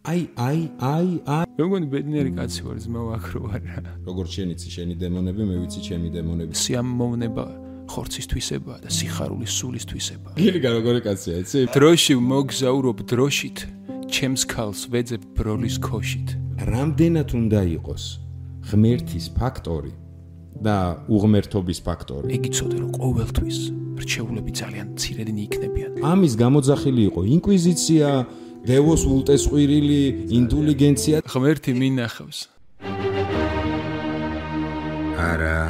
აი აი აი აი. მე მგონი ბედნიერი კაცი ვარ ძმა აქ რო ვარ როგორ შენიცი შენი დემონები მე ვიცი ჩემი დემონები. სიამოვნება ხორცისთვისება და სიხარულის სულისთვისება გილიგა როგორი კაცია იცი დროში მოგზაურობ დროშით ჩემს ქალს ვეძებ ბროლის ქოშით. რამდენად უნდა იყოს ღმერთის ფაქტორი და უღმერთობის ფაქტორი? იგი ცოდე რომ ყოველთვის რჩეულები ძალიან ცირედინი იქნებიან. ამის გამოძახილი იყო ინკვიზიცია დევოს ულტესყვირილი ინტელიგენცია ღმერთი მინახავს არა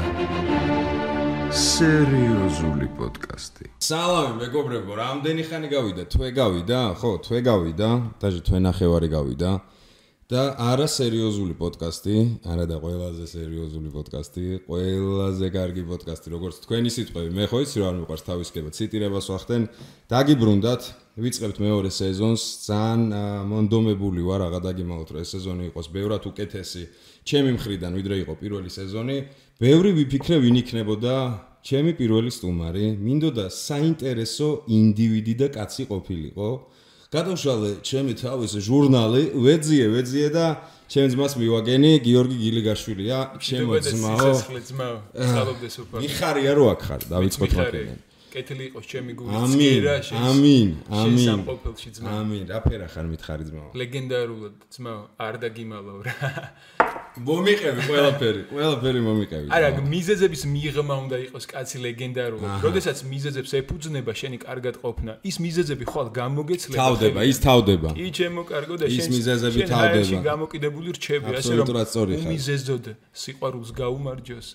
სერიოზული პოდკასტი. სალამი მეგობრებო, რამდენი ხანი გავიდა? თვე გავიდა? ხო, თვე გავიდა. დაჟე თვე ნახევარი გავიდა. და არა სერიოზული პოდკასტი, არა და ყველაზე სერიოზული პოდკასტი, ყველაზე კარგი პოდკასტი, როგორც თქვენი სიტყვები. მე ხო იცი რა არ მიყვარს თავისკება, ციტირებას ვახდენ. დაგიბრუნდათ, ვიწყებთ მეორე სეზონს. ძალიან მონდომებული ვარ, აღა დაგიმალოთ, რომ ეს სეზონი იყოს ბევრად უკეთესი ჩემი მხრიდან, ვიდრე იყო პირველი სეზონი. ბევრი ვიფიქრე ვინ იქნებოდა ჩემი პირველი სტუმარი, მინდოდა საინტერესო ინდივიდი და კაცი ყოფილიყო. გადავშალე ჩემი თავის ჟურნალი, ვეძიე, ვეძიე და ჩემს ძმას მივაგენი, გიორგი გილიგაშვილია, ჩემო ძმაო. მიხარია რო აქ ხარ, დავიწყოთ მაგენ. კეთილი იყოს ჩემი გული ძგერა შენ ამინ ამინ. სამყოფელში ძმა ამინ რა ფერა ხარ მითხარი ძმა ლეგენდარულად ძმა არ დაგიმალავ რა. მომიყევი ყველაფერი ყველაფერი მომიყევი არა მიზეზების მიღმა უნდა იყოს კაცი ლეგენდარულად. როდესაც მიზეზებს ეფუძნება შენი კარგად ყოფნა ის მიზეზები ხვალ გამოგეცლება თავდება ის თავდება. კი ჩემო კარგო და შენ ის მიზეზები თავდება. შენ გამოკიდებული რჩები ასე რომ მიზეზდოდ სიყვარულს გაუმარჯოს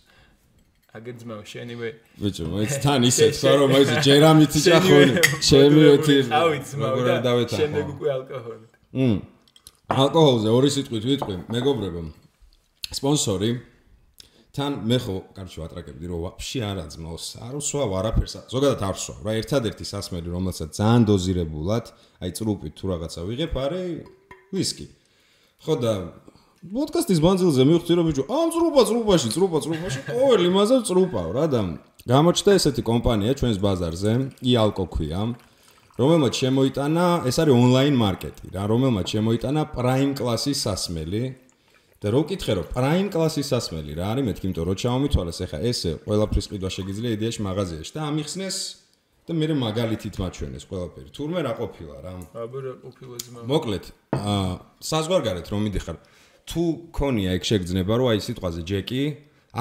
აგერ ძმაო შენივე ბიჭო მოიც თან ისე თქვა რომ მოიც ჯერამითი ჭახონი ჩემი ეთი ავი ძმაო და შემდეგ უკვე ალკოჰოლი. მ ალკოჰოლზე ორი სიტყვით ვიტყვი მეგობრებო. სპონსორი. თან მე ხო კარჩო ატრაკებდი რომ ვაფშე არა ძმაოს არ უსვა არაფერს ზოგადად არ უსვა რა ერთადერთი სასმელი რომელსაც ძალიან დოზირებულად აი წრუპით თუ რაღაცა ვიღებ არის ვისკი. ხო და პოდკასტის ბანძილზე მივხვდი რომ ბიჭო ამ წრუპა წრუპაში წრუპა წრუპაში. ყოველი მასა წრუპაო რა და გამოჩნდა ესეთი კომპანია ჩვენს ბაზარზე იალკო ქვია რომელმაც შემოიტანა ეს არის ონლაინ მარკეტი რა რომელმაც შემოიტანა პრაიმ კლასის სასმელი. და რო ვკითხე რომ პრაიმ კლასის სასმელი რა არის მეთქი იმიტომ რომ ჩამომითვალეს ეხა ესე ყველაფრის ყიდვა შეგიძლია იდეაში მაღაზიაში და ამიხსნეს და მე მაგალითით მაჩვენეს ყველაფერი. თურმე რა ყოფილა რა? აბა რა ყოფილა ძმა? მოკლედ აა საზღვარგარეთ რომ მიდიხარ თუ ქონია ეგ შეგძნება რომ აი სიტყვაზე ჯეკი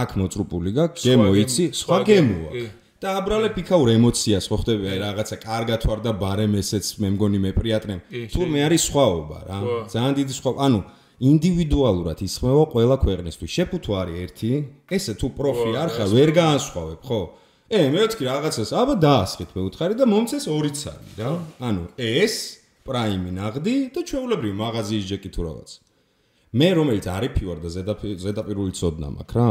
აქ მოწრუპული გაქვს გემო იცი სხვა გემოა და აბრალე ფიქაურ ემოციას ხო ხდები აი რაღაცა კარგად ვარ და ბარემ ესეც მე მგონი მე პრიატნე თუ მე არის სხვაობა რა ძალიან დიდი სხვა ანუ ინდივიდუალურად ისხმევა ყველა ქვეყნისთვის. შეფუთო არის ერთი ესე თუ პროფი არ ხარ ვერ გაანსხვავებ ხო. ე მე ვთქვი რაღაცას აბა დაასხით მე უთხარი და მომცეს ორიც არის რა. ანუ ეს პრაიმი ნაღდი და ჩვეულებრივი მაღაზიის ჯეკი თუ რაღაცა მე რომელიც არის ფივარ და ზედაპირული ცოდნა მაქვს რა.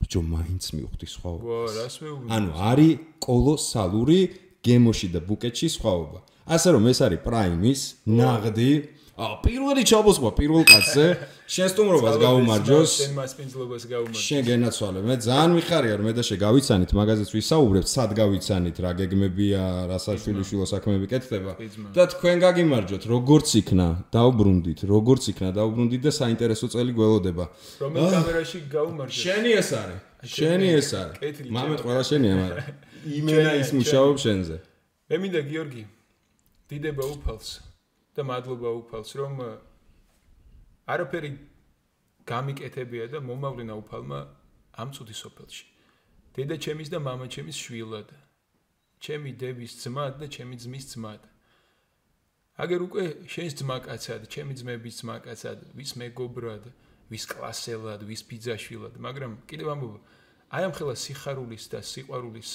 ბიჭო მაინც მივხვდი სხვაობა ვა რას მეუბნები ანუ არის კოლოსალური გემოში და ბუკეტში სხვაობა ასე რომ ეს არის პრაიმის ნაღდი. პირველი ჩაბოსვა პირველ კაცზე შენ სტუმრობას გაუმარჯოს შენ მასპინძლობას გაუმარჯოს შენ გენაცვალე მე ძალიან მიხარია რომ მე და შე გავიცანით მაგაზეც ვისაუბრებთ სად გავიცანით რა გეგმებია რა საშვილიშვილო საქმეები კეთდება. და თქვენ გაგიმარჯოთ როგორც იქნა დაუბრუნდით როგორც იქნა დაუბრუნდით და საინტერესო წელი გველოდება. რომელ კამერაში გაუმარჯოს შენი ეს არის? შენი ეს არის? მამეთ ყველა შენია მაგრამ იმენა ის მუშაობს შენზე. მე მინდა გიორგი დიდება უფალს და მადლობა უფალს რომ არაფერი გამიკეთებია და მომავლინა უფალმა ამ წუდი სოფელში. დედა ჩემის და მამა ჩემის შვილად. ჩემი დევის ძმად და ჩემი ძმის ძმად. აგერ უკვე შენს ძმაკაცად, ჩემი ძმების ძმაკაცად, ვის მეგობრად, ვის კლასელად, ვის ბიძაშვილად, მაგრამ კიდევ ამბობ, აი ამ ხელა სიხარულის და სიყვარულის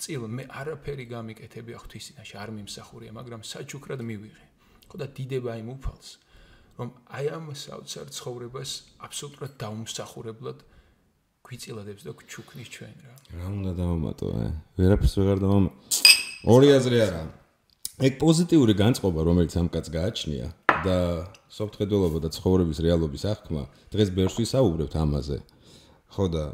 წილ მე არაფერი გამიკეთებია ღვთისინაში, არ მიმსახურია, მაგრამ საჩუქრად მივიღე. ხო და დიდება იმ უფალს. რომ აი ამ საოცარ ცხოვრებას აბსოლუტურად დაუმსახურებლად გვიწილადებს და გვჩუქნის ჩვენ რა. რა უნდა დავამატო, ე? ვერაფერს ვეღარ დავამ. ორი აზრი არა. ეგ პოზიტიური განწყობა, რომელიც ამ კაც გააჩნია და საფრთხედელობა და ცხოვრების რეალობის აღქმა, დღეს ბევრს ვისაუბრებთ ამაზე. ხო და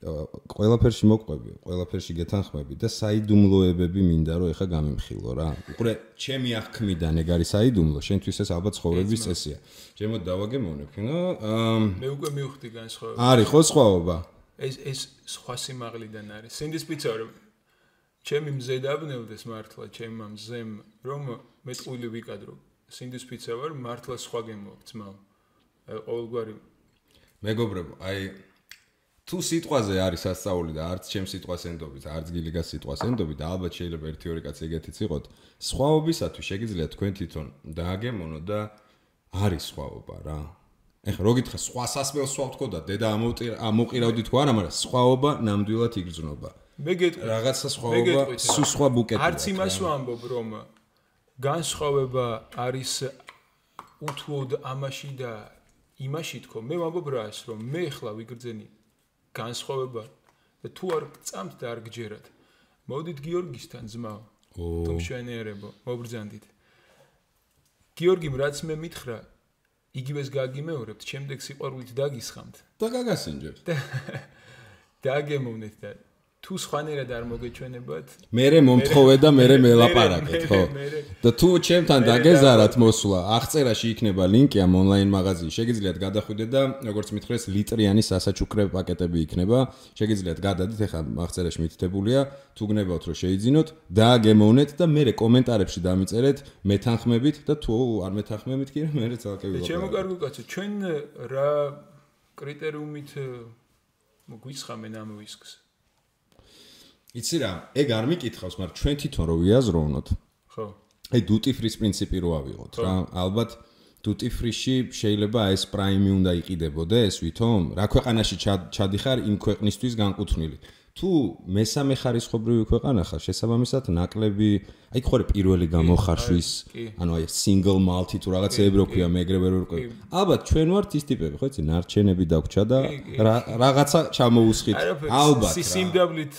ყველაფერში მოყვები, ყველაფერში გეთანხმები და საიდუმლოებები მინდა რომ ეხა გამიმხილო რა. უყურე, ჩემი აღქმიდან ეგ არის საიდუმლო, შენთვის ეს ალბათ ცხოვრების წესია. ჩემო დავაგემოვნებ, ნო? მე უკვე მივხვდი განსხვავება. არის ხო სხვაობა? ეს ეს სხვა სიმაღლიდან არის. სინდის პიცა რომ ჩემი მზე დაბნევდეს მართლა ჩემმა მზემ რომ მე ტყუილი ვიკადრო. სინდის პიცა ვარ მართლა სხვა გემოაქვს ძმაო. ყოველგვარი მეგობრებო, აი თუ სიტყვაზე არის სასწაული და არც ჩემ სიტყვას ენდობით, არც გილიგას სიტყვას ენდობით და ალბათ შეიძლება ერთი ორი კაცი ეგეთიც იყოთ, სხვაობისათვის შეგიძლიათ თქვენ თვითონ დააგემონო და არის სხვაობა რა. ეხლა რო გითხრა სხვა სასმელს სხვა თქო და დედა ამოყირავდი თქვა არა, მაგრამ სხვაობა ნამდვილად იგრძნობა. მე გეტყვი რაღაცა სხვაობა სუ სხვა ბუკეტია. არც იმას ვამბობ რომ განსხვავება არის უთუოდ ამაში და იმაში თქო მე ვამბობ რა ის რომ მე ხლა ვიგრძენი განსხვავება და თუ არ წამთ და არ გჯერათ მოდით გიორგისთან ძმა თუ მშვენიერებო მობრძანდით. გიორგიმ რაც მე მითხრა იგივეს გაგიმეორებთ შემდეგ სიყვარულით დაგისხამთ. და გაგასინჯებთ. დაგემოვნეთ და თუ სხვანაირად არ მოგეჩვენებათ მე მომთხოვე და მე მელაპარაკეთ ხო? და თუ ჩემთან დაგეზარათ მოსვლა აღწერაში იქნება ლინკი ამ ონლაინ მაღაზიაში შეგიძლიათ გადახვიდეთ და როგორც მითხრეს ლიტრიანი სასაჩუქრე პაკეტები იქნება. შეგიძლიათ გადადით ეხლა აღწერაში მითითებულია. თუ გნებავთ რომ შეიძინოთ დააგემოვნეთ და მე კომენტარებში დამიწერეთ მეთანხმებით და თუ არ მეთანხმებით კი მე ცალკე ვილაპარაკე ჩემო კარგო კაცო ჩვენ რა კრიტერიუმით გვისხამენ ამ ვისკს იცი რა, ეგ არ მიკითხავს, მაგრამ ჩვენ თვითონ რო ვიაზროვნოთ. ხო. ეგ duty free პრინციპი რო ავიღოთ რა, ალბათ duty free-ში შეიძლება ეს პრაიმი უნდა იყიდებოდეს ვითომ, რა ქვეყანაში ჩადიხარ იმ ქვეყნისთვის განკუთვნილი. თუ მესამე ხარისხობრივი ქვეყანა ხარ, შესაბამისად ნაკლები, აი ხო რა პირველი გამოხარშვის, ანუ აი single multi თუ რაღაცეები რო ქვია, მეგრე ვერ ვიყევი. ალბათ ჩვენ ვართ ის ტიპები, ხო იცი, ნარჩენები დაგჭა და რაღაცა ჩამოუსხით. ალბათ. სიმდაბლით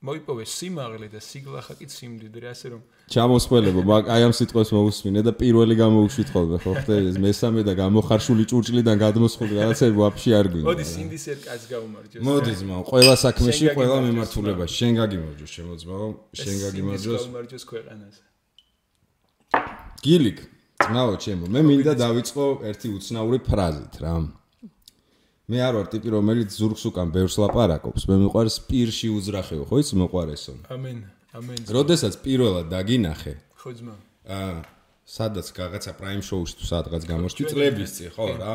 მოიპოვე სიმაღლე და სიგლახა კი სიმდიდრე ასე რომ ჩამოსხველებო მაგ აი ამ სიტყვას მოусმინე და პირველი გამოუშვით ხოლმე ხო ხტე ეს მესამე და გამოხარშული ჭურჭლიდან გადმოსხული რაღაცები ვაფშე არ გვინდა. მოდი სინდისერ კაც გაუმარჯოს მოდი ძმაო ყველა საქმეში ყველა მემართულება შენ გაგიმარჯოს შემოძმაო შენ გაგიმარჯოს. გაუმარჯოს ქვეყანას. გილიკ ძმაო ჩემო მე მინდა დავიწყო ერთი უცნაური ფრაზით რა მე არ ვარ ტიპი რომელიც ზურგს უკან ბევრს ლაპარაკობს. მე მიყვარს პირში უძრახეო ხო იცი მოყვარესო? ამენ ამენ როდესაც პირველად დაგინახე ხო ძმა აა სადაც რაღაცა პრაიმ შოუში თუ სადღაც გამოსჭი წლების წინ ხო რა.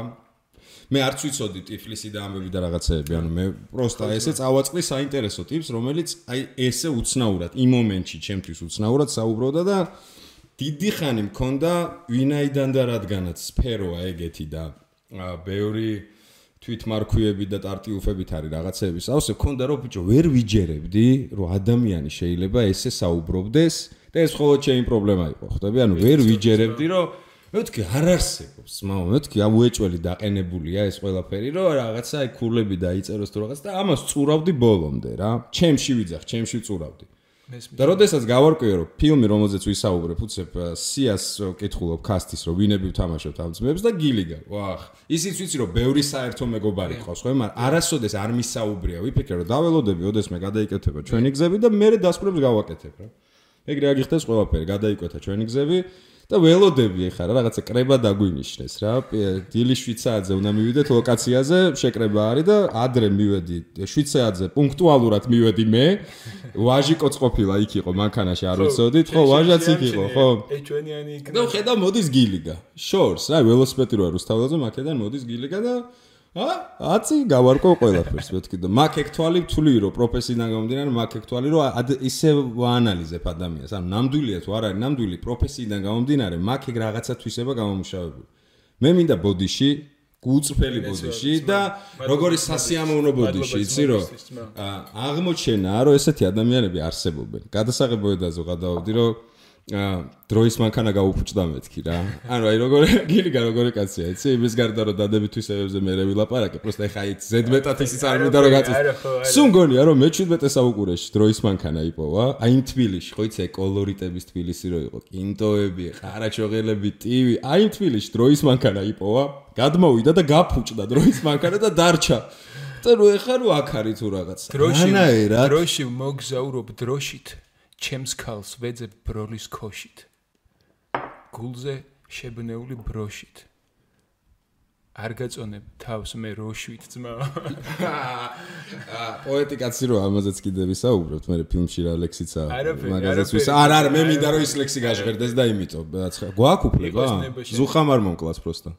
მე არც ვიცოდი ტიფლისი და ამბები და რაღაცეები ანუ მე პროსტა ესე წავაწყდი საინტერესო ტიპს რომელიც აი ესე უცნაურად იმ მომენტში ჩემთვის უცნაურად საუბრობდა და დიდი ხანი მქონდა ვინაიდან და რადგანაც სფეროა ეგეთი და ბევრი თვითმარქვიები და ტარტიუფებით არის რაღაცეების. აუსე ქონდა რომ ბიჭო ვერ ვიჯერებდი რომ ადამიანი შეიძლება ესე საუბრობდეს და ეს ხოლმე ჩემი პრობლემა იყო. ხვდები? ანუ ვერ ვიჯერებდი რომ მეთქი არ არსებობს. მაო მეთქი აუეჭველი დაყენებულია ეს ყველაფერი რომ რაღაცა აი ქურლები დაიწეროს თუ რაღაც და ამას წურავდი ბოლომდე რა. ჩემში ვიძახ, ჩემში წურავდი. და როდესაც გავარკვიე რომ ფილმი რომელზეც ვისაუბრებ უცებ სიას კითხულობ კასტის რომ ვინები ვთამაშობთ ამ ძმებს და გილიგა ვახ ისიც ვიცი რომ ბევრი საერთო მეგობარი ყავს ხო? მაგრამ არასოდეს არ მისაუბრია. ვიფიქრე რომ დაველოდები ოდესმე გადაიკეთება ჩვენი გზები და მე დასკვნებს გავაკეთებ რა ეგრე აგიხდეს ყველაფერი გადაიკვეთა ჩვენი გზები და ველოდები ხარ რა რაღაცა კრება დაგვინიშნეს რა. დილის შვიცაძე უნდა მივიდეთ ლოკაციაზე შეკრება არის და ადრე მივედი შვიცაძე პუნქტუალურად მივედი მე. ვაჟი კოც ყოფილა იქ იყო მანქანაში არ ვიცოდით ხო ვაჟაც იქ იყო ხო. ე ჩვენიანი იქ და ხედა მოდის გილიგა. შორს რა ველოსიპედი როა რუსთაველზე მაქედან მოდის გილიგა და ა? აცი გავარკვე ყველაფერს მეთქი და მაგ ექტვალი ვთვლი რომ პროფესიიდან გამომდინარე მაგ ექტვალი რომ ისე ვაანალიზებ ადამიანს. ანუ ნამდვილია თუ არ არის ნამდვილი პროფესიიდან გამომდინარე მაგ ეგ რაღაცა თვისება გამომუშავებული. მე მინდა ბოდიში გულწრფელი ბოდიში და როგორი სასიამოვნო ბოდიში იცი რომ აღმოჩენა რომ ესეთი ადამიანები არსებობენ. გადასაღებოედაზე გადავდი რომ დროის მანქანა გაუფუჭდა მეთქი რა. ანუ აი როგორ გილიგა როგორი კაცია, იცი? იმის გარდა რომ დადები თვისებებზე მე რევილაპარაკე, პროსტა ეხა იც ზედმეტად ისიც არ მინდა რომ გაწეს. სულ გონია რომ მე 17 საუკუნეში დროის მანქანა იპოვა, აი იმ თბილისში, ხო იცი, კოლორიტების თბილისი რო იყო, კინტოები, ხარაჩოღელები, ტივი, აი იმ თბილისში დროის მანქანა იპოვა, გადმოვიდა და გაფუჭდა დროის მანქანა და დარჩა. და რო ეხა რო აქ არის თუ რაღაცა. დროში დროში მოგზაურობ დროშით ჩემს ქალს ვეძებ ბროლის ქოშით. გულზე შებნეული ბროშით. არ გაწონებ თავს მე როშვით ძმა. პოეტიკაცი რო ამაზეც კიდე ვისაუბრებთ მე ფილმში რა ლექსიცა მაგაზეც ვის არ არ მე მინდა რომ ის ლექსი გაჟღერდეს და იმიტომ რაც გვაკუფლება ზუხამ არ მომკლას პროსტო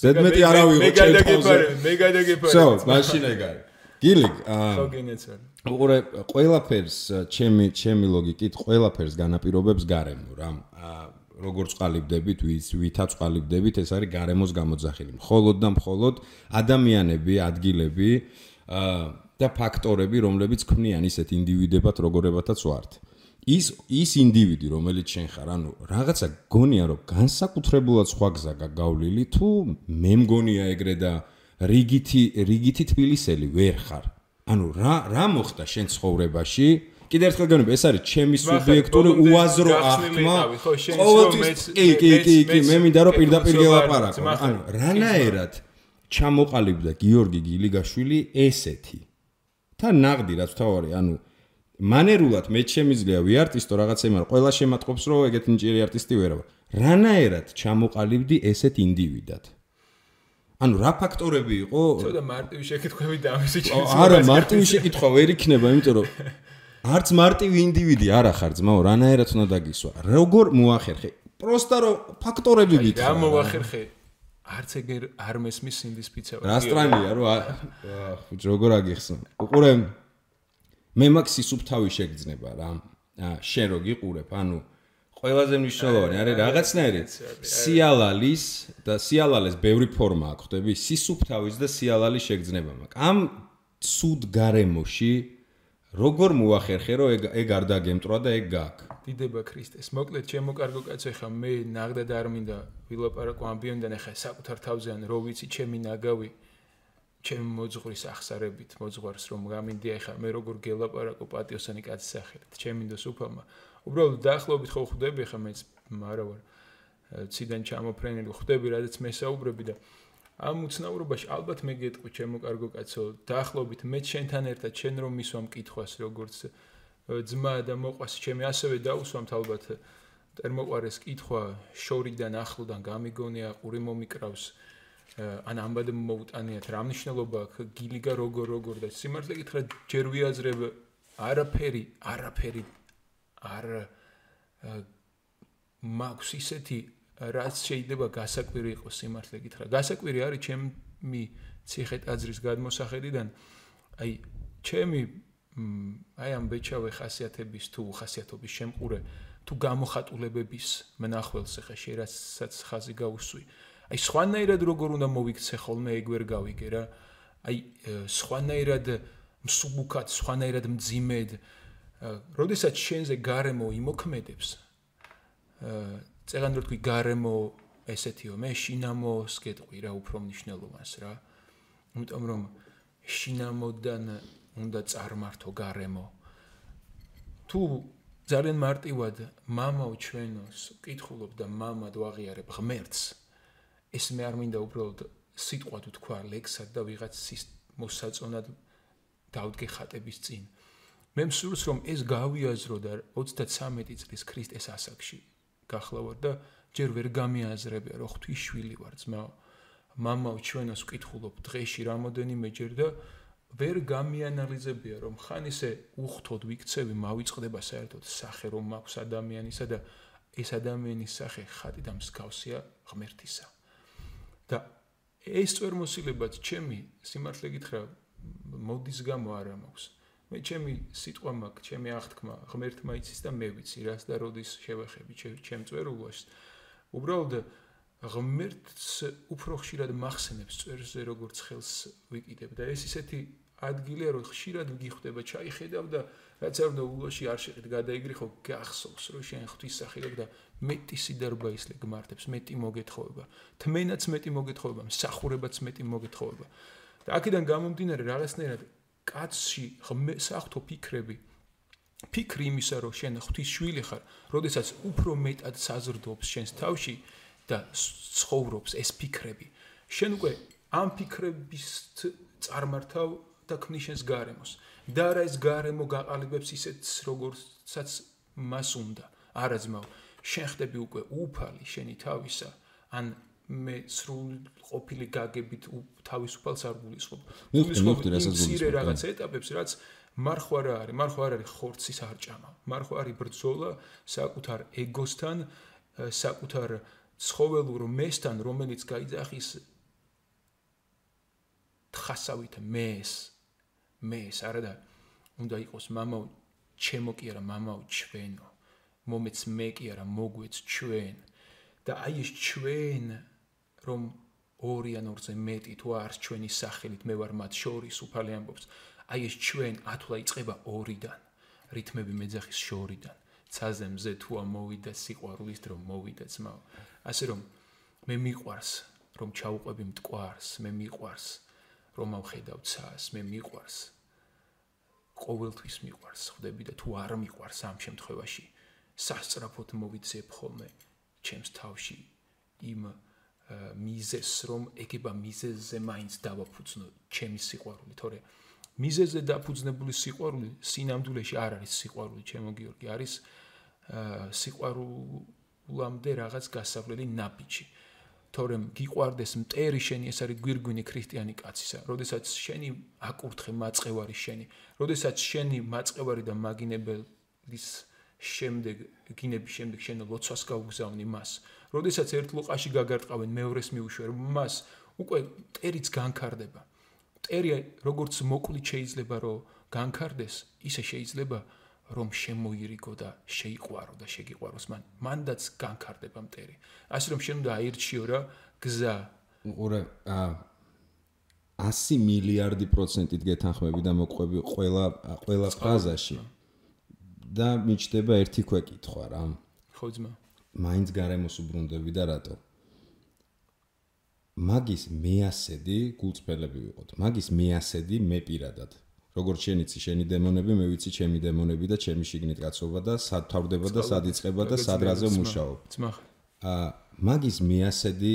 ზედმეტი არავიღო ჩემ თავზე მე გადაგეფარე მე გადაგეფარე so მაშინ ეგ არის აა ხო გენეცარ უყურე ყველაფერს ჩემი ჩემი ლოგიკით ყველაფერს განაპირობებს გარემო რა. აა როგორც ყალიბდებით ვის ვითაც ყალიბდებით ეს არის გარემოს გამოძახილი. მხოლოდ და მხოლოდ ადამიანები ადგილები აა და ფაქტორები რომლებიც ქმნიან ისეთ ინდივიდებად როგორებათაც ვართ. ის ის ინდივიდი რომელიც შენ ხარ ანუ რაღაცა გონია რომ განსაკუთრებულად სხვა გზა გაგავლილი თუ მე მგონია ეგრე და რიგითი რიგითი თბილისელი ვერ ხარ. ანუ რა რა მოხდა შენ ცხოვრებაში? კიდე ერთხელ გეუბნები ეს არის ჩემი სუბიექტური უაზრო აღქმა ყოველთვის კი კი კი კი მე მინდა რომ პირდაპირ გელაპარაკო ანუ კი, რანაერად ჩამოყალიბდა გიორგი გილიგაშვილი ესეთი. თან ნაღდი რაც თავარი ანუ მანერულად მე შემიძლია ვიარტისტო რაღაცა იმან ყველა შემატყობს რომ ეგეთ ნიჭიერი არტისტი ვერა ვარ. რანაერად ჩამოყალიბდი ესეთ ინდივიდად ანუ რა ფაქტორები იყო? ცოტა მარტივი შეკითხვები და ამისი ო, არა მარტივი შეკითხვა ვერ იქნება იმიტომ რომ არც მარტივი ინდივიდი არ ახარ ძმაო რანაერად უნდა დაგისვა. როგორ მოახერხე? პროსტა რომ ფაქტორები რა გითხრა. მოვახერხე არც ეგერ არ მესმის სინდის პიცა რა სტრანია რომ აა, ხუჭ როგორ აგიხსნა უყურე მე მაგ სისუფთავი შეგძნება რა. შენ რო გიყურებ ანუ ყველაზე მნიშვნელოვანი არის რაღაცნაირი. სიალალის და სიალალეს ბევრი ფორმა აქვს ხდები სისუფთავის და სიალალის შეგძნება მაგ ამ სუდ გარემოში როგორ მოახერხე რომ ეგ ეგ არ დაგემტრვა და ეგ გააკ დიდება ქრისტეს. მოკლედ ჩემო კარგო კაცო ხა მე ნაღდა და არ მინდა ვილაპარაკო ამბიონიდან ხა საკუთარ თავზე ან რო ვიცი ჩემი ნაგავი ჩემი მოძღვრის ახსარებით მოძღვარს რომ გამინდია ხა მე როგორ გელაპარაკო პატიოსანი კაცის სახელით ჩემი და სუფალმა უბრალოდ დაახლოებით ხო ხვდები ხა მეც არა ვარ ციდან ჩამოფრენილი ხვდები რადგან მესაუბრები და ამ უცნაურობაში ალბათ მე გეტყვი ჩემო კარგო კაცო დაახლოებით მე შენთან ერთად შენ რომ მისვამ კითხვას როგორც ძმა და მოყვას ჩემი ასევე დაუსვამთ ალბათ ტერმოყარეს კითხვა შორიდან ახლოდან გამიგონია ყური მომიკრავს ან ამბად მოუტანიათ რა მნიშვნელობა აქვს გილიგა როგორ როგორ და სიმართლე გითხრა ჯერ ვიაზრებ არაფერი არაფერი არ მაქვს ისეთი რაც შეიძლება გასაკვირი იყოს სიმართლე გითხრა. გასაკვირი არის ჩემი ციხე-ტაძრის გადმოსახედიდან აი ჩემი აი ამ ბეჩავე ხასიათების თუ ხასიათობის შემყურე თუ გამოხატულებების მნახველს ხე შეიძლება ხაზი გავუსვი. აი სხვანაირად როგორ უნდა მოვიქცე ხოლმე ეგ ვერ გავიგე რა. აი სხვანაირად მსუბუქად, სხვანაირად მძიმედ, აა როდესაც შენზე გარემო იმოქმედებს წეგანდა თქვი გარემო ესეთიო მე შინამოს გეტყვი რა უფრო მნიშვნელოვანს რა. იმიტომ რომ შინამოდან უნდა წარმართო გარემო. თუ ძალიან მარტივად мамаო ჩვენოს კითხულობ და мама დავაღიარებ ღმერთს ეს მე არ მინდა უბრალოდ სიტყვა თუ თქვა ლექსად და ვიღაცის მოსაწონად დავდგე ხატების წინ. მე მსურს რომ ეს გავიაზრო და 33 წლის ქრისტეს ასაკში გახლავარ და ჯერ ვერ გამიაზრებია რომ ღვთის შვილი ვარ ძმაო მამაო ჩვენოს კითხულობ დღეში რამოდენიმე ჯერ და ვერ გამიანალიზებია რომ ხან ისე უხთოდ ვიქცევი მავიწყდება საერთოდ სახე რომ მაქვს ადამიანისა და ეს ადამიანის სახე ხატი და მსგავსია ღმერთისა. და ეს წვერმოსილებაც ჩემი სიმართლე გითხრა მოდის გამო არა მაქვს მე ჩემი სიტყვა მაქვს ჩემი აღთქმა ღმერთმა იცის და მე ვიცი რას და როდის შევეხები ჩემ- წვერულვას უბრალოდ ღმერთს უფრო ხშირად მახსენებს წვერზე როგორც ხელს ვიკიდებ და ეს ისეთი ადგილია რომ ხშირად გიხვდება ჩაიხედავ და რაც არ უნდა ულოში არ შეყიდ გადაიგრიხო გახსოვს რომ შენ ღვთის სახილებ და მეტი სიდარბა ისლე გმართებს მეტი მოგეთხოვება. თმენაც მეტი მოგეთხოვება მსახურებაც მეტი მოგეთხოვება. და აქედან გამომდინარე რაღაცნაირად კაცში ღმე- საღვთო ფიქრები. ფიქრი იმისა რომ შენ ღვთის შვილი ხარ როდესაც უფრო მეტად საზრდობს შენს თავში და ცხოვრობს ეს ფიქრები. შენ უკვე ამ ფიქრების წარმართავ და ქმნიშენს გარემოს. და არა ეს გარემო გაყალიბებს ისეთს როგორცაც მას უნდა. არა ძმაო შენ ხდები უკვე უფალი შენი თავისა ან მე სრულყოფილი გაგებით თავისუფალს არ გულისხმობ. გულისხმობ მცირე რაღაც ეტაპებს, რაც მარხვა რა არის? მარხვა არ არის ხორცის არჭამა. მარხვა არის ბრძოლა საკუთარ ეგოსთან, საკუთარ ცხოველურ მესთან, რომელიც გაიძახის თხასავით მეს. მეს, არა და უნდა იყოს მამაო, ჩემო კი არა, მამაო ჩვენო. მომეც მე კი არა, მოგვეც ჩვენ. და აი ეს ჩვენ რომ ორი ან ორზე მეტი თუ არს ჩვენი სახელით მე ვარ მათ შორის უფალი ამბობს. აი ეს ჩვენ ათვლა იწება ორიდან რითმები მეძახის შორიდან. ცაზე მზე თუ ამოვიდა სიყვარულის დრო მოვიდა ძმაო ასე რომ მე მიყვარს რომ ჩაუყვები მტკვარს მე მიყვარს რომ ავხედავ ცას მე მიყვარს. ყოველთვის მიყვარს ხვდები და თუ არ მიყვარს ამ შემთხვევაში სასწრაფოდ მოვიძებ ხოლმე ჩემს თავში იმ მიზეს რომ ეგება მიზეზე მაინც დავაფუძნო ჩემი სიყვარული. თორე მიზეზე დაფუძნებული სიყვარული სინამდვილეში არ არის სიყვარული. ჩემო გიორგი არის სიყვარულამდე რაღაც გასავლელი ნაბიჯი. თორემ გიყვარდეს მტერი შენი ეს არის გვირგვინი ქრისტიანი კაცისა. როდესაც შენი აკურთხე მაწყევარი შენი როდესაც შენი მაწყევარი და მაგინებელის შემდეგ გინების შემდეგ შენ ლოცვას გაუგზავნი მას როდესაც ერთ ლოყაში გაგარტყავენ მეორეს მიუშვერ მას უკვე ტერიც განკარდება ტერი როგორც მოკლი შეიძლება რომ განკარდეს ისე შეიძლება რომ შემოირიგო და შეიყვარო და შეგიყვაროს. მან მანდაც განკარდება მტერი. ასე რომ შენ უნდა აირჩიო რა გზა. უყურე ა 100 მილიარდი პროცენტით გეთანხმები და მოყვები ყველა ყველა ფრაზაში და მიჩდება ერთი ქვეკითხვა რა. ხო ძმა მაინც გარემოს უბრუნდები და რატო? მაგის მეასედი გულწრფელები ვიყოთ. მაგის მეასედი მე პირადად. როგორც შენ იცი შენი დემონები, მე ვიცი ჩემი დემონები და ჩემი შიგნით კაცობა და სად თავდება და სად იწება და სად რაზე მუშაობ. ძმა. აა მაგის მეასედი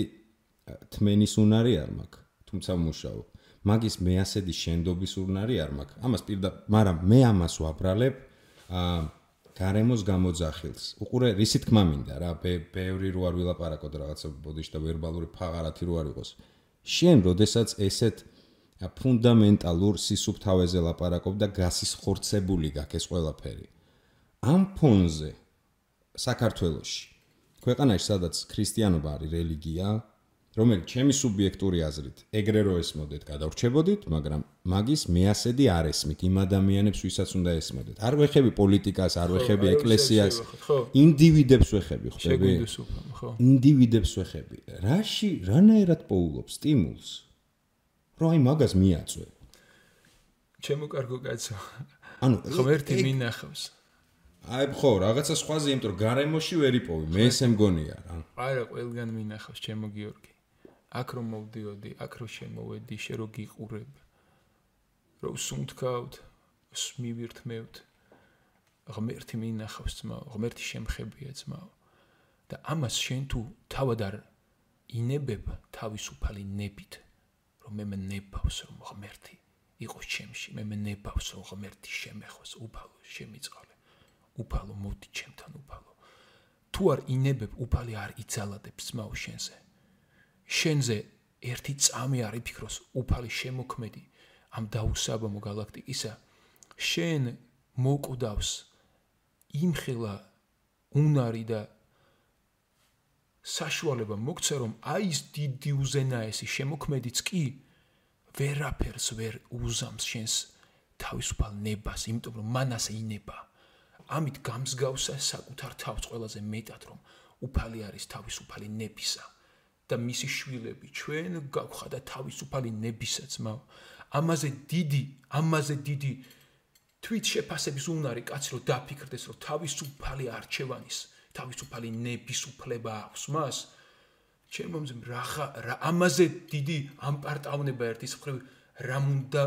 თმენის უნარი არ მაქვს, თუმცა მუშაობ. მაგის მეასედი შენდობის უნარი არ მაქვს. ამას პირდაპირ, მაგრამ მე ამას ვაბრალებ აა გარემოს გამოძახილს. უყურე, რისი თქმა მინდა რა, ბევრი რო არ ვილაპარაკოთ რაღაცა ბოდიში და ვერბალური ფაღარათი რო არ იყოს. შენ, როდესაც ესეთ ფუნდამენტალურ სისუფთავეზე ლაპარაკობ და გასისხორცებული გაქვს ეს ყველაფერი. ამ ფონზე საქართველოში ქვეყანაში სადაც ქრისტიანობა არის რელიგია, რომელიც ჩემი სუბიექტური აზრით ეგრე რო ესმოდეთ, გადავრჩებოდით, მაგრამ მაგის მეასედი არ ესმით იმ ადამიანებს, ვისაც უნდა ესმოდეთ. არ ვეხები პოლიტიკას, არ ვეხები ეკლესიას, ინდივიდებს ვეხები, ხვდები? ხო. ინდივიდებს ვეხები. რაში, რანაირად პოულობს სტიმულს? რო აი მაგას მიაწვე. ჩემო კარგო კაცო. ანუ ღმერთი მინახავს. აი ხო, რაღაცა სხვაზე, იმიტომ რომ გარემოში ვერ იპოვი, მე ესე მგონია რა. არა, ყველგან მინახავს ჩემო გიორგი. აქ რომ მოვდიოდი, აქ რომ შემოვედი, შე რო გიყურებ. რომ სუნთქავთ, მივირთმევთ. ღმერთი მინახავს ძმაო, ღმერთი შემხებია ძმაო. და ამას შენ თუ თავად არ ინებებ თავისუფალი ნებით, რომ მე მნებავს რომ ღმერთი იყოს ჩემში, მე მნებავს რომ ღმერთი შემეხოს, უფალო შემიწყალე. უფალო მოდი ჩემთან უფალო. თუ არ ინებებ, უფალი არ იძალადებს ძმაო შენზე. შენზე ერთი წამი არ იფიქროს უფალი შემოქმედი ამ დაუსაბამო galaktikisa შენ მოკვდავს იმხელა უნარი და საშუალება მოგცა რომ აი ეს დიდი უზენაესი შემოქმედიც კი ვერაფერს ვერ უზამს შენს თავისუფალ ნებას იმიტომ რომ მანას ინება. ამით გამსგავსა საკუთარ თავს ყველაზე მეტად რომ უფალი არის თავისუფალი ნებისა და მისი შვილები ჩვენ გავხადა თავისუფალი ნებისაც მა ამაზე დიდი ამაზე დიდი თვით შეფასების უნარი კაცი რომ დაფიქრდეს რომ თავისუფალი არჩევანის თავისუფალი ნების უფლება აქვს მას. ჩემომზე რა რა ამაზე დიდი ამპარტავნება ერთის მხრივ რამ უნდა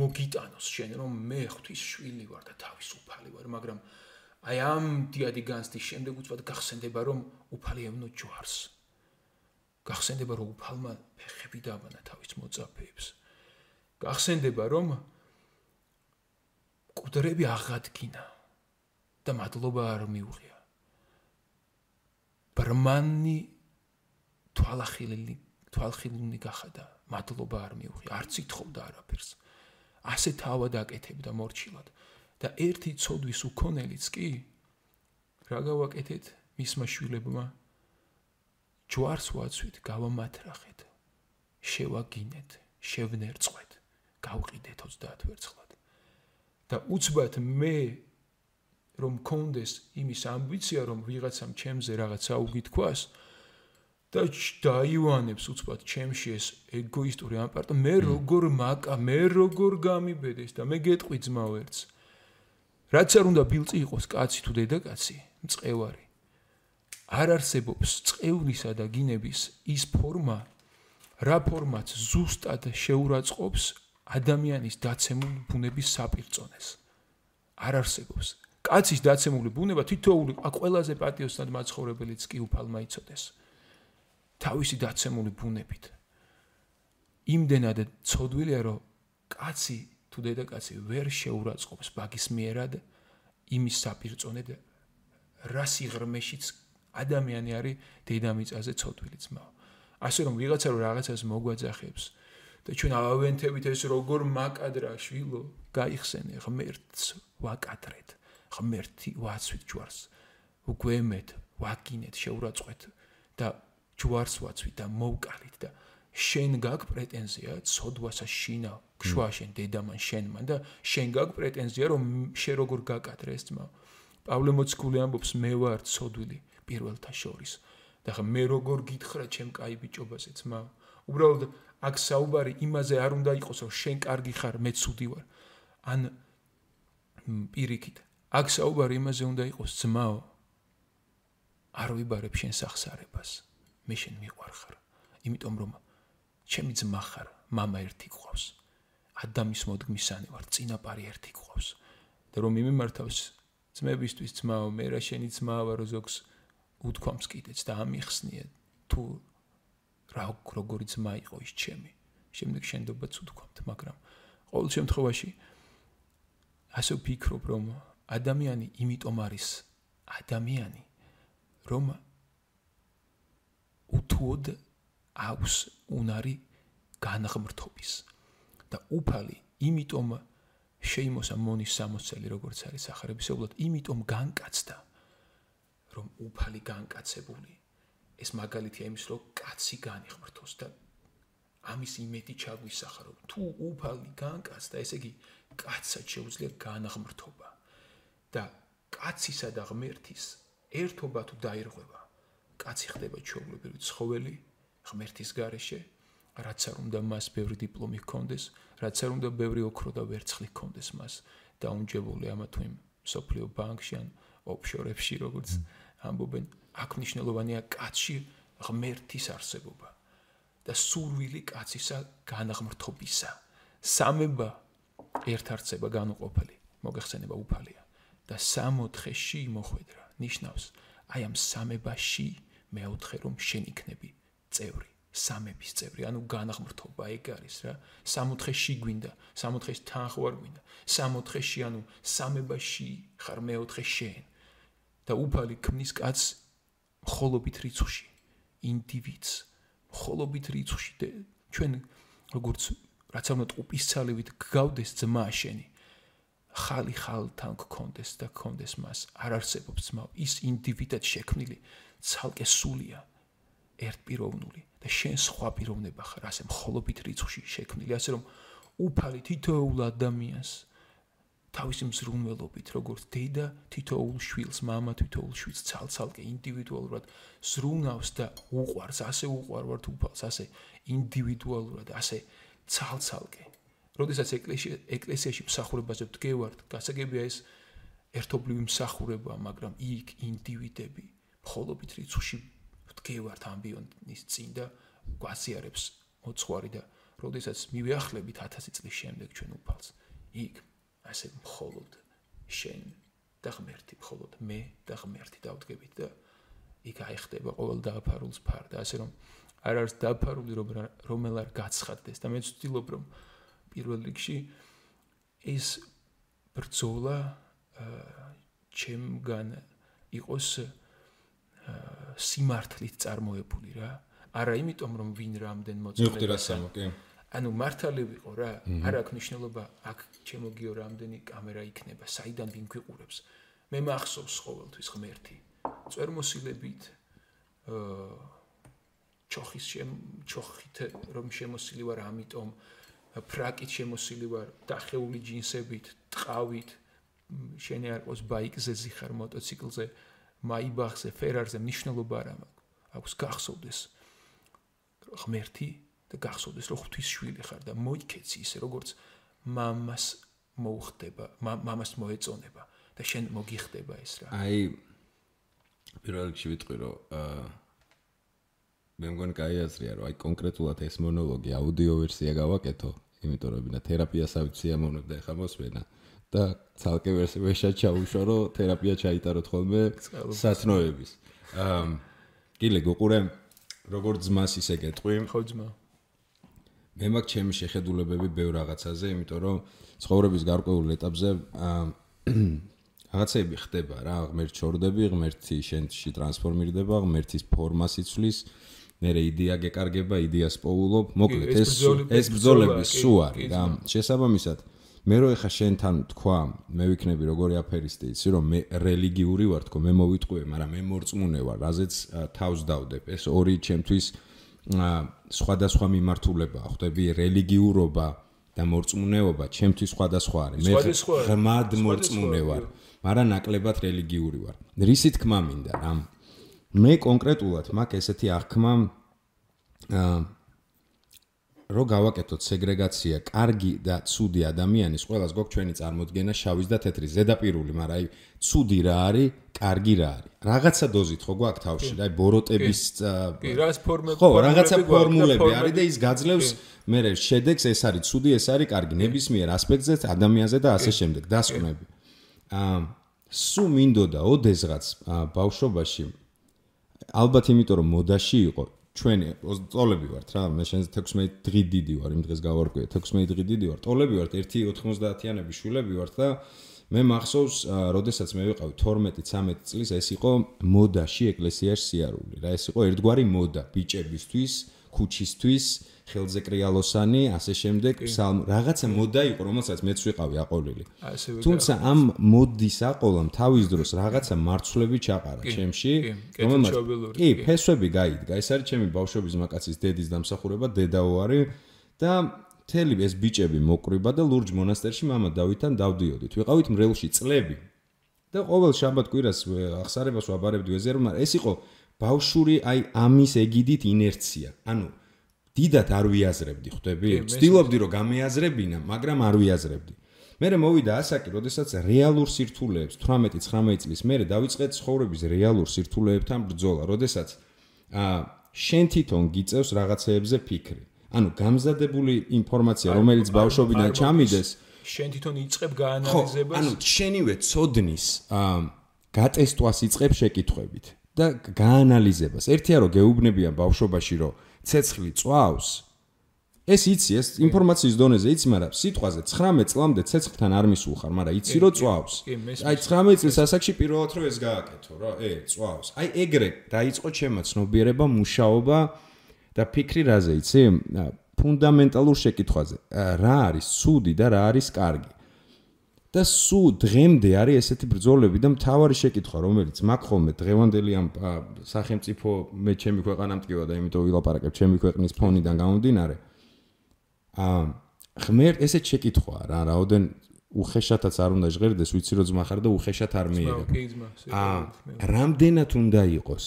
მოგიტანოს შენ რომ მე ღვთის შვილი ვარ და თავისუფალი ვარ მაგრამ აი ამ დიადი განსტის შემდეგ უცბად გახსენდება რომ უფალი ევნო ჯვარს გახსენდება რომ უფალმა ფეხები დაბანა თავის მოწაფეებს გახსენდება რომ კუდრები აღადგინა და მადლობა არ მიუღია. ბრმანი თვალახილილი თვალხილუნი გახადა, მადლობა არ მიუღია, არც ითხოვდა არაფერს. ასე თავად აკეთებდა მორჩილად და ერთი ცოდვის უქონელიც კი რა გავაკეთეთ მისმა შვილებმა ჯვარს ვაცვით გავამათრახეთ შევაგინეთ შევნერწყვეთ გავყიდეთ 30 ვერცხლად და უცბად მე რომ მქონდეს იმის ამბიცია რომ ვიღაცამ ჩემზე რაღაც აუგი თქვას და დაივანებს უცბად ჩემში ეს ეგოისტური ამპარტო მე როგორ მაკა მე როგორ გამიბედეს და მე გეტყვი ძმა ვერც რაც არ უნდა ბილწი იყოს კაცი თუ დედაკაცი მწყევარი. არ არსებობს წევლისა და გინების ის ფორმა რა ფორმაც ზუსტად შეურაცხყოფს ადამიანის დაცემული ბუნების საპირწონეს არ არსებობს კაცის დაცემული ბუნება თითოეული ყველაზე პატიოსნად მაცხოვრებელიც კი უფალმა იწოდეს. თავისი დაცემული ბუნებით. იმდენად ცოდვილია, რომ კაცი თუ დედაკაცი ვერ შეურაცხყოფს ბაგის მიერად იმის საპირწონედ რა სიღრმეშიც ადამიანი არის დედამიწაზე ცოდვილი ძმა. ასე რომ ვიღაცა რომ რაღაცას მოგვაძახებს და ჩვენ ავავენთებით ეს როგორ მაკადრა შვილო, გაიხსენე ღმერთს ვაკადრეთ. ღმერთი ვაცვით ჯვარს უგვემეთ ვაკინეთ შეურაცხეთ და ჯვარს ვაცვით და მოვკალით და შენ გაგ პრეტენზია ცოდვასა შინა გშვა შენ დედამან შენმან და შენ გაგ პრეტენზია რომ შე როგორ გაკადრე ეს ძმა პავლე მოციქული ამბობს მე ვარ ცოდვილი პირველთა შორის და ხა მე როგორ გითხრა ჩემ კაი ბიჭობაზე ძმა უბრალოდ აქ საუბარი იმაზე არ უნდა იყოს რომ შენ კარგი ხარ მე ცუდი ვარ ან პირიქით აქ საუბარი იმაზე უნდა იყოს ძმაო არ ვიბარებ შენ სახსარებას მე შენ მიყვარხარ იმიტომ რომ ჩემი ძმა ხარ мама ერთი ყავს ადამის მოდგმისანი ვარ წინაპარი ერთი ყავს და რომ მიმართავს ძმებისთვის ძმაო მე რა შენი ძმა ვარ ზოგს უთქვამს კიდეც და ამიხსნია თუ რა როგორი ძმა იყო ის ჩემი. შემდეგ შენდობაც უთქვამთ მაგრამ ყოველ შემთხვევაში ასე ვფიქრობ რომ ადამიანი იმიტომ არის ადამიანი რომ უთუოდ აქვს უნარი განღმრთობის. და უფალი იმიტომ შეიმოსა მონის სამოცელი როგორც არის ახარებისეულად იმიტომ განკაცდა რომ უფალი განკაცებული. ეს მაგალითია იმის რომ კაცი განიღმრთოს და ამის იმედი ჩაგვისახა რომ თუ უფალი განკაცდა ესე იგი კაცსაც შეუძლია განღმრთობა და კაცისა და ღმერთის ერთობა თუ დაირღვევა კაცი ხდება ჩვეულებრივი ცხოველი ღმერთის გარეშე რაც არ უნდა მას ბევრი დიპლომი ჰქონდეს რაც არ უნდა ბევრი ოქრო და ვერცხლი ჰქონდეს მას დაუნჯებული ამა თუ იმ სოფლიო ბანკში ან ოფშორებში როგორც ამბობენ, აქ მნიშვნელოვანია კაცში ღმერთის არსებობა და სურვილი კაცისა განაღმრთობისა. სამება ერთარცება განუყოფელი, მოგეხსენება უფალია და სამოთხეში მოხვედრა. ნიშნავს, აი ამ სამებაში მეოთხე რომ შენ იქნები წევრი. სამების წევრი, ანუ განაღმრთობა ეგ არის რა. 64-ში გვინდა, 64-ში თან ხო არ გვინდა. 64-ში ანუ სამებაში ხარ მეოთხე შენ. და უფალი ქმნის კაც მხოლობით რიცხვში. ინდივიდს მხოლობით რიცხვში. ჩვენ როგორც რაც ამ ტყუპის ცალივით გგავდეს ძმა შენი. ხალი ხალთან გქონდეს და გქონდეს მას. არ არსებობს ძმა. ის ინდივიდად შექმნილი ცალკე სულია ერთპიროვნული და შენ სხვა პიროვნება ხარ. ასე მხოლობით რიცხვში შექმნილი. ასე რომ უფალი თითოეულ ადამიანს თავისი მზრუნველობით როგორც დედა თითოეულ შვილს მამა თითოეულ შვილს ცალ-ცალკე ინდივიდუალურად ზრუნავს და უყვარს ასე უყვარვართ უფალს ასე ინდივიდუალურად ასე ცალ-ცალკე. როდესაც ეკლესია ეკლესიაში მსახურებაზე ვდგევართ, გასაგებია ეს ერთობლივი მსახურება, მაგრამ იქ ინდივიდები მხოლობით რიცხვში ვდგევართ ამბიონის წინ და გვასიარებს მოცხარი და როდესაც მივიახლებით 1000 წლის შემდეგ ჩვენ უფალს, იქ ასე მხოლოდ შენ და ღმერთი, მხოლოდ მე და ღმერთი დავდგებით და იქ აიხდება ყოველ დააფარულს ფარ და ასე რომ არ არის დააფარული რომ რომელ არ გაცხადდეს და მე ვცდილობ რომ პირველ რიგში ეს ბრძოლა ჩემგან იყოს სიმართლით წარმოებული რა. არა იმიტომ რომ ვინ რამდენ მოწმე. მიხვდი რა სამო, კი. ანუ მართალი ვიყო რა. არ აქვს მნიშვნელობა აქ ჩემოგიო რამდენი კამერა იქნება, საიდან ვინ გვიყურებს. მე მახსოვს ყოველთვის ღმერთი. წვერმოსილებით აა ჩოხის შემ ჩოხით რომ შემოსილი ვარ ამიტომ ფრაკით შემოსილი ვარ დახეული ჯინსებით, ტყავით, შენი არ ყოს ბაიკზე ზიხარ მოტოციკლზე, მაიბახზე, ფერარზე მნიშვნელობა არ აქვს გახსოვდეს ღმერთი და გახსოვდეს რომ ღვთის შვილი ხარ და მოიქეცი ისე როგორც მამას მოუხდება, მამას მოეწონება და შენ მოგიხდება ეს რა. აი პირველ რიგში ვიტყვი რომ აა მე მგონი კაი აზრია რომ აი კონკრეტულად ეს მონოლოგი აუდიო ვერსია გავაკეთო, იმიტომ რომ ნა თერაპიას ავიცი ამოვნებ და ეხა მოსვენა და ცალკე ვერსიაში ჩაუშვა რომ თერაპია ჩაიტაროთ ხოლმე სათნოების. აა გილე გუყურე როგორც ძმას ისე გეტყვი. ხო ძმა. მე მაქვს ჩემი შეხედულებები ბევრ რაღაცაზე, იმიტომ რომ ცხოვრების გარკვეულ ეტაპზე აა რაღაცები ხდება რა, ღმერთ ჩორდები, ღმერთი შენში ტრანსფორმირდება, ღმერთის ფორმას იცვლის. მე რე იდეა გეკარგება, იდეას პოულობ. მოკლედ ეს ეს ბრძოლები სუ არის რა. შესაბამისად მე რო ეხა შენთან თქვა, მე ვიქნები როგორი აფერისტი, იცი რომ მე რელიგიური ვარ თქო, მე მოვიტყვე, მაგრამ მე მორწმუნე ვარ, რაზეც თავს დავდებ. ეს ორი ჩემთვის სხვადასხვა მიმართულებაა, ხვდები, რელიგიურობა და მორწმუნეობა ჩემთვის სხვადასხვა არის. მე ღმად მორწმუნე ვარ, მაგრამ ნაკლებად რელიგიური ვარ. რისი თქმა მინდა რა? მე კონკრეტულად მაქვს ესეთი აღქმა აა რო გავაკეთოთ სეგრეგაცია, კარგი და ცუდი ადამიანის, ყველას გქ ჩვენი წარმოდგენა შავის და თეთრის ზედაპირული, მაგრამ აი ცუდი რა არის, კარგი რა არის. რაღაცა დოზით ხო გვაქვს თავში, აი ბოროტების კი, რას ფორმები ხო, რაღაცა ფორმულები არის და ის გაძლევს მე შედეგს ეს არის ცუდი, ეს არის კარგი, ნებისმიერ ასპექტზე, ადამიანზე და ასე შემდეგ, დასკვნები. აა სუ მინდოდა ოდესღაც ბავშვობაში. ალბათ იმიტომ რომ მოდაში იყო ჩვენი ტოლები ვართ რა მე შენ 16 დღი დიდი ვარ იმ დღეს გავარკვიე 16 დღი დიდი ვარ ტოლები ვართ 1.90-იანები შულები ვართ და მე მახსოვს როდესაც მე ვიყავი 12-13 წლის ეს იყო მოდაში ეკლესიაში სიარული რა ეს იყო ერთგვარი მოდა ბიჭებისთვის ქუჩისთვის ხელზე კრიალოსანი, ასე შემდეგ, სალმ რაღაცა მოდა იყო, რომელსაც მეც ვიყავი აყოლილი. თუმცა ამ მოდის აყოლამ თავის დროს რაღაცა მარცვლები ჩაყარა ჩემში, რომელმაც კი, ფესვები გაიდგა. ეს არის ჩემი ბავშვობის მაკაცის დედის დამსახურება, დედაო არის და თელი ეს ბიჭები მოკრიბა და ლურჯ მონასტერში мама დავითან დავდიოდით. ვიყავით მრელში წლები. და ყოველ შაბათ კვირას ახსარებას ვაბარებდი ეზერ, მაგრამ ეს იყო ბავშვური აი ამის ეგიდით ინერცია. ანუ დიდად არ ვიაზრებდი, ხვდები? ვცდილობდი რომ გამეაზრებინა, მაგრამ არ ვიაზრებდი. მერე მოვიდა ასაკი, როდესაც რეალურ სირთულეებს 18-19 წლის მერე დავიწყე ცხოვრების რეალურ სირთულეებთან ბრძოლა, როდესაც აა შენ თვითონ გიწევს რაღაცეებზე ფიქრი. ანუ გამზადებული ინფორმაცია, რომელიც ბავშვობიდან ჩამიდეს, შენ თვითონ იწყებ გაანალიზებას. ანუ შენივე ცოდნის აა გატესტვას იწყებ შეკითხვებით და გაანალიზებას. ერთია რომ გეუბნებიან ბავშვობაში რომ ცეცხლი წვავს. ეს იცი ეს ინფორმაციის დონეზე იცი მაგრამ სიტყვაზე 19 წლამდე ცეცხლთან არ მისულხარ მაგრამ იცი რომ წვავს. აი 19 წლის ასაკში პირველად რომ ეს გააკეთო რა ე წვავს. აი ეგრე დაიწყო ჩემო ცნობიერება მუშაობა და ფიქრი რაზე იცი ფუნდამენტალურ შეკითხვაზე. რა არის ცუდი და რა არის კარგი და სუ დღემდე არის ესეთი ბრძოლები და მთავარი შეკითხვა რომელიც მაგ ხოლმე დღევანდელი ამ სახელმწიფო მე ჩემი ქვეყანა მტკივა და იმიტომ ვილაპარაკებ ჩემი ქვეყნის ფონიდან გამომდინარე. ა ღმერთ ესეთ შეკითხვაა რა რაოდენ უხეშათაც არ უნდა ჟღერდეს ვიცი რომ ძმა ხარ და უხეშათ არ მიიღებ. ა რამდენად უნდა იყოს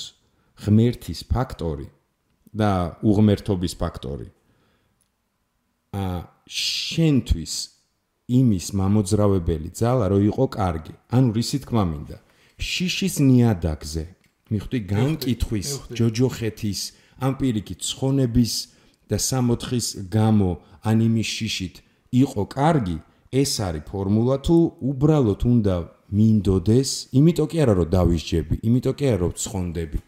ღმერთის ფაქტორი და უღმერთობის ფაქტორი? ა შენთვის იმის მამოძრავებელი ძალა რო იყო კარგი. ანუ რისი თქმა მინდა? შიშის ნიადაგზე, მიხვდი განკითხვის, ჯოჯოხეთის, ამ პირიქით ცხონების და სამოთხის გამო ან იმის შიშით იყო კარგი, ეს არის ფორმულა თუ უბრალოდ უნდა მინდოდეს, იმიტომ კი არა რომ დავისჯები, იმიტომ კი არა რომ ცხონდები.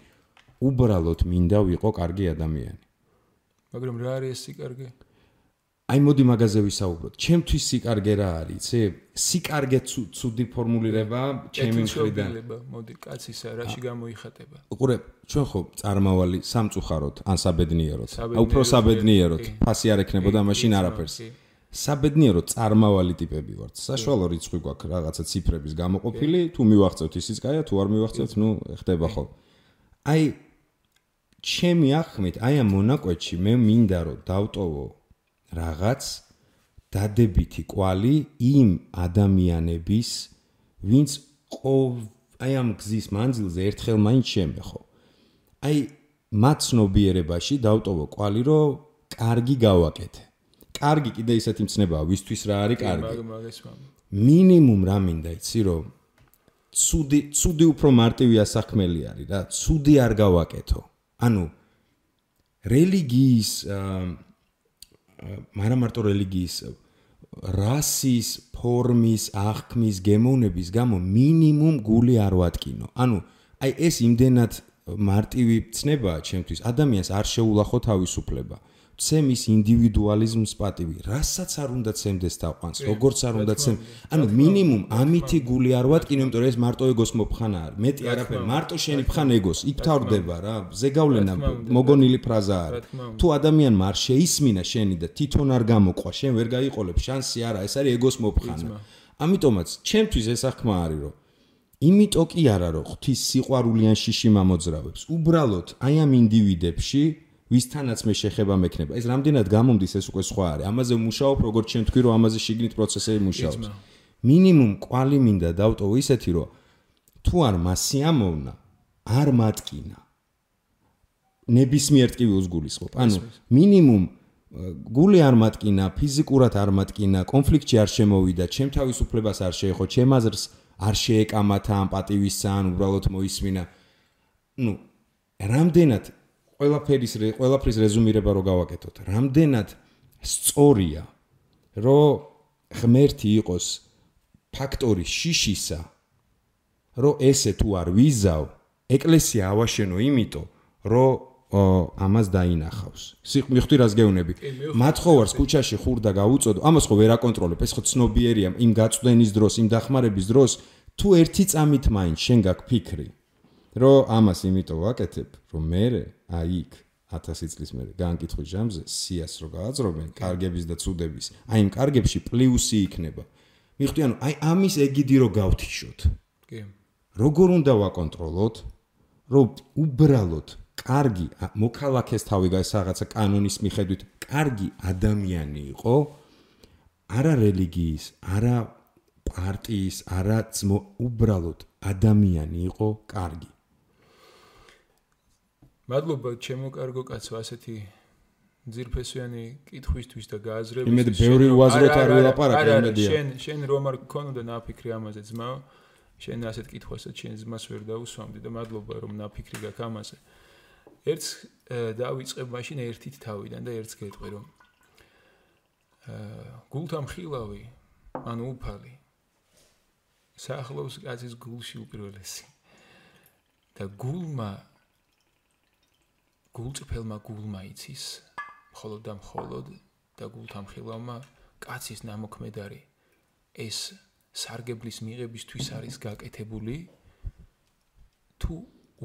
უბრალოდ მინდა ვიყო კარგი ადამიანი. მაგრამ რა არის ეს კარგი? აი მოდი მაგაზე ვისაუბროთ. ჩემთვის სიკარგე რა არის, იცი? სიკარგე ცუდი ფორმულირება ჩემი მხრიდან. მოდი კაცისა რაში გამოიხატება? უყურე, ჩვენ ხო წარმავალი სამწუხაროდ ან საბედნიეროდ. უფრო საბედნიეროდ. ფასი არ ექნებოდა მაშინ არაფერს. საბედნიეროდ წარმავალი ტიპები ვართ. საშუალო რიცხვი გვაქვს რაღაცა ციფრების გამოყოფილი, თუ მივახცევთ ისიც კაია, თუ არ მივახცევთ, ნუ ხდება ხო. აი ჩემი ახმით, აი ამ მონაკვეთში მე მინდა რომ დავტოვო რაღაც დადებითი კვალი იმ ადამიანების, ვინც ყო აი ამ გზის მანძილზე ერთხელ მაინც შემეხო. აი მათ ცნობიერებაში დავტოვო კვალი, რომ კარგი გავაკეთე. კარგი კიდე ისეთი მცნებაა, ვისთვის რა არის კარგი. მინიმუმ რა მინდა იცი, რომ ცუდი ცუდი უფრო მარტივია საქმელი არის რა, ცუდი არ გავაკეთო. ანუ რელიგიის მაგრამ მარტო რელიგიის რასის ფორმის აღქმის გემოვნების გამო მინიმუმ გული არ ვატკინო. ანუ აი ეს იმდენად მარტივი ცნებაა ჩემთვის. ადამიანს არ შეულახო თავისუფლება. ცემის ინდივიდუალიზმს პატივი, რასაც არ უნდა ცემდეს თაყვანს, როგორც არ უნდა ცემ. ანუ მინიმუმ ამითი გული არ ვატკინო, იმიტომ რომ ეს მარტო ეგოს მოფხანა არის. მეტი არაფერი, მარტო შენი ფხან ეგოს, იქ თავდება რა. ზეგავლენა მოგონილი ფრაზა არის. თუ ადამიანმა არ შეისმინა შენი და თვითონ არ გამოყვა, შენ ვერ გაიყოლებ შანსი არა, ეს არის ეგოს მოფხანა. ამიტომაც ჩემთვის ეს ახმა არის, რომ იმიტომ კი არა რომ ღვთის სიყვარულიან შიში მომოძრავებს. უბრალოდ აი ამ ინდივიდებში ვისთანაც მე შეხება მექნება. ეს რამდენად გამომდის ეს უკვე სხვა არის. ამაზე მუშაობ, როგორც ჩვენ თქვი, რომ ამაზე შიგნით პროცესები მუშაობს. მინიმუმ კვალი მინდა დავტოვო ისეთი, რომ თუ არ მასიამოვნა, არ მატკინა. ნებისმიერ ტკივილს გულისხმობ. ანუ მინიმუმ გული არ მატკინა, ფიზიკურად არ მატკინა, კონფლიქტში არ შემოვიდა, ჩემ თავისუფლებას არ შეეხო, ჩემ აზრს არ შეეკამათა ამ პატივისა, ან უბრალოდ მოისმინა. ну, რამდენად ყველაფერის ყველაფრის რეზუმირება რო გავაკეთოთ, რამდენად სწორია, რომ ღმერთი იყოს ფაქტორი შიშისა, რომ ესე თუ არ ვიზავ, ეკლესია ავაშენო იმიტომ, რომ ამას დაინახავს. მიხვდი რას გეუნები? მათხოვარს ქუჩაში ხურდა გაუწოდო. ამას ხო ვერ აკონტროლებ, ეს ხო ცნობიერია იმ გაწვდენის დროს, იმ დახმარების დროს, თუ ერთი წამით მაინც შენ გაქვს ფიქრი, რომ ამას იმიტომ ვაკეთებ, რომ მე აი იქ 1000 წლის მერე განკითხვის ჟამზე სიას რო გააძრობენ კარგების და ცუდების, აი იმ კარგებში პლუსი იქნება. მიხვდი ანუ აი ამის ეგიდი რო გავთიშოთ. კი. როგორ უნდა ვაკონტროლოთ, რომ უბრალოდ კარგი მოქალაქეს თავი გაის რაღაცა კანონის მიხედვით კარგი ადამიანი იყო, არა რელიგიის, არა პარტიის, არა უბრალოდ ადამიანი იყო კარგი. მადლობა ჩემო კარგო კაცო ასეთი ძირფესვიანი კითხვისთვის და გააზრებისთვის. იმედ ბევრი უაზროთ არ ვილაპარაკე იმედია. შენ შენ რომ არ გქონოდა ნაფიქრი ამაზე ძმა, შენ ასეთ კითხვასაც შენ ძმას ვერ დაუსვამდი და მადლობა რომ ნაფიქრი გაქვს ამაზე. ერთს დავიწყებ მაშინ ერთით თავიდან და ერთს გეტყვი რომ აა გულთამხილავი ანუ უფალი საახლოს კაცის გულში უპირველესი და გულმა გულწრფელმა გულმა იცის მხოლოდ და მხოლოდ და გულთამხილავმა კაცის ნამოქმედარი ეს სარგებლის მიღებისთვის არის გაკეთებული თუ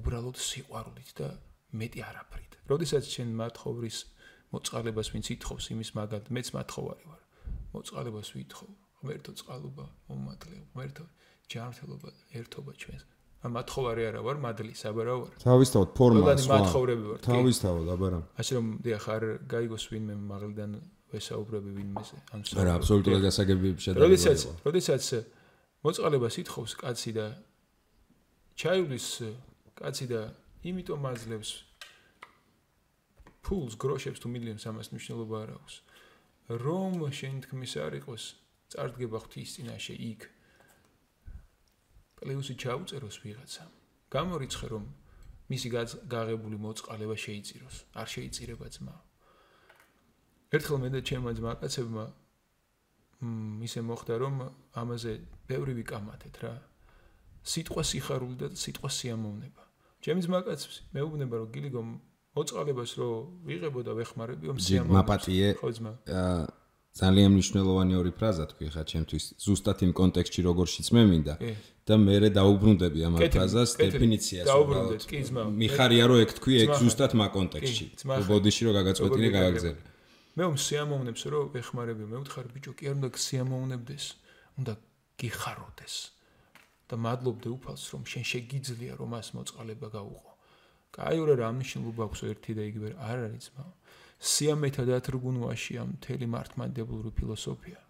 უბრალოდ სიყვარულით და მეტი არაფრით. როდესაც შენ მათხოვრის მოწყალებას ვინც ითხოვს იმის მაგალ მეც მათხოვარი ვარ. მოწყალებას ვითხოვ. ღმერთო წყალობა, მომატლე, ღმერთო ჯანმრთელობა, ერთობა ჩვენს. მათხოვარი არა ვარ, მადლი, საბარავ ვარ. თავისთავად ფორმა სხვა. მათხოვრები ვარ. თავისთავად, აბარა. ასე რომ დიახ, არ გაიგოს ვინმე მაღლიდან ვესაუბრები ვინმეზე. ან სხვა. არა, აბსოლუტურად გასაგები შედა. როდესაც, როდესაც მოწყალებას ითხოვს კაცი და ჩაივლის კაცი და იმიტომ აძლევს ფულს, გროშებს თუ მილიონს ამას მნიშვნელობა არ აქვს. რომ შენ თქმის არ იყოს, წარდგება ღვთის წინაშე იქ. პლეუსი ჩაუწეროს ვიღაცა. გამორიცხე რომ მისი გაღებული მოწყალება შეიწიროს. არ შეიწირება ძმა. ერთხელ მე და ჩემმა ძმა კაცებმა მ ისე მოხდა რომ ამაზე ბევრი ვიკამათეთ რა. სიტყვა სიხარული და სიტყვა სიამოვნება. ჩემი ძმა კაცს მეუბნება რომ გილიგო მოწყალებას რო ვიღებო და ვეხმარებიო სიამოვნება. მაპატიე. ხო ძმა. აა ძალიან მნიშვნელოვანი ორი ფრაზა თქვი ხა ჩემთვის. ზუსტად იმ კონტექსტში როგორშიც მე მინდა. და მე დაუბრუნდები ამ ფრაზას დეფინიციას დაუბრუნდეთ კი ძმა მიხარია რომ ეგ თქვი ეგ ზუსტად მაგ კონტექსტში. ბოდიში რომ გაგაწყვეტინე გაგაგზელე მე უმ სიამოვნებს რომ ეხმარები მე ვთხარ ბიჭო კი არ უნდა სიამოვნებდეს უნდა გიხაროდეს. და მადლობდე უფალს რომ შენ შეგიძლია რომ მას მოწყალება გაუყო. კაი ორა რა მნიშვნელობა აქვს ერთი და იგივე არ არის ძმა სიამეთა დათრგუნვაში ამ მთელი მართმადებლური ფილოსოფია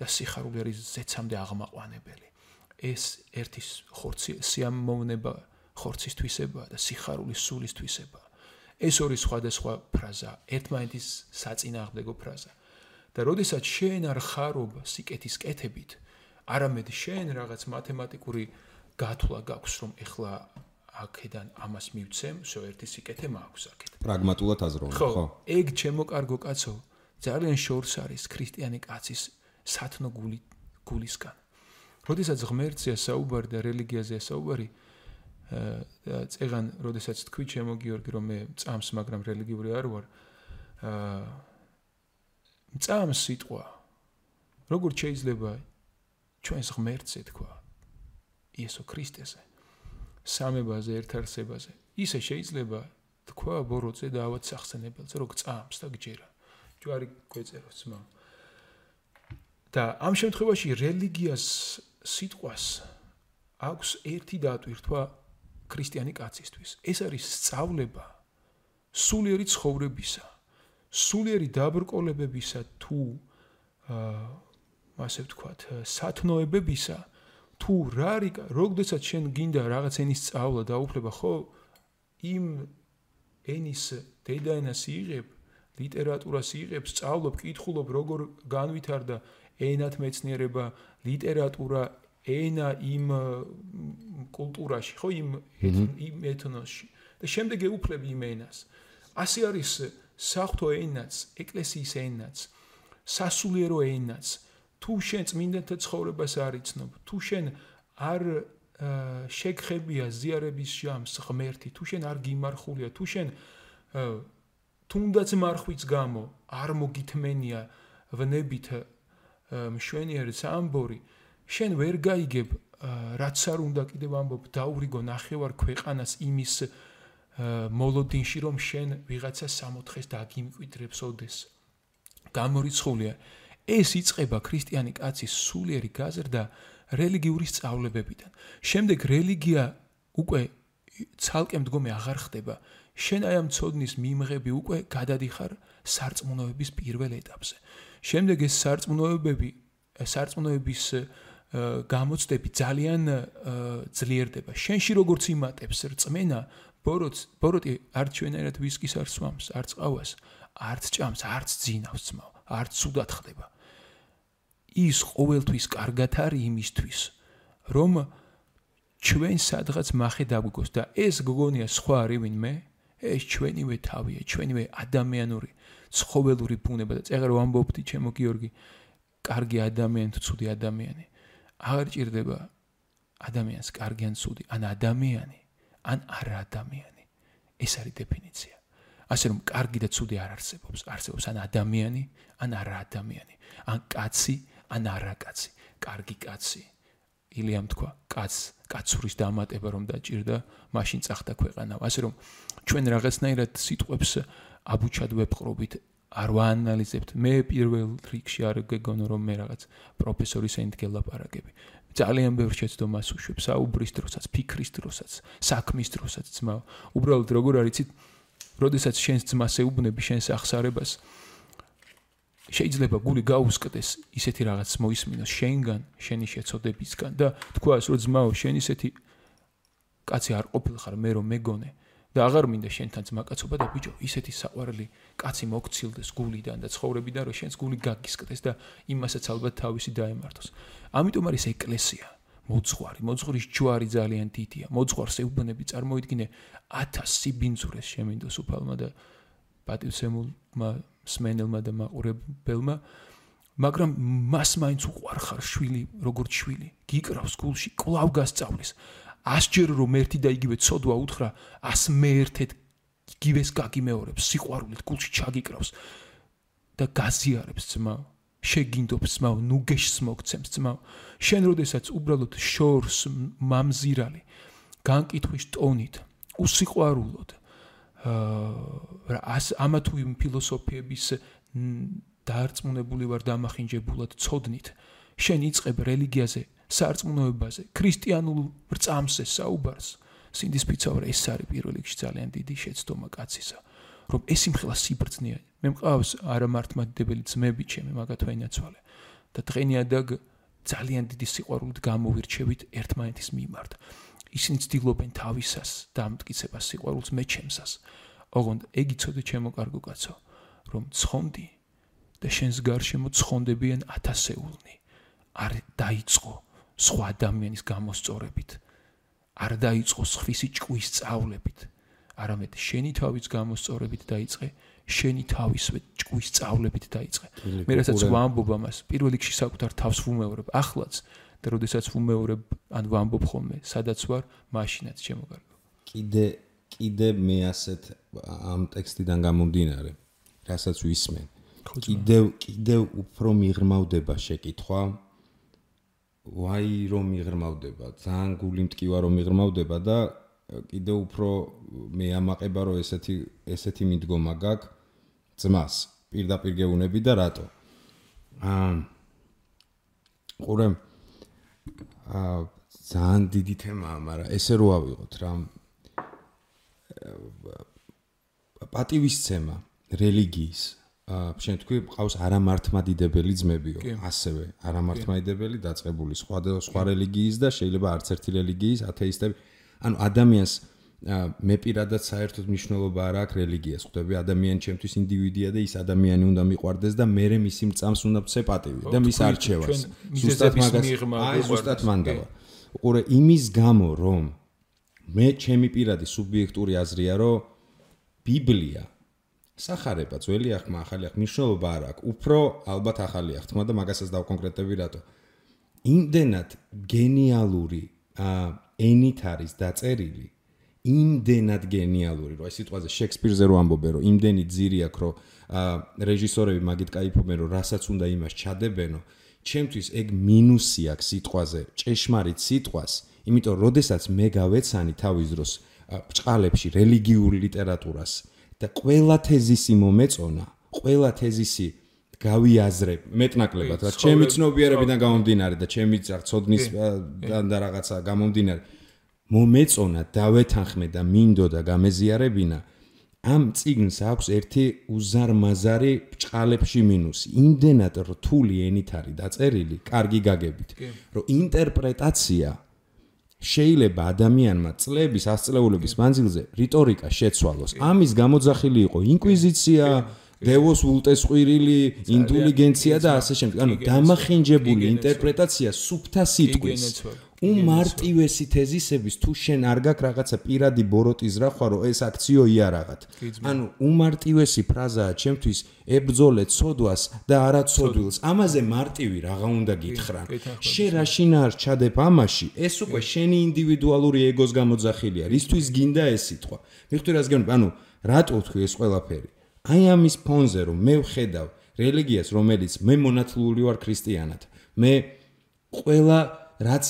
და სიხარული არის ზეცამდე აღმაყვანებელი. ეს ერთის ხორცი სიამოვნება ხორცის თვისება და სიხარული სულის თვისება. ეს ორი სხვადასხვა ფრაზა, ერთმანეთის საწინააღმდეგო ფრაზა. და როდესაც შენ არ ხარობ სიკეთის კეთებით, არამედ შენ რაღაც მათემატიკური გათვლა გაქვს, რომ ეხლა აქედან ამას მივცემ, შო ერთი სიკეთე მაქვს აქეთ. პრაგმატულად აზროვებ, ხო? ეგ ჩემო კარგო კაცო, ძალიან შორს არის ქრისტიანი კაცის სათნო გული გულისგან. როდესაც ღმერთზე საუბარი და რელიგიაზე საუბარი წეგან, როდესაც თქვი ჩემო გიორგი რომ მე წამს, მაგრამ რელიგიური არ ვარ. აა წამს სიტყვა. როგორ შეიძლება ჩვენს ღმერთზე თქვა? იესო ქრისტეზე. სამებაზე ერთარსებაზე. ისე შეიძლება თქვა ბოროტზე და ავად სახსენებელზე რომ წამს და გჯერა. ჯვარი გვეწერო ძმა და ამ შემთხვევაში რელიგიას სიტყვას აქვს ერთი დატვირთვა ქრისტიანი კაცისთვის. ეს არის სწავლება სულიერი ცხოვრებისა სულიერი დაბრკოლებებისა თუ აა ასე ვთქვათ სათნოებებისა თუ რა არის როდესაც შენ გინდა რაღაც ენის სწავლა და უფლება ხო იმ ენის დედაენას იღებ ლიტერატურას იღებ სწავლობ კითხულობ როგორ განვითარდა ენათ მეცნიერება ლიტერატურა ენა იმ კულტურაში ხო იმ იმ ეთნოსში. და შემდეგ ეუფლები იმ ენას. ასე არის საფრთხო ენაც ეკლესიის ენაც სასულიერო ენაც თუ შენ წმინდანთა ცხოვრებას არ იცნობ, თუ შენ არ შეგხებია ზიარების ჟამს ღმერთი, თუ შენ არ გიმარხულია, თუ შენ თუნდაც მარხვის გამო არ მოგითმენია ვნებით მშვენიერი სამბორი, შენ ვერ გაიგებ რაც არ უნდა კიდევ ამბობ დაურიგო ნახევარ ქვეყანას იმის მოლოდინში რომ შენ ვიღაცა სამოთხეს დაგიმკვიდრებს ოდეს გამორიცხულია ეს იწება ქრისტიანი კაცის სულიერი გაზრდა რელიგიური სწავლებებიდან. შემდეგ რელიგია უკვე ცალკე მდგომი აღარ ხდება. შენ აი ამ ცოდნის მიმღები უკვე გადადიხარ სარწმუნოების პირველ ეტაპზე. შემდეგ ეს სარწმუნოებები, სარწმუნოების გამოცდები ძალიან ძლიერდება. შენში როგორც იმატებს რწმენა, ბოროტ ბოროტი არც ჩვენერად ვისკის არ სვამს, არც ყავას, არც ჭამს, არც ძინავს ძმაო, არც სუდად ხდება. ის ყოველთვის კარგად არის იმისთვის, რომ ჩვენ სადღაც מחე დაგვიგოს და ეს გოგონია სხვა არის ვინმე? ეს ჩვენივე თავია, ჩვენივე ადამიანური ცხოველური ბუნება და წეღერო ამბობდი ჩემო გიორგი, კარგი ადამიანი თუ ცუდი ადამიანი. აღარ ჭირდება ადამიანს კარგი ან ცუდი, ან ადამიანი, ან არა ადამიანი. ეს არის დეფინიცია. ასე რომ კარგი და ცუდი არ არსებობს, არსებობს ან ადამიანი, ან არა ადამიანი, ან კაცი, ან არა კაცი, კარგი კაცი. ილიამ თქვა, კაც, კაცურის დამატება რომ დაჭირდა, მაშინ წახდა ქვეყანა. ასე რომ ჩვენ რაღაცნაირად სიტყვებს აბუჩად ვეპყრობით, არ ვაანალიზებთ. მე პირველ რიგში არ გეგონო რომ მე რაღაც პროფესორის ენდგელ ლაპარაკები. ძალიან ბევრ შეცდომას უშვებ, საუბრის დროსაც, ფიქრის დროსაც, საქმის დროსაც ძმა. უბრალოდ როგორ არიცით, როდესაც შენს ძმას ეუბნები შენს ახსარებას, შეიძლება გული გაუსკდეს ისეთი რაღაც მოისმინოს შენგან, შენი შეცოდებისგან და თქვას რომ ძმაო, შენ ისეთი კაცი არ ყოფილხარ მე რომ მეგონე და აღარ მინდა შენთან ძმაკაცობა და ბიჭო, ისეთი საყვარელი კაცი მოგცილდეს გულიდან და ცხოვრებიდან რომ შენს გული გაგისკდეს და იმასაც ალბათ თავისი დაემართოს. ამიტომ არის ეკლესია. მოძღვარი, მოძღვრის ჯვარი ძალიან დიდია. მოძღვარს ეუბნები წარმოიდგინე 1000 სიბინძურეს შემინდოს უფალმა და პატივცემულმა სმენელმა და მაყურებელმა. მაგრამ მას მაინც უყარხარ შვილი როგორც შვილი. გიკრავს გულში კლავ გასწავლის. ასჯერ რომ ერთი და იგივე ცოდვა უთხრა ას მე ერთად იგივეს გაგიმეორებს სიყვარულით გულში ჩაგიკრავს და გაზიარებს ძმა შეგინდობს ძმაო, ნუ გეშს მოგცემს ძმაო. შენ როდესაც უბრალოდ შორს მამზირალი განკითხვის ტონით უსიყვარულოდ აა ამა თუ იმ ფილოსოფიების დარწმუნებული ვარ დამახინჯებულად წოდნით შენ იწებ რელიგიაზე სარწმუნოებაზე ქრისტიანულ რწამსე საუბარს სინდის ფიცავრე ეს არის პირველ რიგში ძალიან დიდი შეცდომა კაცისა რომ ეს სიმხილა სიბრძნეა. მე მყავს არამართმადებელი ძმები ჩემი მაგათვე ინაცვალე და დღენია და ძალიან დიდი სიყვარულით გამოვირჩევით ერთმანეთის მიმართ. ისინი ცდილობენ თავისას დამტკიცებას სიყვარულს მე ჩემსას. ოღონდ ეგ იცოდე ჩემო კარგო კაცო, რომ ცხონდი და შენს გარშემო ცხონდებიან ათასეულნი. არ დაიწყო სხვა ადამიანის გამოსწორებით. არ დაიწყო სხვისი ჭკუის წავლებით. არამედ შენი თავის გამოსწორებით დაიწყე, შენი თავისვე ჭკვის წავლებით დაიწყე. მე რასაც ვამბობ ამას, პირველ რიგში საკუთარ თავს ვუმეორებ ახლაც და როდესაც ვუმეორებ ან ვამბობ ხოლმე, სადაც ვარ, მაშინაც შემოგარგო. კიდე კიდე მე ასეთ ამ ტექსტიდან გამომდინარე, რასაც ვისმენ. კიდევ კიდევ უფრო მიღრმავდება შეკითხვა, ვაი რომ მიღრმავდება, ძალიან გული მტკივა რომ მიღრმავდება და კიდე უფრო მე ამაყება რომ ესეთი ესეთი მიდგომა გაქვს ძმას პირდაპირ გეუნები და რატო? აა ყურე აა ძალიან დიდი თემაა, მაგრამ ესე რო ავიღოთ რა პატივისცემა რელიგიის შენ თქვი ყავს არამართმადიდებელი ძმებიო, ასევე არამართმადიდებელი დაწყებული სხვა სხვა რელიგიის და შეიძლება არც ერთი რელიგიის ათეისტები. ანუ ადამიანს მე პირადად საერთოდ მნიშვნელობა არ აქვს რელიგიას. ხვდები, ადამიანი ჩემთვის ინდივიდია და ის ადამიანი უნდა მიყვარდეს და მე მისი მწამს უნდა ვცე პატივი და მის არჩევას. ზუსტად მაგას აი ზუსტად მანდავა. უყურე იმის გამო რომ მე ჩემი პირადი სუბიექტური აზრია რომ ბიბლია სახარება ძველი ახმა ახალი ახ მნიშვნელობა არ აქვს. უფრო ალბათ ახალი ახთმა და მაგასაც დავკონკრეტები რატო. იმდენად გენიალური აა ენით არის დაწერილი. იმდენად გენიალური რომ ეს სიტყვაზე შექსპირზე რო ამბობენ რომ იმდენი ძირი აქვს რომ რეჟისორები მაგით кайფობენ რომ რასაც უნდა იმას ჩადებენო ჩემთვის ეგ მინუსი აქვს სიტყვაზე ჭეშმარიტ სიტყვას. იმიტომ როდესაც მე გავეცანი თავის დროს ბჭყალებში რელიგიურ ლიტერატურას და ყველა თეზისი მომეწონა ყველა თეზისი გავიაზრებ მეტნაკლებად რა ჩემი ცნობიერებიდან გამომდინარე და ჩემი წოდნის და რაღაცა გამომდინარე. მომეწონა დავეთანხმე და მინდო და გამეზიარებინა ამ ციგნს აქვს ერთი უზარმაზარი ბჭყალებში მინუსი. იმდენად რთული ენით არის დაწერილი კარგი გაგებით რომ ინტერპრეტაცია შეიძლება ადამიანმა წლების ასწლეულების მანძილზე რიტორიკა შეცვალოს. ამის გამოძახილი იყო ინკვიზიცია დევოს ულტეს ყვირილი ინტელიგენცია და ასე შემდეგ. ანუ დამახინჯებული ინტერპრეტაცია სუფთა სიტყვის. უმარტივესი თეზისების თუ შენ არ გაქვს რაღაცა პირადი ბოროტის რა ხო ეს აქციოია რაღაც. ანუ უმარტივესი ფრაზაა ჩემთვის ებძოლე ცოდვას და არა ცოდვილს. ამაზე მარტივი რაღა უნდა გითხრან შენ რა შინაარ ჩადებ ამაში ეს უკვე შენი ინდივიდუალური ეგოს გამოძახილია. რისთვის გინდა ეს სიტყვა? მიხდი რას გეუბნები ანუ რატო თქვი ეს ყველაფერი აი ამის ფონზე რომ მე ვხედავ რელიგიას რომელიც მე მონათლული ვარ ქრისტიანად მე ყველა რაც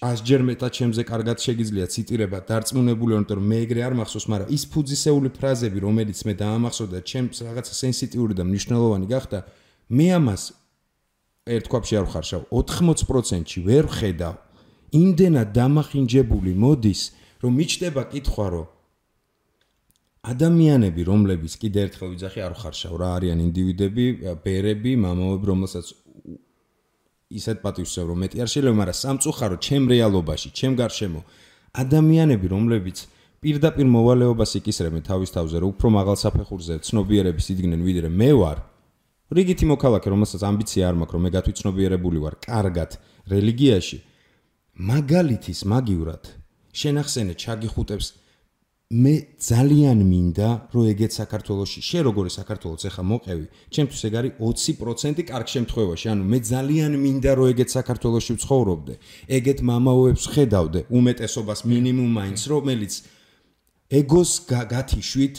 ასჯერ მეტად ჩემზე კარგად შეგიძლია ციტირება დარწმუნებული ვარ რომ მე ეგრე არ მახსოვს მაგრამ ის ფუძისეული ფრაზები რომელიც მე დაამახსოვრდა ჩემს რაღაცა სენსიტიური და მნიშვნელოვანი გახდა მე ამას ერთ ქვაფში არ ვხარშავ. 80%-ში ვერ ხედავ იმდენად დამახინჯებული მოდის რომ მიჩდება კითხვა რომ ადამიანები რომლებიც კიდე ერთხელ ვიძახი არ ვხარშავ რა არიან ინდივიდები ბერები მამაოები რომელსაც ისეთ პატივსევ რომ მეტი არ შეიძლება, მაგრამ სამწუხარო ჩემ რეალობაში, ჩემ გარშემო ადამიანები, რომლებიც პირდაპირ მოვალეობას იკისრებენ თავის თავზე, რომ უფრო მაღალ საფეხურზე ცნობიერების იდგნენ ვიდრე მე ვარ. რიგითი მოქალაქე, რომელსაც ამბიცია არ მაქვს, რომ მე გათვითცნობიერებული ვარ, კარგად რელიგიაში მაგალითის მაგივრად შენახსენე ჩაგიხუტებს მე ძალიან მინდა რომ ეგეთ საქართველოსში შე როგორი საქართველოს ეხა მოყევი ჩემთვის ეგ არის 20% კარგ შემთხვევაში ანუ მე ძალიან მინდა რომ ეგეთ საქართველოსში ვცხოვრობდე ეგეთ მამაოებს ხედავდე უმეტესობას მინიმუმ მაინც რომელიც ეგოს გათიშვით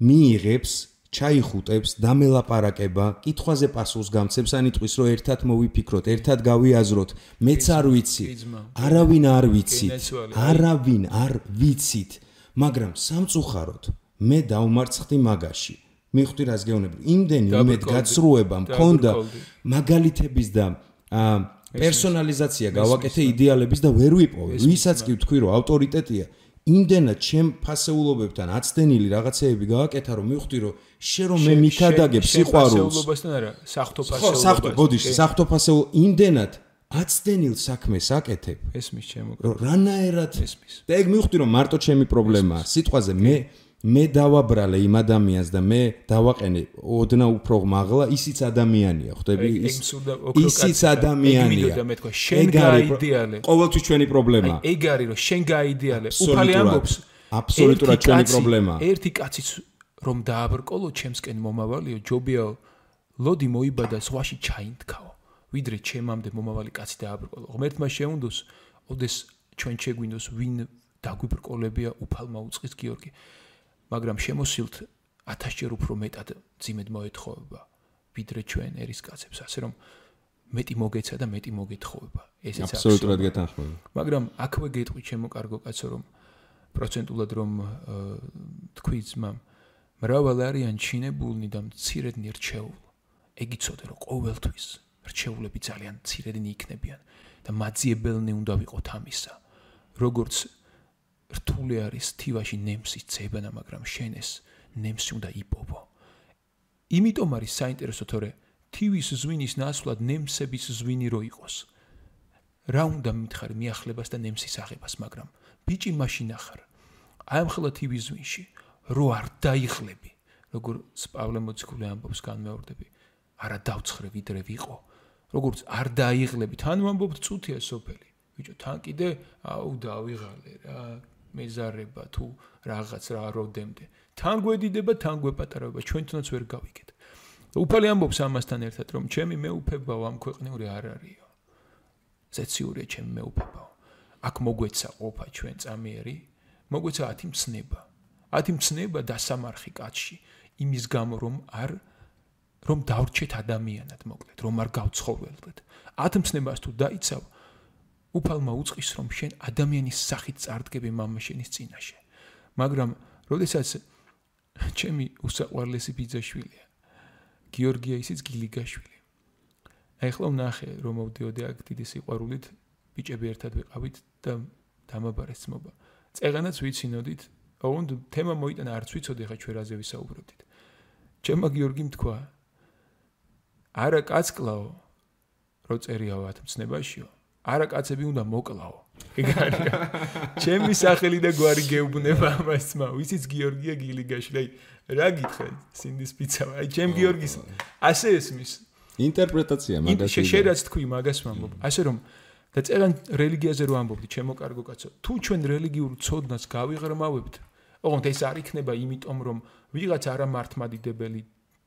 მიიღებს ჩაიხუტებს, დამელაპარაკება, კითხვაზე პასუხს გამცემს, ან იტყვის, რომ ერთად მოვიფიქროთ, ერთად გავიაზროთ, მეც არ ვიცი. არავინ არ ვიცით. არავინ არ ვიცით. მაგრამ სამწუხაროდ მე დავმარცხდი მაგაში. მიხვდი რას გეუბნები? იმდენი იმედ გაცრუება მქონდა მაგალითების და პერსონალიზაცია გავაკეთე იდეალების და ვერ ვიპოვე. ვისაც კი ვთქვი, რომ ავტორიტეტია, იმდენად ჩემ ფასეულობებთან აცდენილი რაღაცეები გააკეთა რომ მივხვდი რომ შე რომ მე მიქადაგებ სიყვარულს ფასეულობასთან არა საფრთხო ფასეულობას ხო საფრთხო ბოდიში საფრთხო ფასეულ იმდენად აცდენილ საქმეს აკეთებ ესმის ჩემო რანაერად ესმის და ეგ მივხვდი რომ მარტო ჩემი პრობლემაა სიტყვაზე მე მე დავაბრალე იმ ადამიანს და მე დავაყენე ოდნა უფრო მაღლა ისიც ადამიანია ხვდები ის ისიც ადამიანია ეგ მე თქვა შენ გაიდეალე ყოველთვის ჩვენი პრობლემაა ეგ არის რომ შენ გაიდეალე უფალი ამბობს აბსოლუტურად ჩვენი პრობლემაა ერთი კაციც რომ დააბრკოლო ჩემსკენ მომავალიო ჯობია ლოდი მოიბადა სხვაში ჩაინთქაო ვიდრე ჩემამდე მომავალი კაცი დააბრკოლო ღმერთმა შეუნდოს ოდეს ჩვენ შეგვინდოს ვინ დაგვიბრკოლებია უფალმა უწყის გიორგი. მაგრამ შემოსილთ 1000-ჯერ უფრო მეტად ძიმედ მოეთხოვება. ვიდრე ჩვენ ერის კაცებს ასე რომ მეტი მოგეცა და მეტი მოგეთხოვება. ესეც აბსოლუტურად გეთანხმები მაგრამ აქვე გეტყვი ჩემო კარგო კაცო რომ პროცენტულად რომ თქვი ძმამ მრავალ არიან ჩინებულნი და მცირედნი რჩეულ ეგ იცოდე რომ ყოველთვის რჩეულები ძალიან მცირედნი იქნებიან და მაძიებელნი უნდა ვიყოთ ამისა როგორც რთული არის თივაში ნემსის ძებნა, მაგრამ შენ ეს ნემსი უნდა იპოვო. იმიტომ არის საინტერესო თორე თივის ზვინის ნაცვლად ნემსების ზვინი რო იყოს. რა უნდა მითხარი მიახლებას და ნემსის აღებას, მაგრამ ბიჭი მაშინ ახარ. აი ამ ხელა თივის ზვინში რო არ დაიხლები, როგორ პავლე მოციქული ამბობს განმეორდები, არა დავცხრე ვიდრე ვიყო. როგორც არ დაიღლები, თან ვამბობთ წუთია სოფელი. ბიჭო, თან კიდე აუ დავიღალე რა. მეზარება თუ რაღაც რა როდემდე. თან გვედიდება თან გვეპატარება. ჩვენ თუნდაც ვერ გავიგეთ. უფალი ამბობს ამასთან ერთად რომ ჩემი მეუფებაო ამ ქვეყნიური არ არისო. ზეციურია ჩემი მეუფებაო. აქ მოგვეცა ყოფა ჩვენ წამიერი. მოგვეცა ათი მცნება. ათი მცნება დასამარხი კაცში. იმის გამო რომ არ რომ დავრჩეთ ადამიანად მოკლედ, რომ არ გავცხოველდეთ. ათმცნებას თუ დაიცავ, უფალმა უწყის რომ შენ ადამიანის სახით წარდგები მამაშენის წინაშე. მაგრამ როდესაც ჩემი უსაყვარლესი ბიძაშვილია, გიორგია ისიც გილიგაშვილი. აი ხლა ვნახე რომ მოვდიოდე აქ დიდი სიყვარულით, ბიჭები ერთად ვიყავით და დამაბარეს ძმობა. წეღანაც ვიცინოდით, ოღონდ თემა მოიტანა არც ვიცოდი ხა ჩვენ რაზე ვისაუბრებდით. ჩემმა გიორგიმ თქვა, არა კაცკლაო რო წერიაო ათმცნებაშიო არა კაცები უნდა მოკლაო. ეგ არის. ჩემი სახელი და გვარი გეუბნება ამას ძმა. ვიცით გიორგია გილიგაშვილი. აი რა გითხე? სინდის პიცა. აი ჩემ გიორგის ასე ესმის. ინტერპრეტაცია მაგაში. შეშერაც თქვი მაგას ვამბობ. ასე რომ და წერან რელიგიაზე რო ამბობდი, ჩემო კარგო კაცო. თუ ჩვენ რელიგიურ ცოდნას გავიღრმავებთ, ოღონდ ეს არ იქნება იმიტომ რომ ვიღაც არა მართმადიდებელი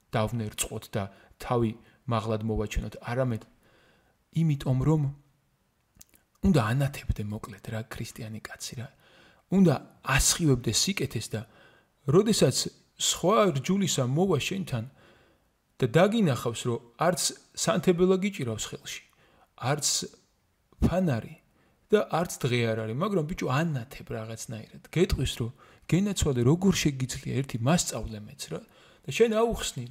დავნერწყოთ და თავი მაღლად მოვაჩვენოთ, არამედ იმიტომ რომ უნდა ანათებდე მოკლედ რა ქრისტიანი კაცი რა. უნდა ასხივებდე სიკეთეს და როდესაც სხვა რჯულისა მოვა შენთან და დაგინახავს რომ არც სანთებელა გიჭირავს ხელში, არც ფანარი და არც დღე არ არის, მაგრამ ბიჭო ანათებ რაღაცნაირად. გეტყვის რომ გენაცვალე როგორ შეგიძლია ერთი მასწავლემეც რა და შენ აუხსნი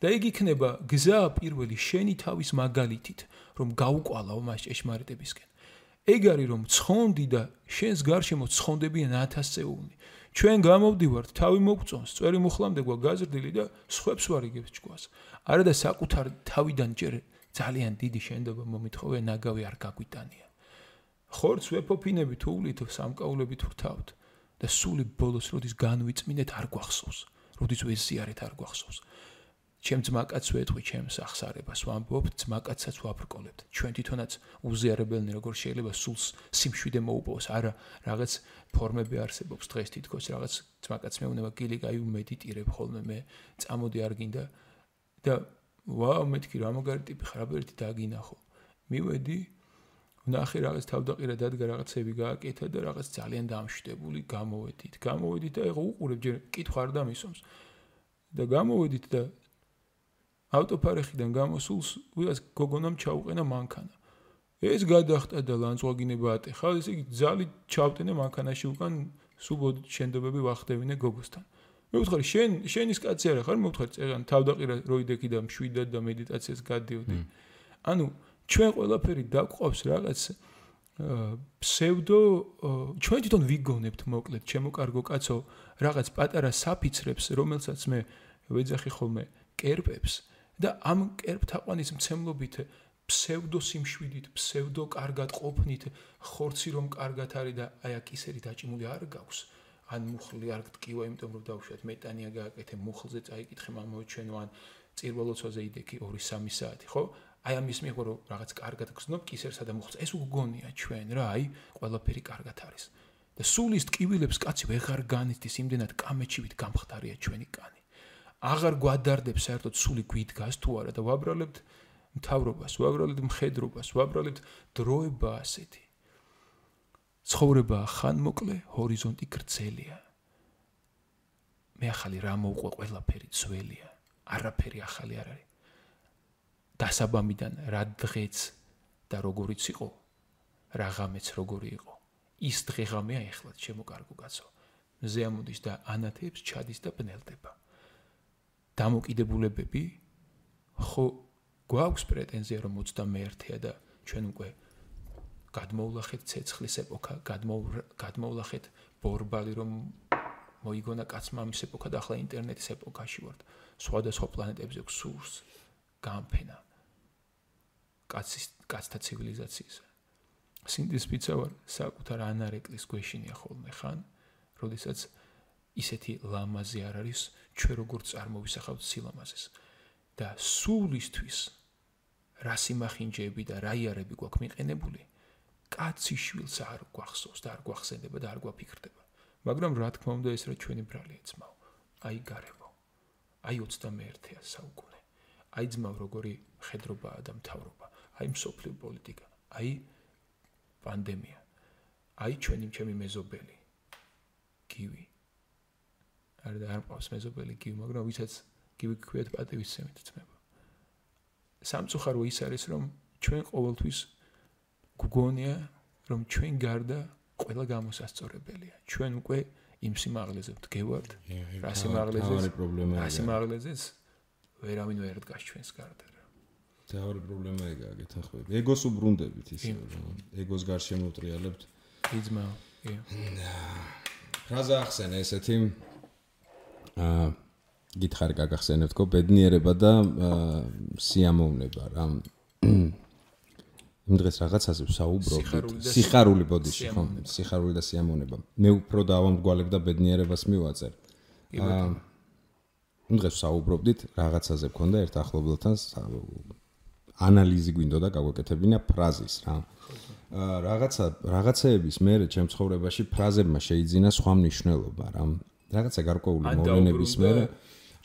და იგი იქნება გზა პირველი შენი თავის მაგალითით რომ გაუყვალაო მას ჭეშმარიტებისკენ. ეგ არის რომ ცხონდი და შენს გარშემო ცხონდებიან 1000-წეული. ჩვენ გამოვდივართ, თავი მოგწონს, წვერი მუხლამდე გვა გაზრდილი და სხვებს ვარიგებს ჭკუას. არა და საკუთარ თავიდან ჯერ ძალიან დიდი შენდობა მომითხოვე ნაგავი არ გაგვიტანია. ხორცს ვეფოფინებით უვლით სამკაულებით ვრთავთ და სული ბოლოს როდის განვიწმინეთ არ გვახსოვს. როდის ვეზიარეთ არ გვახსოვს. ჩემ ძმაკაც ვეთყვი ჩემს ახსარებას ვამბობ ძმაკაცსაც ვაბრკოლებთ ჩვენ თვითონაც უზიარებელნი როგორ შეიძლება სულს სიმშვიდე მოუპოვოს. არა რაღაც ფორმები არსებობს დღეს თითქოს რაღაც ძმაკაც მეუნება გილი გაი უმედიტირებ ხოლმე მე წამოდი არ გინდა. და ვაუ მეთქი რა მაგარი ტიპი ხარ აბერტი დაგინახო მივედი ნახე რაღაც თავდაყირა დადგა რაღაცები გააკეთა და რაღაც ძალიან დამშვიდებული გამოვედით. გამოვედით და ეხა უყურებ ჯერ კითხვა არ დამისვამს. და გამოვედით და ავტოფარეხიდან გამოსულს ვიღაც გოგონამ ჩაუყენა მანქანა. ეს გადახტა და ლანძღვაგინება ატეხა, ესე იგი ძალი ჩავტენე მანქანაში უკან სუბოდ შენდობები ვახდევინე გოგოსთან. მე ვთქვი, შენ შენის კაცი არა ხარ, მე ვთქვი, წერან თავდაყირა როიდექი და მშვიდად და მედიტაციას გადიოდი. ანუ ჩვენ ყველაფერი დაგვყავს რაღაც ფსევდო ჩვენ თვითონ ვიგონებთ მოკლედ ჩემო კარგო კაცო რაღაც პატარა საფიცრებს რომელსაც მე ვეძახი ხოლმე კერპებს და ამ კერპთაყვანის მცემლობით ფსევდო სიმშვიდით ფსევდო კარგად ყოფნით ხორცი რომ კარგად არის და აი აკისერი დაჭიმული არ გაქვს. ან მუხლი არ გტკივა იმიტომ რომ დავუშვათ მეტანია გააკეთე მუხლზე წაიკითხე მამაო ჩვენო ან წირველოცვაზე იდექი 2-3 საათი ხო? აი ამის მიღო რომ რაღაც კარგად გზნობ კისერსა და მუხლს. ეს უგონია ჩვენ რა აი ყველაფერი კარგად არის. და სულის ტკივილებს კაცი ვეღარ განიცდის იმდენად კამეჩივით გამხდარია ჩვენი კანი აღარ გვადარდებს საერთოდ სული გვიდგას თუ არა და ვაბრალებთ მთავრობას ვაბრალებთ მხედრობას ვაბრალებთ დროება ასეთი. ცხოვრება ხანმოკლე ჰორიზონტი გრძელია. მე ახალი რა მოუყვე ყველაფერი ძველია. არაფერი ახალი არ არის. დასაბამიდან რა დღეც და როგორიც იყო რაღამეც როგორი იყო. ის დღეღამეა ეხლა ჩემო კარგო კაცო მზე ამოდის და ანათებს ჩადის და ბნელდება დამოკიდებულებები ხო გვაქვს პრეტენზია რომ 21-ია და ჩვენ უკვე გადმოვლახეთ ცეცხლის ეპოქა გადმოვლახეთ ბორბალი რომ მოიგონა კაცმა ამის ეპოქა და ახლა ინტერნეტის ეპოქაში ვართ სხვადასხვა პლანეტებზე გსურს გამფენა კაცის კაცთა ცივილიზაციის. სინდის პიცა ვარ საკუთარ ანარეკლის გვეშინია ხოლმე ხან, როდესაც ისეთი ლამაზი არ არის, ჩვენ როგორ წარმოვისახავთ სილამაზეს და სულისთვის რა სიმახინჯეები და რა იარები გვაქვს მიყენებული, კაცი შვილს არ გვახსოვს და არ გვახსენდება და არ გვაფიქრდება. მაგრამ რა თქმა უნდა ეს რა ჩვენი ბრალია ძმაო, აი გარემო. აი 21-ია საუკუნე. აი ძმაო როგორი ხედრობაა და მთავრობა. აი მსოფლიო პოლიტიკა, აი პანდემია, აი ჩვენი ჩემი მეზობელი. კივი. და არ ყავს მეზობელი კივი, მაგრამ ვისაც კივი ქვიათ პატივისცემით ძმება. სამწუხარო ის არის, რომ ჩვენ ყოველთვის გგონია, რომ ჩვენ გარდა ყველა გამოსასწორებელია. ჩვენ უკვე იმ სიმაღლეზე ვდგევართ, რა სიმაღლეზე? რა სიმაღლეზეც ვერავინ ვერ დგას ჩვენს გარდა. თავი პრობლემა ეგაა გეთანხმები. ეგოს უბრუნდებით ისე რომ ეგოს გარშემო უტრიალებთ. იძმა. ფრაზა ახსენე ესეთი აა გითხარი გაგახსენებთ ხო ბედნიერება და სიამოვნება რა. იმ დღეს რაღაცაზე ვსაუბრობთ. სიხარული ბოდიში ხო? სიხარული და სიამოვნება. მე უფრო დავამგვალებ და ბედნიერებას მივაწერ. აა იმ დღეს ვსაუბრობდით რაღაცაზე მქონდა ერთ ახლობელთან ანალიზი გვინდოდა გაგვეკეთებინა ფრაზის რა. აა რაღაცა რაღაცეების მე ჩემ ცხოვრებაში ფრაზებმა შეიძინა სხვა მნიშვნელობა რა. რაღაცა გარკვეული მოვლენების მე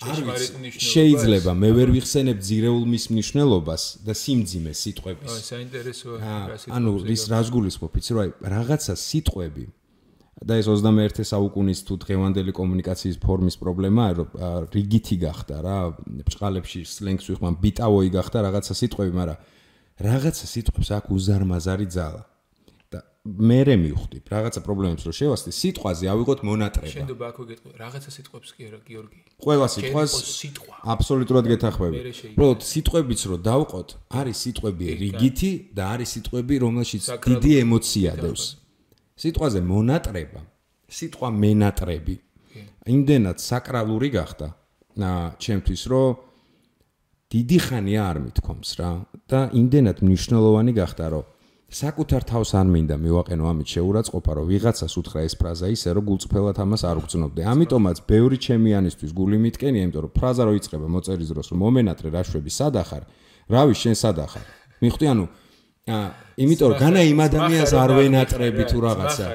შეიძლება მე ვერ ვიხსენებ ძირეულ მის მნიშვნელობას და სიმძიმე სიტყვების. აი საინტერესოა რა სიტყვები. ანუ რის რას გულისხმობ? იცი რა რაღაცა სიტყვები. და ეს 21 საუკუნის თუ დღევანდელი კომუნიკაციის ფორმის პრობლემაა რომ რიგითი გახდა რა ბჭყალებში სლენგს ვიხმან ბიტავოი გახდა რაღაცა სიტყვები მაგრამ რაღაცა სიტყვებს აქვს უზარმაზარი ძალა მე მე მივხვდი რაღაცა პრობლემებს რომ შევასწრე სიტყვაზე ავიღოთ მონატრება. შენდობა აქ ვიგეთ რაღაცა სიტყვებს კი არა გიორგი? ყველა სიტყვას აბსოლუტურად გეთახმები უბრალოდ სიტყვებიც რომ დავყოთ არის სიტყვები რიგითი და არის სიტყვები რომელშიც დიდი ემოცია დევს. სიტყვაზე მონატრება, სიტყვა მენატრები. იმდენად საკრალური გახდა და ჩემთვის რომ დიდი ხანია არ მithkoms რა და იმდენად მნიშვნელოვანი გახდა რომ საკუთარ თავს არ მინდა მივაყენო ამით შეურაცხყოფა რომ ვიღაცას უთხრა ეს ფრაზა ისე რომ გულწრფელად ამას არ უგწნობდე. ამიტომაც ბევრი ჩემიანისთვის გული მიტკენია, იმიტომ რომ ფრაზა რო იწება მოწერის დროს რომ მომენატრე რაშვები სადახარ, რავი შენ სადახარ. მიხვდი ანუ აა იმიტომ რომ განა იმ ადამიანს არ ვენატრები თუ რაღაცა.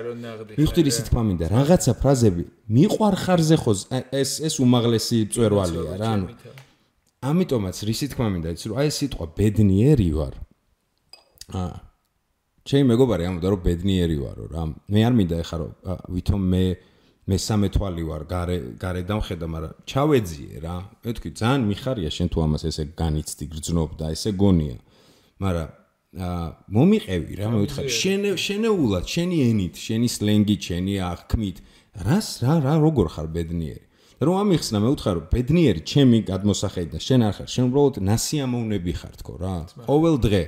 მიხვდირი ისე თქმა მინდა, რაღაცა ფრაზები მიყვარხარზე ხო ეს ეს უმაღლესი წვერვალია რა, ანუ ამიტომაც რისი თქმა მინდა, იცი რომ აი ეს სიტყვა ბედნიერი ვარ. აა ჩემი მეგობარი ამბობდა რომ ბედნიერი ვარო რა. მე არ მინდა ეხა რომ ვითომ მე მესამე თვალი ვარ გარე გარედან ხედა მაგრამ ჩავეძიე რა. მე თქვი ძალიან მიხარია შენ თუ ამას ესე განიცდი გრძნობ და ესე გონია. მაგრამ აა მომიყევი რა მე ვთხარ შენ შენეულად შენი ენით შენი სლენგით შენი აღქმით რას რა რა როგორ ხარ ბედნიერი? რომ ამიხსნა მე ვთხარ ბედნიერი ჩემი გადმოსახედი და შენ არ ხარ შენ უბრალოდ ნასიამოვნები ხარ თქო რა. ყოველ დღე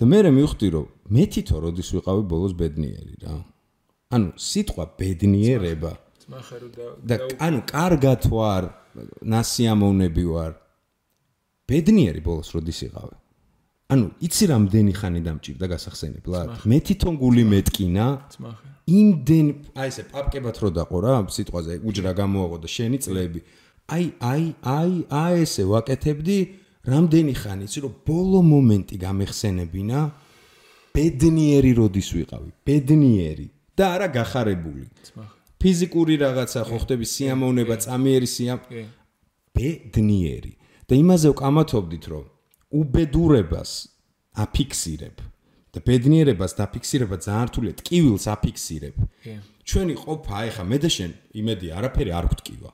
და მე მე მივხვდი რომ მე თვითონ როდის ვიყავი ბოლოს ბედნიერი რა? ანუ სიტყვა ბედნიერება. და ანუ კარგად ვარ ნასიამოვნები ვარ. ბედნიერი ბოლოს როდის იყავი? ანუ იცი რამდენი ხანი დამჭირდა გასახსენებლად. მე თვითონ გული მეტკინა. იმდენ აი ესე პაპკებად რო დაყო რა სიტყვაზე უჯრა გამოაღო და შენი წლები. აი აი აი აი ესე ვაკეთებდი რამდენი ხანი იცი რომ ბოლო მომენტი გამეხსენებინა ბედნიერი როდის ვიყავი? ბედნიერი და არა გახარებული. ფიზიკური რაღაცა ხო ხდები სიამოვნება წამიერი სიამ ბედნიერი. და იმაზე ვკამათობდით რომ უბედურებას აფიქსირებ და ბედნიერებას დაფიქსირება ძალიან რთულია ტკივილს აფიქსირებ. ჩვენი ყოფა ეხა მე და შენ იმედი არაფერი არ გვტკივა.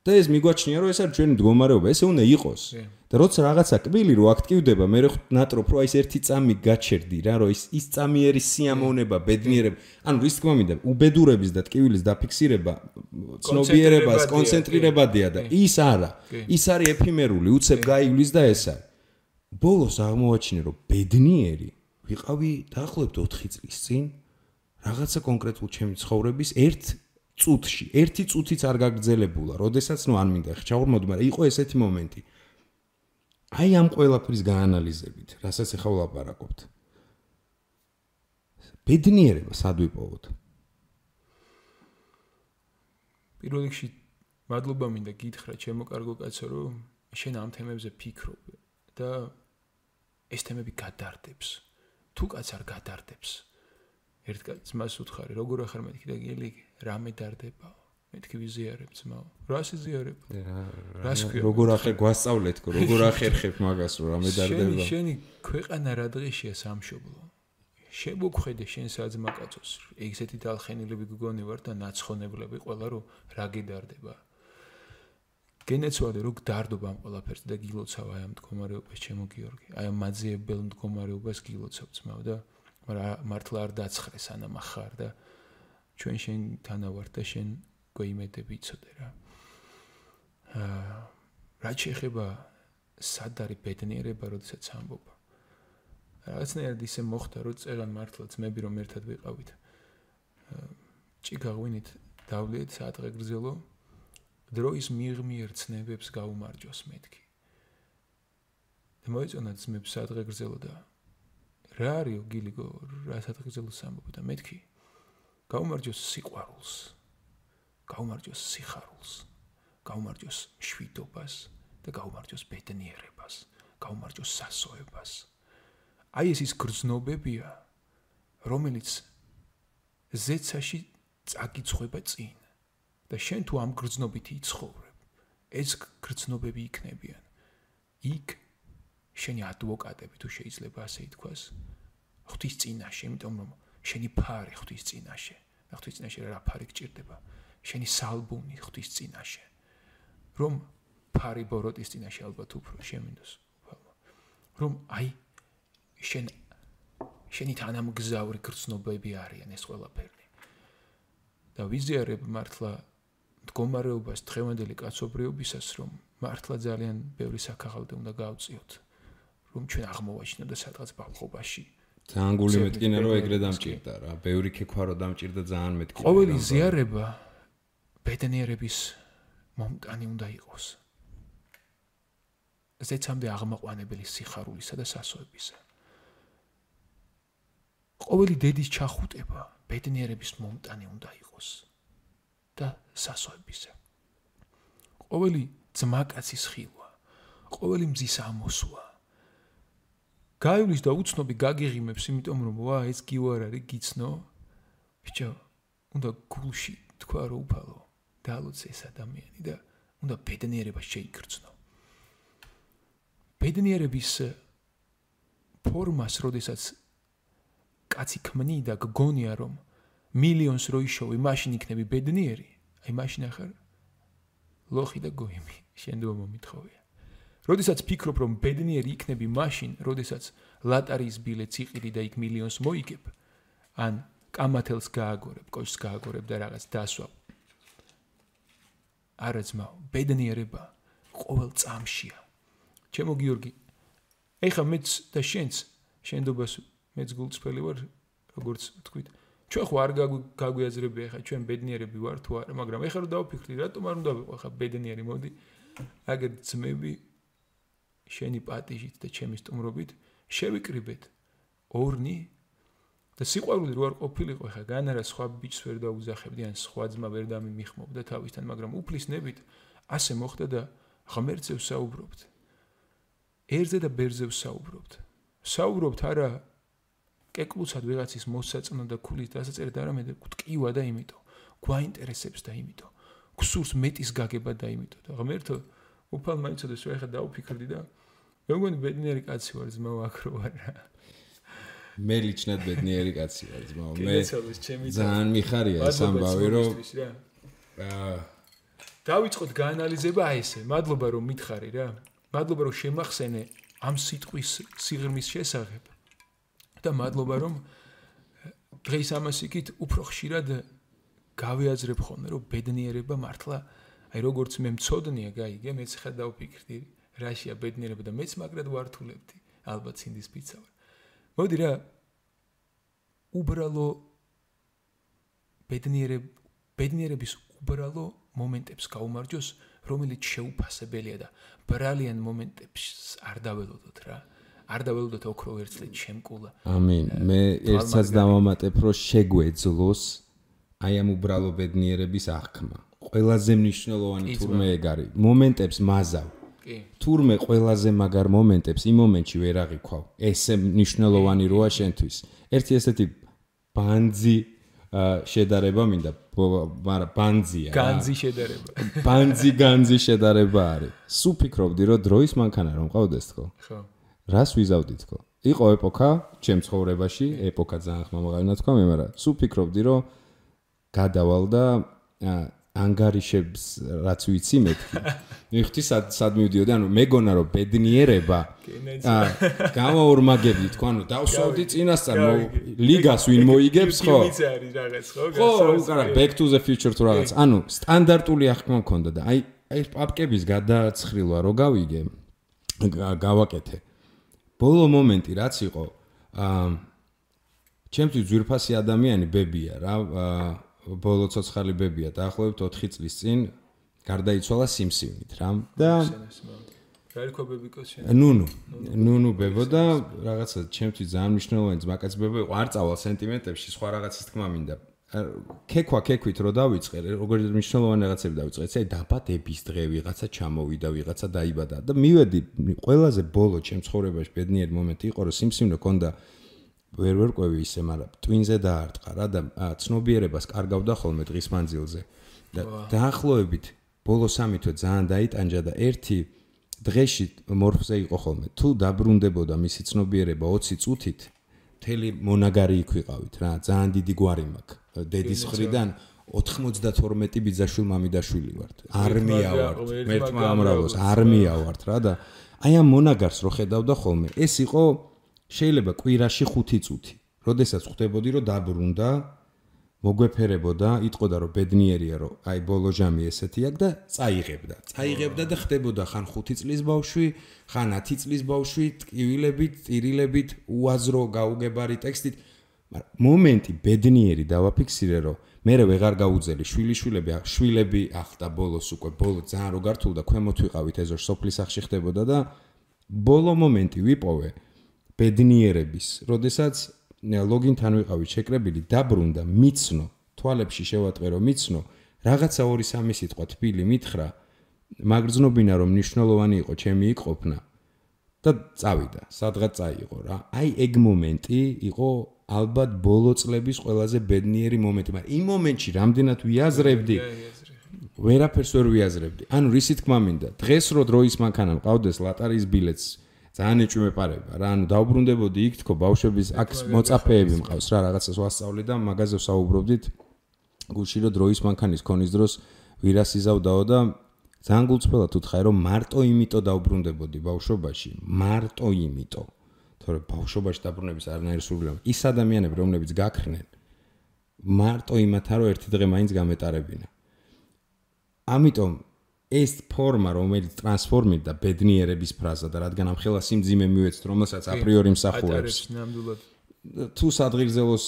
და ეს მიგვაჩნია რომ ეს არის ჩვენი მდგომარეობა ესე უნდა იყოს და როცა რაღაცა კბილი რო აქტივდება მე რო ნატროფ რო აი ეს ერთი წამი გაჩერდი რა რომ ის ის წამიერი სიამოვნება ბედნიერება. ანუ რის თქმა მინდა უბედურების და ტკივილის დაფიქსირება ცნობიერებას კონცენტრირებადია და ის არა. ის არის ეფიმერული უცებ გაივლის და ესა ბოლოს აღმოაჩინე რომ ბედნიერი ვიყავი დაახლოებით 4 წლის წინ რაღაცა კონკრეტულ ჩემი ცხოვრების ერთ წუთში, ერთი წუთიც არ გაგრძელებულა, როდესაც ნუ არ მინდა ხჩაურმოდ, მაგრამ იყო ესეთი მომენტი. აი ამ ყველაფრის გაანალიზებით, რასაც ახლა ვლაპარაკობთ. ბედნიერება სად ვიპოვოთ? პირველ რიგში მადლობა მინდა გითხრა ჩემო კარგო კაცო, რომ შენ ამ თემებზე ფიქრობ და ეს თემები გადარდებს. თუ კაც არ გადარდებს, ერთ კაცს მას უთხარი, როგორ ახარ მეთქი და გელი რა მედარდება? მეთქი ვიზიარებ ძმაო. რა სიზიარებ? რას ქვია? როგორ ახერ გვასწავლეთ, როგორ ახერხებ მაგას რა მედარდება? შენი შენი ქვეყანა რა დღეშია სამშობლო? შემოგხედე შენ საძმა კაცოს. ეგეთი დალხენილები გგონი ვარ და ნაცხონებლები ყველა რომ რა გედარდება? გენეცვალე რომ გდარდობ ამ ყველაფერს და გილოცავ აი ამ მდგომარეობას ჩემო გიორგი. აი ამ მაძიებელ მდგომარეობას გილოცავ ძმაო და მართლა არ დაცხრე სანამ ახარ და ჩვენ შენ თანავარ და შენ გვიმედები იცოდე რა. აა რა შეიძლება სადარი ბედნიერება როდესაც ამბობ. რაღაცნაირად ისე მოხდა რომ წერან მართლა ძმები რომ ერთად ვიყავით. ჭი გაღვინით დავლეთ საათღე გრძელო დროის მიღმიერ ცნებებს გაუმარჯოს მეთქი. და მოიწონა ძმებს საათღე გრძელო და რა არისო გილიგო რა საათგზელოს ამბობ და მეთქი გაუმარჯოს სიყვარულს გაუმარჯოს სიხარულს გაუმარჯოს შვიდობას და გაუმარჯოს ბედნიერებას გაუმარჯოს სასოებას აი ეს ის გრძნობებია რომელიც ზეცაში წაგიწხვება წინ და შენ თუ ამ გრძნობით იცხოვრებ ეს გრძნობები იქნებიან იქ შენი ადვოკატები თუ შეიძლება ასე ითქვას ღვთის წინაშე, იმიტომ რომ შენი ფარი ღვთის წინაშე, და ღვთის წინაშე რა ფარი გჭირდება? შენი სალბუნი ღვთის წინაშე. რომ ფარი ბოროტის წინაშე ალბათ უფრო შემინდოს. რომ აი შენ შენი თანამგზავრი გრძნობები არიან ეს ყველაფერი. და ვიზიარებ მართლა მდგომარეობას დღევანდელი კაცობრიობისას, რომ მართლა ძალიან ბევრი საქაღალდე უნდა გავწიოთ. რომ ჩვენ აღმოვაჩინოთ და სადღაც ბალხობაში ძალიან გული მეტკინა რომ ეგრე დამჭირდა რა. ბევრი ქექვა რომ დამჭირდა ძალიან მეტკინა. ყოველი ზიარება ბედნიერების მომტანი უნდა იყოს. ზეცამდე აღმაყვანებელი სიხარულისა და სასოებისა. ყოველი დედის ჩახუტება ბედნიერების მომტანი უნდა იყოს და სასოებისა. ყოველი ძმაკაცის ხილვა, ყოველი მზის ამოსვა გაივლის და უცნობი გაგიღიმებს, იმიტომ რომ ვა ეს გივარ არის გიცნო. ბიჭო, უნდა გულში თქვა რომ უფალო, დალოცე ეს ადამიანი და უნდა ბედნიერება შეიგრძნო. ბედნიერების ფორმას, როდესაც კაცი ქმნი და გგონია რომ მილიონს რო იშოვი, მაშინ იქნები ბედნიერი. აი მაშინ ახარ ლოხი და გოიმი, შენ დო მომითხოვია. როდესაც ფიქრობ რომ ბედნიერი იქნები მაშინ, როდესაც ლატარიის ბილეთს იყიდი და იქ მილიონს მოიგებ, ან კამათელს გააგორებ, კოშს გააგორებ და რაღაც დასვავ. არა ძმაო, ბედნიერება ყოველ წამშია. ჩემო გიორგი, ეხა მეც და შენც შენდობას მეც გულწრფელი ვარ, როგორც თქვით. ჩვენ ხო არ გაგვიაზრებია ეხა ჩვენ ბედნიერები ვარ თუ არა, მაგრამ ეხა რომ დავფიქრდი, რატომ არ უნდა ვიყო ეხა ბედნიერი, მოდი. აგერ ძმები შენი პატიჟით და ჩემი სტუმრობით შევიკრიბეთ ორნი და სიყვარული რო არ ყოფილიყო ხა განარა სხვა ბიჭს ვერ დაუზახებდი ან სხვა ძმა ვერ დამიმიხმობდა თავისთან მაგრამ უფლის ნებით ასე მოხდა და ღმერთზე ვსაუბრობთ ერზე და ბერზე ვსაუბრობთ საუბრობთ არა კეკლუცად ვიღაცის მოსაწნო და ქulis დასაწერად არამედ გტკივა და იმითო გვაინტერესებს და იმითო გსურს მეტის გაგება და იმითო და ღმერთო უფალ მაინცოდეს რა ხა დაუფიქრდი და მე მგონი ბედნიერი კაცი ვარ ძმაო აქრო არა მე ლიჩნად ბედნიერი კაცი ვარ ძმაო მე ძალიან მიხარია ეს ამბავი რომ აა დავიწყოთ გაანალიზება აი ესე მადლობა რომ მითხარი რა. მადლობა რომ შემახსენე ამ სიტყვის სიღრმის შესახებ. და მადლობა რომ დღეს ამას იქით უფრო ხშირად გავიაზრებ ხოლმე რომ ბედნიერება მართლა აი როგორც მე მწოდნია გაიგე მეც ხა დავფიქრდი რაშია ბედნიერება და მეც მაგრად ვართულებდი ალბათ სინდის პიცა ვარ მოდი რა. უბრალო ბედნიერებ ბედნიერების უბრალო მომენტებს გაუმარჯოს რომელიც შეუფასებელია და ბრალიან მომენტებს არ დაველოდოთ რა. არ დაველოდოთ ოქრო ერთლით შემკულა. ამინ. მე ერთსაც დამამატებ რომ შეგვეძლოს აი ამ უბრალო ბედნიერების აღქმა. ყველაზე მნიშვნელოვანი თურმე ეგ არის. მომენტებს მაზავ კი. თურმე ყველაზე მაგარ მომენტებს იმ მომენტში ვერ აღიქვავ ესე მნიშვნელოვანი როა შენთვის. ერთი ესეთი ბანძი შედარება მინდა. მაგრამ ბანძია განძი შედარება. ბანძი განძი შედარება არის. სუ ფიქრობდი რომ დროის მანქანა რომ ყავდეს თქო? ხო. რას ვიზავდი თქო? იყო ეპოქა ჩემ ცხოვრებაში ეპოქა ძალიან ხმამაღალი თქო მე მაგრამ სუ ფიქრობდი რომ გადავალ და ანგარიშებს რაც ვიცი მეთქი. მიხთი სად სად მივდიოდი, ანუ მეგონა რომ ბედნიერება აა გამოორმაგებდი თქო, ანუ დავსვავდი წინასწარ ლიგას ვინ მოიგებს ხო? ხო, უკარა back to the future თუ რაღაც. ანუ სტანდარტული აღქმა მქონდა და აი აი პაპკების გადაცხრილვა რო გავიგე გავაკეთე. ბოლო მომენტი რაც იყო აა ჩემთვის ძვირფასი ადამიანი ბებია რა აა ბოლო ცოცხალი ბებია დაახლოებით 4 წლის წინ გარდაიცვალა სიმსივნით რა და რაიქო ბებიკოსი ნუნუ ნუნუ. ბებო და რაღაცა ჩემთვის ძალიან მნიშვნელოვანი ძმაკაც ბებო იყო არ წავალ სენტიმენტებში სხვა რაღაცის თქმა მინდა. ქექვა ქექვით რო დავიწყე როგორი მნიშვნელოვანი რაღაცები დავიწყე. ესე დაბა დების დღე ვიღაცა ჩამოვიდა ვიღაცა დაიბადა და მივედი ყველაზე ბოლო ჩემ ცხოვრებაში ბედნიერი მომენტი იყო რომ სიმსივნე კონდა ვერ ვერ ყვევი ისე, მაგრამ ტვინზე დაარტყა რა და ცნობიერებას კარგავდა ხოლმე დღის მანძილზე. და დაახლოებით ბოლო სამი თვე ძალიან დაიტანჯა და ერთი დღეში მორფზე იყო ხოლმე. თუ დაბრუნდებოდა მისი ცნობიერება 20 წუთით, მთელი მონაგარი იქ ვიყავით რა, ძალიან დიდი გვარი მაქვს. დედის ხრიდან 92 ბიძაშვილ მამიდაშვილი ვართ. არმია ვართ. მერტმა ამრავოს არმია ვართ რა და აი ამ მონაგარს რო ხედავდა ხოლმე, ეს იყო შეიძლება კვირაში 5 წუთი. როდესაც ხვდებოდი რომ დაბრუნდა, მოგვეფერებოდა, იტყოდა რომ ბედნიერია რომ აი ბოლო ჟამი ესეთი აქვს და წაიღებდა. წაიღებდა და ხდებოდა ხან 5 წლის ბავშვი, ხან 10 წლის ბავშვი, ტკივილებით, ტირილებით, უაზრო გაუგებარი ტექსტით. მაგრამ მომენტი ბედნიერი დავაფიქსირე რომ მე ვეღარ გაუძელი შვილიშვილები, შვილები ახლა ბოლოს უკვე ბოლო ძალიან რო გართულდა, ქვემოთ ვიყავით ეზოს სოფლის ახში ხდებოდა და ბოლო მომენტი ვიპოვე. ბედნიერების, როდესაც ლოგინთან ვიყავი შეკრებილი, დაბრუნდა, მიცნო, თვალებში შევატყერო, მიცნო, რაღაცა 2-3 სიტყვა თბილი მითხრა, მაგრძნობინა რომ ნიშნულოვანი იყო ჩემი იყოფნა და წავიდა, სადღაც წაიღო რა. აი ეგ მომენტი იყო ალბათ ბოლო წლების ყველაზე ბედნიერი მომენტი, მაგრამ იმ მომენტში რამდენად ვიაზრებდი? ვერაფერს ვერ ვიაზრებდი. ანუ რისი თქმა მინდა, დღეს რო დროის მანქანა მყავდეს ლატარიის ბილეთს ძალიან ეჭვმეპარება რა ანუ დაუბრუნდებოდი იქ თქო ბავშვების აქ მოწაფეები მყავს. რა რაღაცას ვასწავლი და მაგაზე ვსაუბრობდით გულში რომ დროის მანქანის ქონის დროს ვირას იზავდაო და ძალიან გულწრფელად უთხრა რომ მარტო იმიტომ დაუბრუნდებოდი ბავშვობაში. მარტო იმიტომ თორე ბავშვობაში დაბრუნების არანაირი სურვილი ის ადამიანები რომლებიც გაქრნენ მარტო იმათა რომ ერთი დღე მაინც გამეტარებინა. ამიტომ ეს ფორმა რომელიც ტრანსფორმირდა ბედნიერების ფრაზა და რადგან ამ ხელას იმძიმე მივეცთ რომელსაც აპრიორი მსახურებს თუ სადღირზელოს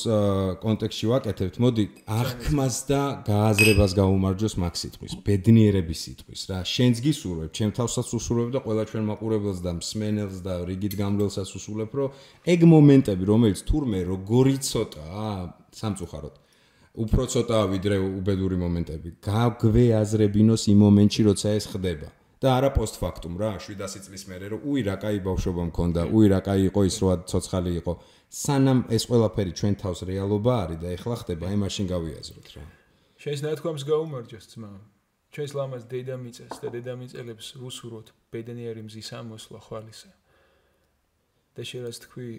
კონტექსში ვაკეთებთ მოდი აღქმას და გააზრებას გაუმარჯოს მაგ სიტყვის ბედნიერების სიტყვის. რა შენს გისურვებ ჩემ თავსაც უსურვებ და ყველა ჩვენ მაყურებელს და მსმენელს და რიგით გამლელსაც უსულებ რომ ეგ მომენტები რომელიც თურმე როგორი ცოტაა სამწუხაროდ უფრო ცოტაა ვიდრე უბედური მომენტები. გაგვეაზრებინოს იმ მომენტში, როცა ეს ხდება. და არა პოსტფაქტუმ რა, 700 წლის მერე რომ უი რა кай ბავშვობა მქონდა, უი რა кай იყო ის რა ცოცხალი იყო. სანამ ეს ყველაფერი ჩვენ თავს რეალობა არის და ეხლა ხდება, აი მაშინ გავიაზროთ რა. შენს ნათქვამს გაუმარჯოს ძმა. ჩვენს ლამაზ დედამიწას და დედამიწელებს უსურვოთ ბედნიერი მზის ამოსვლა ხვალისა. და შეიძლება თქვი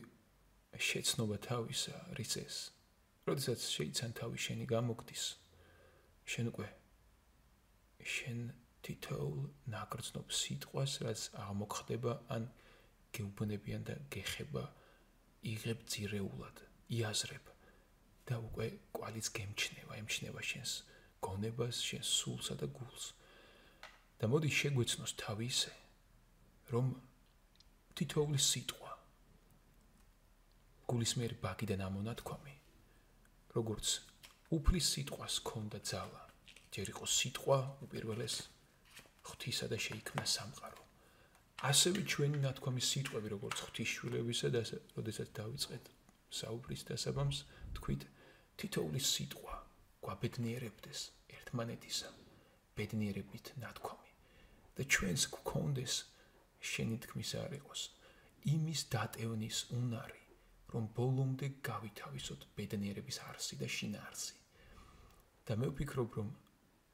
შეცნობა თავისა რიცეს როდესაც შეიძლება თავი შენი გამოგდის. შენ უკვე შენ თითოეულ ნაკრძნობ სიტყვას რაც აღმოხდება ან გეუბნებიან და გეხება იღებ ძირეულად იაზრებ და უკვე კვალიც გემჩნევა ემჩნევა შენს გონებას შენს სულსა და გულს. და მოდი შეგვეცნოს თავი ისე რომ თითოეული სიტყვა გულისმიერი ბაგიდან ამონათქვამი როგორც უფლის სიტყვას ქონდა ძალა. ჯერ იყო სიტყვა უპირველეს ღვთისა და შეიქმნა სამყარო. ასევე ჩვენი ნათქვამი სიტყვები როგორც ღვთისშვილებისა და როდესაც დავიწყეთ საუბრის დასაბამს თქვით თითოეული სიტყვა გვაბედნიერებდეს ერთმანეთისა ბედნიერებით ნათქვამი. და ჩვენს გქონდეს შენი თქმის არ იყოს. იმის დატევნის უნარი რომ ბოლომდე გავითავისოთ ბედნიერების არსი და შინაარსი. და მე ვფიქრობ, რომ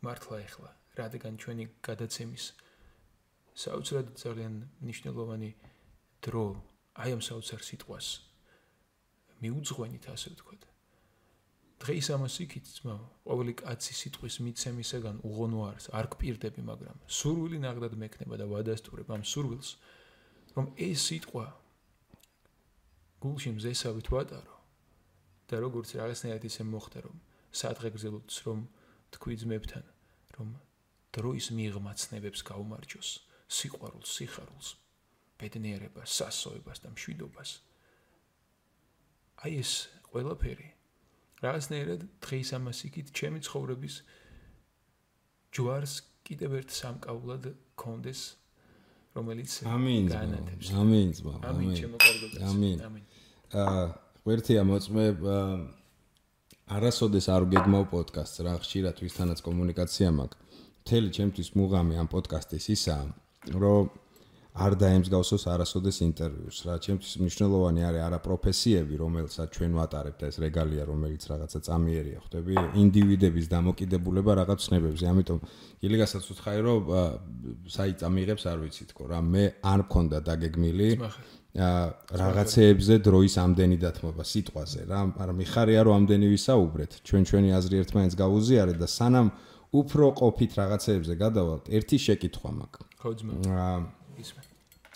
მართლა ეხლა, რადგან ჩვენი გადაცემის საოცრად ძალიან მნიშვნელოვანი დრო აი ამ საოცარ სიტყვას მიუძღვენით ასე ვთქვათ. დღეს ამას იქით ძმა, ყოველი კაცი სიტყვის მიცემისაგან უღონო არის, არ გპირდები, მაგრამ სურვილი ნაღდად მექნება და ვადასტურებ ამ სურვილს, რომ ეს სიტყვა გულში მზესავით ვატარო და როგორც რაღაცნაირად ისე მოხდა რომ სადღე გრძელობს რომ თქვი ძმებთან რომ დროის მიღმა ცნებებს გაუმარჯოს სიყვარულს სიხარულს ბედნიერებას სასოებას და მშვიდობას. აი ეს ყველაფერი რაღაცნაირად დღეისამასიკით ჩემი ცხოვრების ჯვარს კიდევ ერთ სამკაულად კონდეს რომელიც ამინ ამინ ზმა ამინ ჩემო კარგო ამინ ამინ აა ღერთია მოწმე არასოდეს არ გეგმავ პოდკასტს რა ხშირად ვისთანაც კომუნიკაცია მაქვს. მთელი ჩემთვის მუღამი ამ პოდკასტის ისაა რომ არ დაემსგავსოს არასოდეს ინტერვიუს. რა ჩემთვის მნიშვნელოვანი არის არა პროფესიები რომელსაც ჩვენ ვატარებთ ეს რეგალია რომელიც რაღაცა წამიერია. ხვდები? ინდივიდების დამოკიდებულება რაღაც ცნებებზე. ამიტომ ილიგასაც უთხარი რომ საიტა მიიღებს არ ვიცი თქო რა. მე არ მქონდა დაგეგმილი რაღაცეებზე დროის ამდენი დათმობა სიტყვაზე რა. არა მიხარია რომ ამდენი ვისაუბრეთ. ჩვენ ჩვენი აზრი ერთმანეთს გავუზიარეთ და სანამ უფრო ყოფით რაღაცეებზე გადავალთ ერთი შეკითხვა მაქვს. ხო ძმა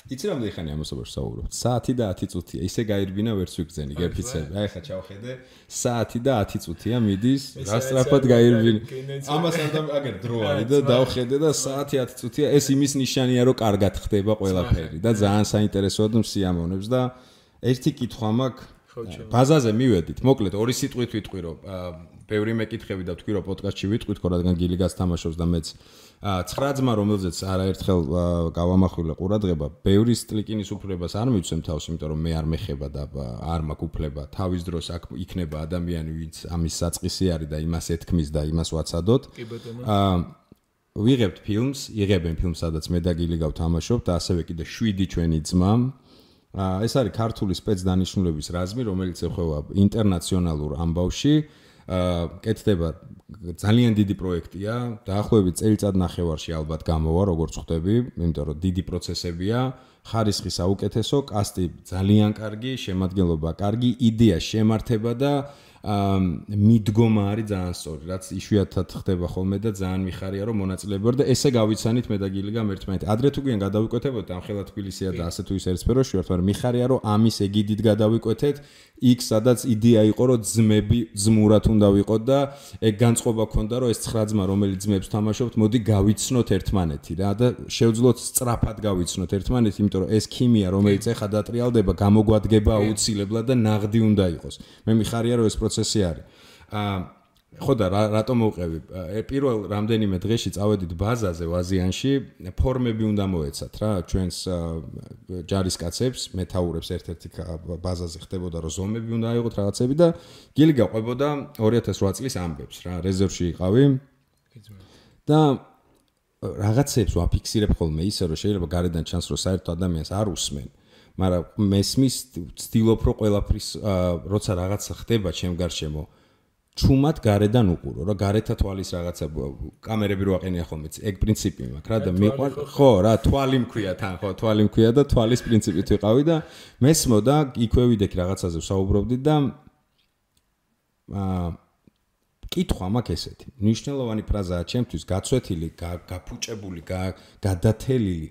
იცი რამდენი ხანი ამასობაში საუბრობთ? საათი და 10 წუთია. ისე გაირბინა ვერც ვიგზენი, გეფიცები. აი ხა ჩავხედე, საათი და 10 წუთია მიდის, გასტრაფად გაირბინა. ამას ამ აგერ დრო არის და დავხედე და საათი 10 წუთია. ეს იმის ნიშანია, რომ კარგად ხდება ყველაფერი და ძალიან საინტერესოა და მსიამოვნებს და ერთი კითხვა მაქვს. ბაზაზე მივედით. მოკლედ ორი სიტყვით ვიტყვი, რომ ბევრი მეკითხები და თქვი რომ პოდკასტში ვიტყვით, ხო რადგან გილიგას თამაშობს და მეც ცხრა ძმა რომელზეც არაერთხელ გავამახვილე ყურადღება, ბევრი სტლიკინის უფლებას არ მიცემ თავს, იმიტომ რომ მე არ მეხება და არ მაქვს უფლება თავის დროს აქ იქნება ადამიანი, ვინც ამის საწყისი არის და იმას ეთქმის და იმას ვაცადოთ. აა ვიღებთ ფილმს, იღებენ ფილმს, სადაც მე და გილიგავ თამაშობთ და ასევე კიდე 7 ჩვენი ძმა. აა ეს არის ქართული სპეცდანიშნულების რაზმი, რომელიც ეხება ინტერნაციონალურ ამბავში. აა კეთდება ძალიან დიდი პროექტია, დაახლოებით წელიწად ნახევარში ალბათ გამოვა, როგორც ხვდები, იმიტომ რომ დიდი პროცესებია, ხარისხი საუკეთესო, კასტი ძალიან კარგი, შემადგენლობა კარგი, იდეა შემართება და მიდგომა არის ძალიან სწორი, რაც იშვიათად ხდება ხოლმე და ძალიან მიხარია რომ მონაწილეები ვარ და ესე გავიცანით მე და გილიგამ ერთმანეთ. ადრე თუ გიან გადავიკვეთებოდ ამ ხელა თბილისია და ასე თუ ის ერთსფეროში ვართ, მაგრამ მიხარია რომ ამის ეგიდით გადავიკვეთეთ, იქ სადაც იდეა იყო რომ ძმები ძმურად უნდა ვიყოთ და ეგ განწყობა ქონდა რომ ეს ცხრა ძმა რომელიც ძმებს თამაშობთ, მოდი გავიცნოთ ერთმანეთი რა და შევძლოთ სწრაფად გავიცნოთ ერთმანეთი, იმიტომ რომ ეს ქიმია რომელიც ეხა დატრიალდება, გამოგვადგება აუცილებლად და ნაღდი უნდა იყოს. მე მიხარია რომ ეს პროცესი არის. აა ხო და რატომ მოვყევი? პირველ რამდენიმე დღეში წავედით ბაზაზე ვაზიანში, ფორმები უნდა მოეცათ რა, ჩვენს ჯარისკაცებს, მეტაურებს ერთ-ერთი ბაზაზე ხდებოდა რომ ზომები უნდა აიღოთ რაღაცები და გილი გაყვებოდა 2008 წლის ამბებს რა, რეზერვში იყავი. და რაღაცებს ვაფიქსირებ ხოლმე ისე რომ შეიძლება გარედან ჩანს რომ საერთო ადამიანს არ უსმენ. მაგრამ მესმის ვცდილობ რომ ყველაფრის როცა რაღაცა ხდება ჩემ გარშემო ჩუმად გარედან უყურო რა გარეთა თვალის რაღაცა კამერები რო აყენია ხოლმე ეგ პრინციპი მაქვს რა და მიყვა ხო რა თვალი მქვია თან ხო თვალი მქვია და თვალის პრინციპით ვიყავი და მესმოდა იქვე ვიდექი რაღაცაზე ვსაუბრობდი და აა კითხვა მაქვს ესეთი. ნიშნულოვანი ფრაზაა ჩემთვის გაცვეთილი გაფუჭებული გადათელილი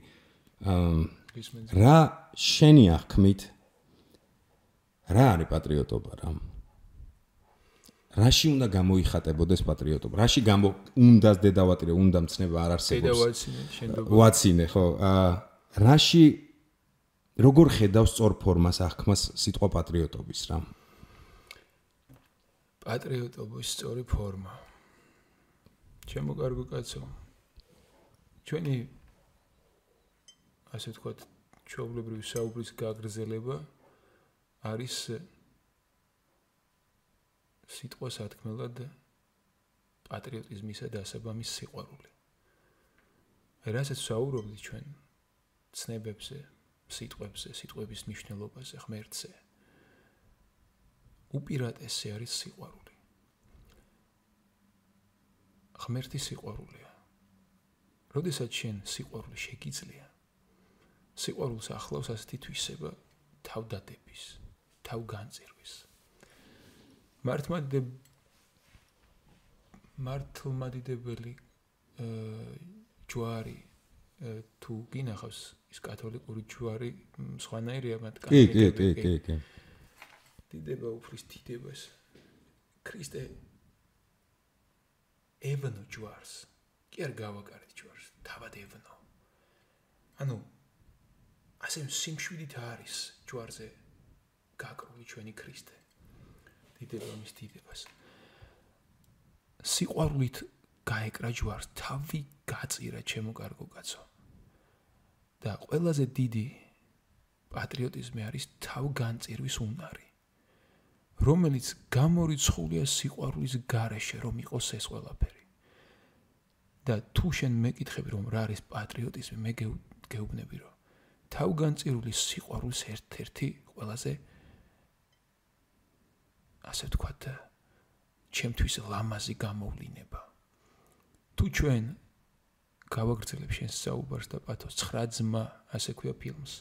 აა რა შენი აღქმით? რა არის პატრიოტობა რა რაში უნდა გამოიხატებოდეს პატრიოტობა? რაში გამო უნდა დედავატირე უნდა მცნება არ არსებობს? დედავაცინე შენდობა ვაცინე ხო რაში როგორ ხედავს სწორ ფორმას აღქმას სიტყვა პატრიოტობის რა პატრიოტობის სწორი ფორმა. ჩემო კარგო კაცო ჩვენი ასე ვთქვათ, ჩაობლებრივი საუბრის გაგრძელება არის სიტყვა სათქმელად პატრიოტიზმისა და ასაბამის სიყვარული. რასაც საუბრობდი ჩვენ ცნებებზე, სიტყვებზე, სიტყვების მნიშვნელობაზე, ღმერთზე. უპირატესი არის სიყვარული. ღმერთი სიყვარულია. როდესაც შენ სიყვარული შეგიძლია, სიყვარულს ახლავს ასეთი თვისება. თავდადების, თავგანწირვის. მართლმადიდებ მართლმადიდებელი ჯვარი თუ გინახავს ის კათოლიკური ჯვარი სხვანაირია მათ კი კი კი კი კი. დიდება უფრის დიდებას. ქრისტე ევნო ჯვარს. კი არ გავაკარეთ ჯვარს. თავად ევნო. ანუ ასე სიმშვიდით არის ჯვარზე გაკრული ჩვენი ქრისტე. დიდება მის დიდებას. სიყვარულით გაეკრა ჯვარს თავი გაწირა ჩემო კარგო კაცო. და ყველაზე დიდი პატრიოტიზმი არის თავგანწირვის უნარი რომელიც გამორიცხულია სიყვარულის გარეშე რომ იყოს ეს ყველაფერი. და თუ შენ მეკითხები რომ რა არის პატრიოტიზმი მე გეუბნები რომ თავგანწირული სიყვარულის ერთ-ერთი ყველაზე ასე ვთქვათ ჩემთვის ლამაზი გამოვლინება. თუ ჩვენ გავაგრძელებ შენ საუბარს და პათოს 9 ძმა ასე ქვია ფილმს.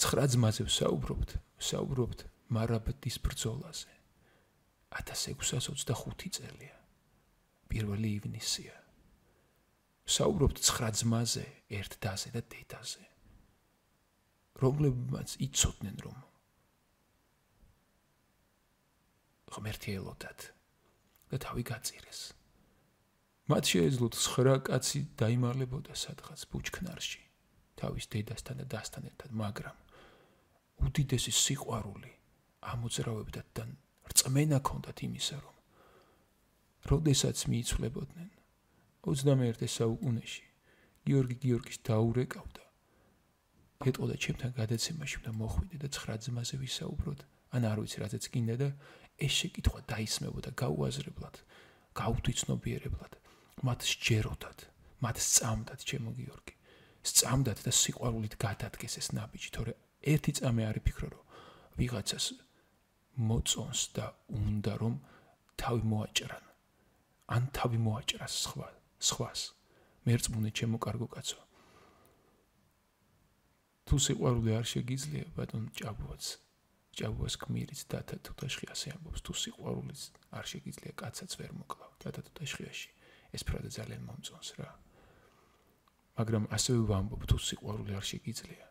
9 ძმაზე ვსაუბრობთ ვსაუბრობთ მარაბდის ბრძოლაზე 1625 წელია. პირველი ივნისია. ვსაუბრობთ 9 ძმაზე ერთ დაზე და დედაზე რომლებმაც იცოდნენ რომ ღმერთი ელოდათ და თავი გაწირეს. მათ შეეძლოთ 9 კაცი დაიმარლებოდა სადღაც ბუჩქნარში თავის დედასთან და დასთან ერთად მაგრამ უდიდესი სიყვარული ამოძრავებდა და რწმენა ქონდათ იმისა რომ როდესაც მიიცვლებოდნენ 21 საუკუნეში გიორგი გიორგის დაურეკავდა ეტყოდა ჩემთან გადაცემაში და მოხვიდე და ცხრა ძმაზე ვისაუბროთ. ან არ ვიცი რაზეც კიდე და ეს შეკითხვა დაისმებოდა გაუაზრებლად გაუთვიცნობიერებლად მათ სჯეროდათ მათ სწამდათ ჩემო გიორგი. სწამდათ და სიყვარულით გადადგეს ეს ნაბიჯი თორე ერთი წამე არის ფიქრო რომ ვიღაცას მოწონს და უნდა რომ თავი მოაჭრან. ან თავი მოაჭრას სხვა სხვას. მერწმუნე ჩემო კარგო კაცო თუ სიყვარული არ შეგიძლია ბატონ ჭაბუაც ჭაბუას გმირიც დათა თუთაშხი ასე ამბობს თუ სიყვარულიც არ შეგიძლია კაცაც ვერ მოკლავ დათა თუთაშხიაში. ეს ფრაზა ძალიან მომწონს რა. მაგრამ ასევე ვამბობ თუ სიყვარული არ შეგიძლია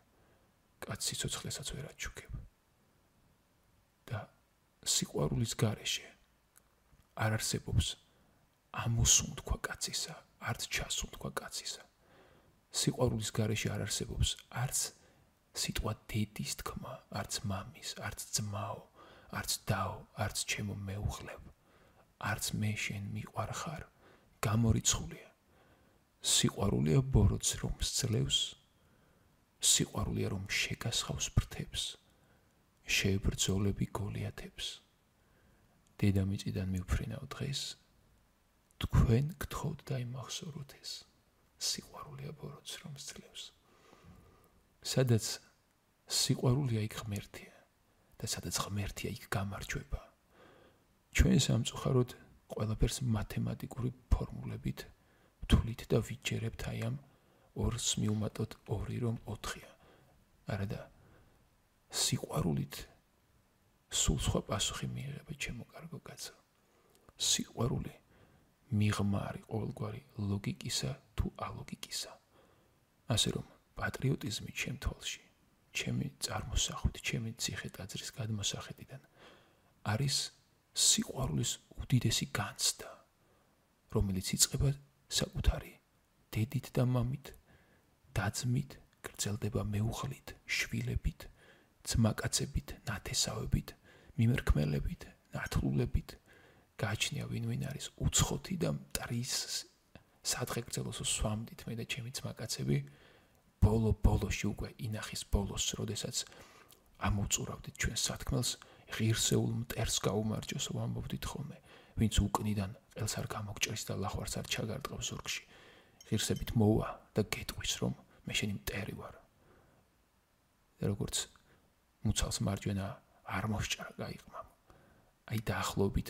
კაც სიცოცხლესაც ვერ აჩუქებ. და სიყვარულის გარეშე არ არსებობს ამოსუნთქვა კაცისა არც ჩასუნთქვა კაცისა. სიყვარულის გარეშე არ არსებობს არც სიტყვა დედის თქმა, არც მამის, არც ძმაო, არც დაო, არც ჩემო მეუღლებ, არც მე შენ მიყვარხარ, გამორიცხულია. სიყვარულია ბოროტს რომ სძლევს, სიყვარულია რომ შეგასხავს ფრთებს, შეებრძოლები გოლიათებს. დედამიწიდან მიფრინავ დღეს, თქვენ გთხოვთ და იმახსოვროთ ეს. სიყვარულია ბოროტს რომ სძლევს. სადაც სიყვარულია იქ ღმერთია და სადაც ღმერთია იქ გამარჯვება. ჩვენ სამწუხაროდ ყველაფერს მათემატიკური ფორმულებით ვთვლით და ვიჯერებთ აი ამ ორს მიუმატოთ 2 რომ 4-ია. არადა სიყვარულით სულ სხვა პასუხი მიიღება ჩემო კარგო კაცო. სიყვარული მიღმარი ყოველგვარი ლოგიკისა თუ ალოგიკისა. ასე რომ პატრიოტიზმი ჩემ თვალში ჩემი წარმოსახვით, ჩემი ციხე ტაძრის გადმოსახედიდან არის სიყვარულის უდიდესი განცდა, რომელიც იწყება საკუთარი დედით და მამით, დაძმით, გრძელდება მეუღლით, შვილებით, ძმაკაცებით, ნათესავებით, მიმერქმელებით, ნათლულებით. გააჩნია ვინ ვინ არის უცხოთი და მტრის სადღე გრძელოს სვამდით მე და ჩემი ძმაკაცები. ბოლო ბოლოში უკვე ინახის ბოლოს, როდესაც ამოწურავდით ჩვენ სათქმელს, ღირსეულ მტერს გაუმარჯოს ვამბობდით ხოლმე, ვინც უკნიდან ყელს არ გამოგჭრის და ლახვარს არ ჩაგარტყავს ზურგში. ღირსებით მოვა და გეტყვის რომ მე შენი მტერი ვარ. და როგორც მუცალს მარჯვენა არ მოსჭრა გაიყმა. აი დაახლოებით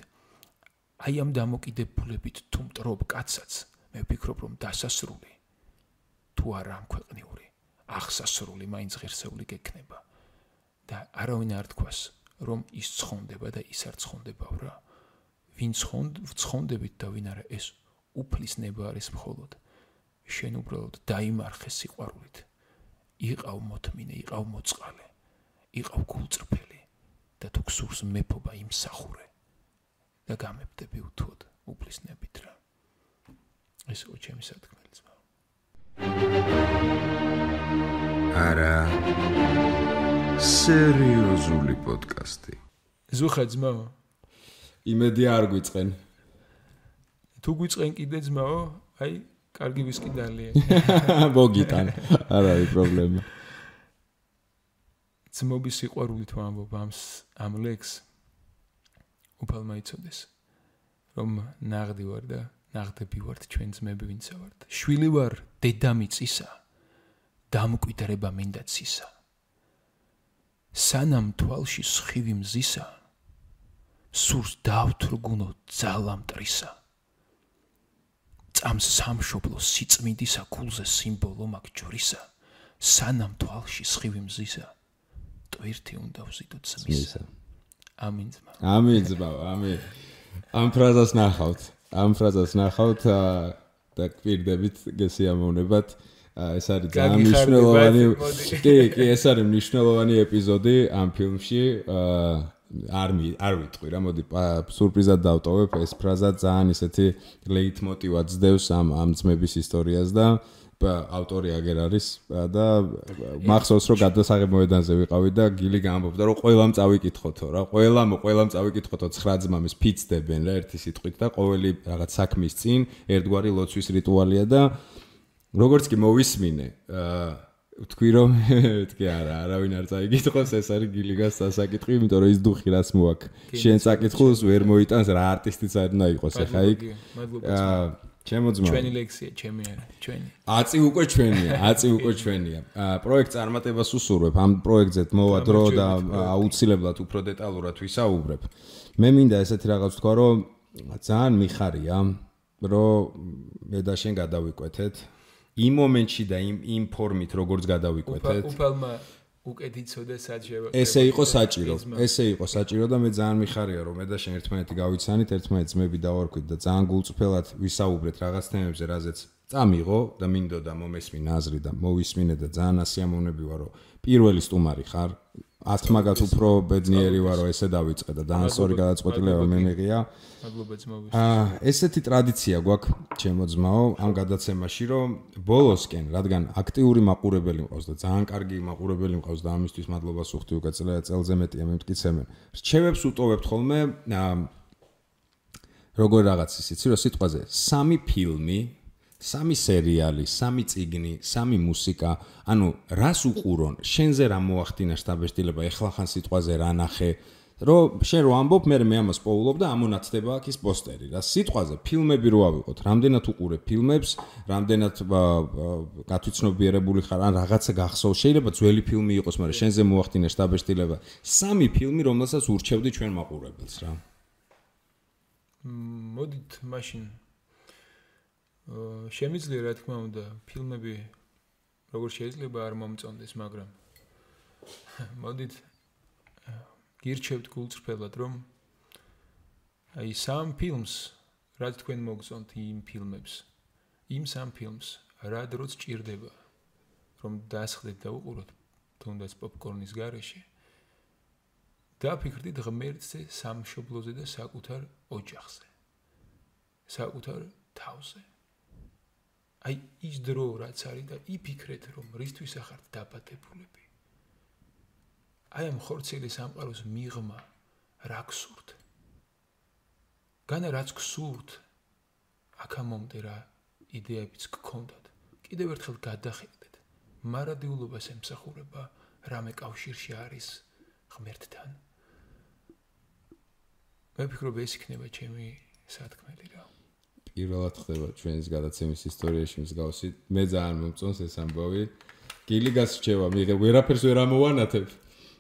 აი ამ დამოკიდებულებით თუ მტრობ კაცაც მე ვფიქრობ რომ დასასრული თუ არა ამ ქვეყნიური აღსასრული მაინც ღირსეული გექნება. და არავინ არ თქვას რომ ის ცხონდება და ის არ ცხონდებავ რა ვინ ცხონდებით და ვინ არა ეს უფლის ნება არის მხოლოდ. შენ უბრალოდ დაიმარხე სიყვარულით. იყავ მოთმინე იყავ მოწყალე იყავ გულწრფელი და თუ გსურს მეფობა იმსახურე და გამებდები უთოდ უფლის ნებით რა. ესეო ჩემი სათქმელიც მაგრამ არა. სერიოზული პოდკასტი. ზუხა ძმა იმედი არ გვიწყენ. თუ გვიწყენ კიდე ძმაო აი კარგი ვისკი დალია მოგიტან არ არის პრობლემა. ძმობის სიყვარულით ვამბობ ამ ამ ლექს. უფალმა იცოდეს რომ ნაღდი ვარ და ნაღდები ვართ ჩვენ ძმები ვინცა ვართ შვილი ვარ დედამიწისა დამკვიდრება მინდა ცისა. სანამ თვალში სხივი მზისა სურს დავთრგუნო ძალამტრისა წამს სამშობლო სიწმინდისა კულზე სიმბოლო მაგჯურისა სანამ თვალში სხივი მზისა ტვირთი უნდა ვზიდო ძმისა ამინ ძმა. ამინ ძმა ამინ. ამ ფრაზას ნახავთ. ამ ფრაზას ნახავთ და კვირდებით გესიამოვნებათ ეს არის ძალიან მნიშვნელოვანი კი კი ეს არის მნიშვნელოვანი ეპიზოდი ამ ფილმში არ მი არ ვიტყვი რა მოდი სურპრიზად დავტოვებ. ეს ფრაზა ძალიან ისეთი ლეიტმოტივად ძდევს ამ ამ ძმების ისტორიას და ავტორი აგერ არის და მახსოვს რომ გადასაღებ მოედანზე ვიყავი და გილი გამბობდა რომ ყველამ წავიკითხოთო რა ყველამ ყველამ წავიკითხოთო ცხრა ძმამის ფიცდებენ რა ერთი სიტყვით და ყოველი რაღაც საქმის წინ ერთგვარი ლოცვის რიტუალია და როგორც კი მოვისმინე აა თქვი რომ თქვი არა არავინ არ წაიკითხოს ეს არის გილიგას სასაკითხი იმიტომ რომ ის დუხი რაც მოაქვს. შენ წაკითხულს ვერ მოიტანს რა არტისტიც არ უნდა იყოს ახლა იქ. აა ჩემო ძმა. ჩვენი ლექსია ჩემი არა ჩვენი. აწი უკვე ჩვენია აწი უკვე ჩვენია. პროექტ წარმატებას უსურვებ ამ პროექტზე მოვა დრო და აუცილებლად უფრო დეტალურად ვისაუბრებ. მე მინდა ესეთი რაღაც თქვა რომ ძალიან მიხარია რომ მე და შენ გადავიკვეთეთ იმ მომენტში და იმ იმ ფორმით როგორც გადავიკვეთეთ. უფალმა უკვე დიცოდა საჭირო ესე იყო საჭირო ესე იყო საჭირო და მე ძალიან მიხარია რომ მე და შენ ერთმანეთი გავიცანით ერთმანეთს მები დავარქვით და ძალიან გულწრფელად ვისაუბრეთ რაღაც თემებზე რაზეც წამიღო და მინდოდა მომესმინა აზრი და მოვისმინე და ძალიან ასიამოვნები ვარ რომ პირველი სტუმარი ხარ 10 მაგათ უფრო ბედნიერი ვარო ესე დავიწყე და დანასორი გადაწყვეტილება მე მიღია. მადლობა ძმაო. აა ესეთი ტრადიცია გვაქვს ჩემო ძმაო ამ გადაცემაში რომ ბოლოსკენ რადგან აქტიური მაყურებელი მყავს და ძალიან კარგი მაყურებელი მყავს და ამისთვის მადლობას უხდი უკაცრე წელზე მეტია მემტკიცემენ. რჩევებს უტოვებთ ხოლმე აა როგორ რაღაცის იცი რომ სიტყვაზე სამი ფილმი სამი სერიალი, სამი წიგნი, სამი მუსიკა, ანუ რას უყურონ? შენზე რა მოახდინა შტაბეშტილება? ეხლა ხან სიტყვაზე რა ნახე? რომ შენ რო ამბობ, მე მე ამას პოულობ და ამონაცდება აქ ის პოსტერი. რა სიტყვაზე ფილმები რო ავიღოთ, რამდენად უყურებ ფილმებს, რამდენად გათვითცნობიერებული ხარ, ან რაღაცა გახსოვ, შეიძლება ძველი ფილმი იყოს, მაგრამ შენზე მოახდინა შტაბეშტილება. სამი ფილმი, რომელსაც ურჩევდი ჩვენ მაყურებელს რა. მოდით მაშინ შემიძლია რა თქმა უნდა ფილმები როგორ შეიძლება არ მომწონდეს მაგრამ მოდით გირჩევთ გულწრფელად რომ აი სამ ფილმს რა თქვენ მოგწონთ იმ ფილმებს იმ სამ ფილმს რა დროც ჭირდება რომ დასხდეთ და უყუროთ თუნდაც პოპკორნის გარეშე. დაფიქრდით ღმერთზე სამშობლოზე და საკუთარ ოჯახზე საკუთარ თავზე აი ის დრო რაც არის და იფიქრეთ რომ რისთვის ახართ დაბადებულები აი ამ ხორცელი სამყაროს მიღმა რა გსურთ განა რაც გსურთ აქამომდე რა იდეებიც გქონდათ. კიდევ ერთხელ გადახედეთ. მარადიულობას ემსახურება რამე კავშირში არის ღმერთთან. მე ფიქრობ ეს იქნება ჩემი სათქმელი რა პირველად ხდება ჩვენს გადაცემის ისტორიაში მსგავსი. მე ძალიან მომწონს ეს ამბავი. გილიგას რჩევა, მიღე ვერაფერს ვერ ამოვანათებ.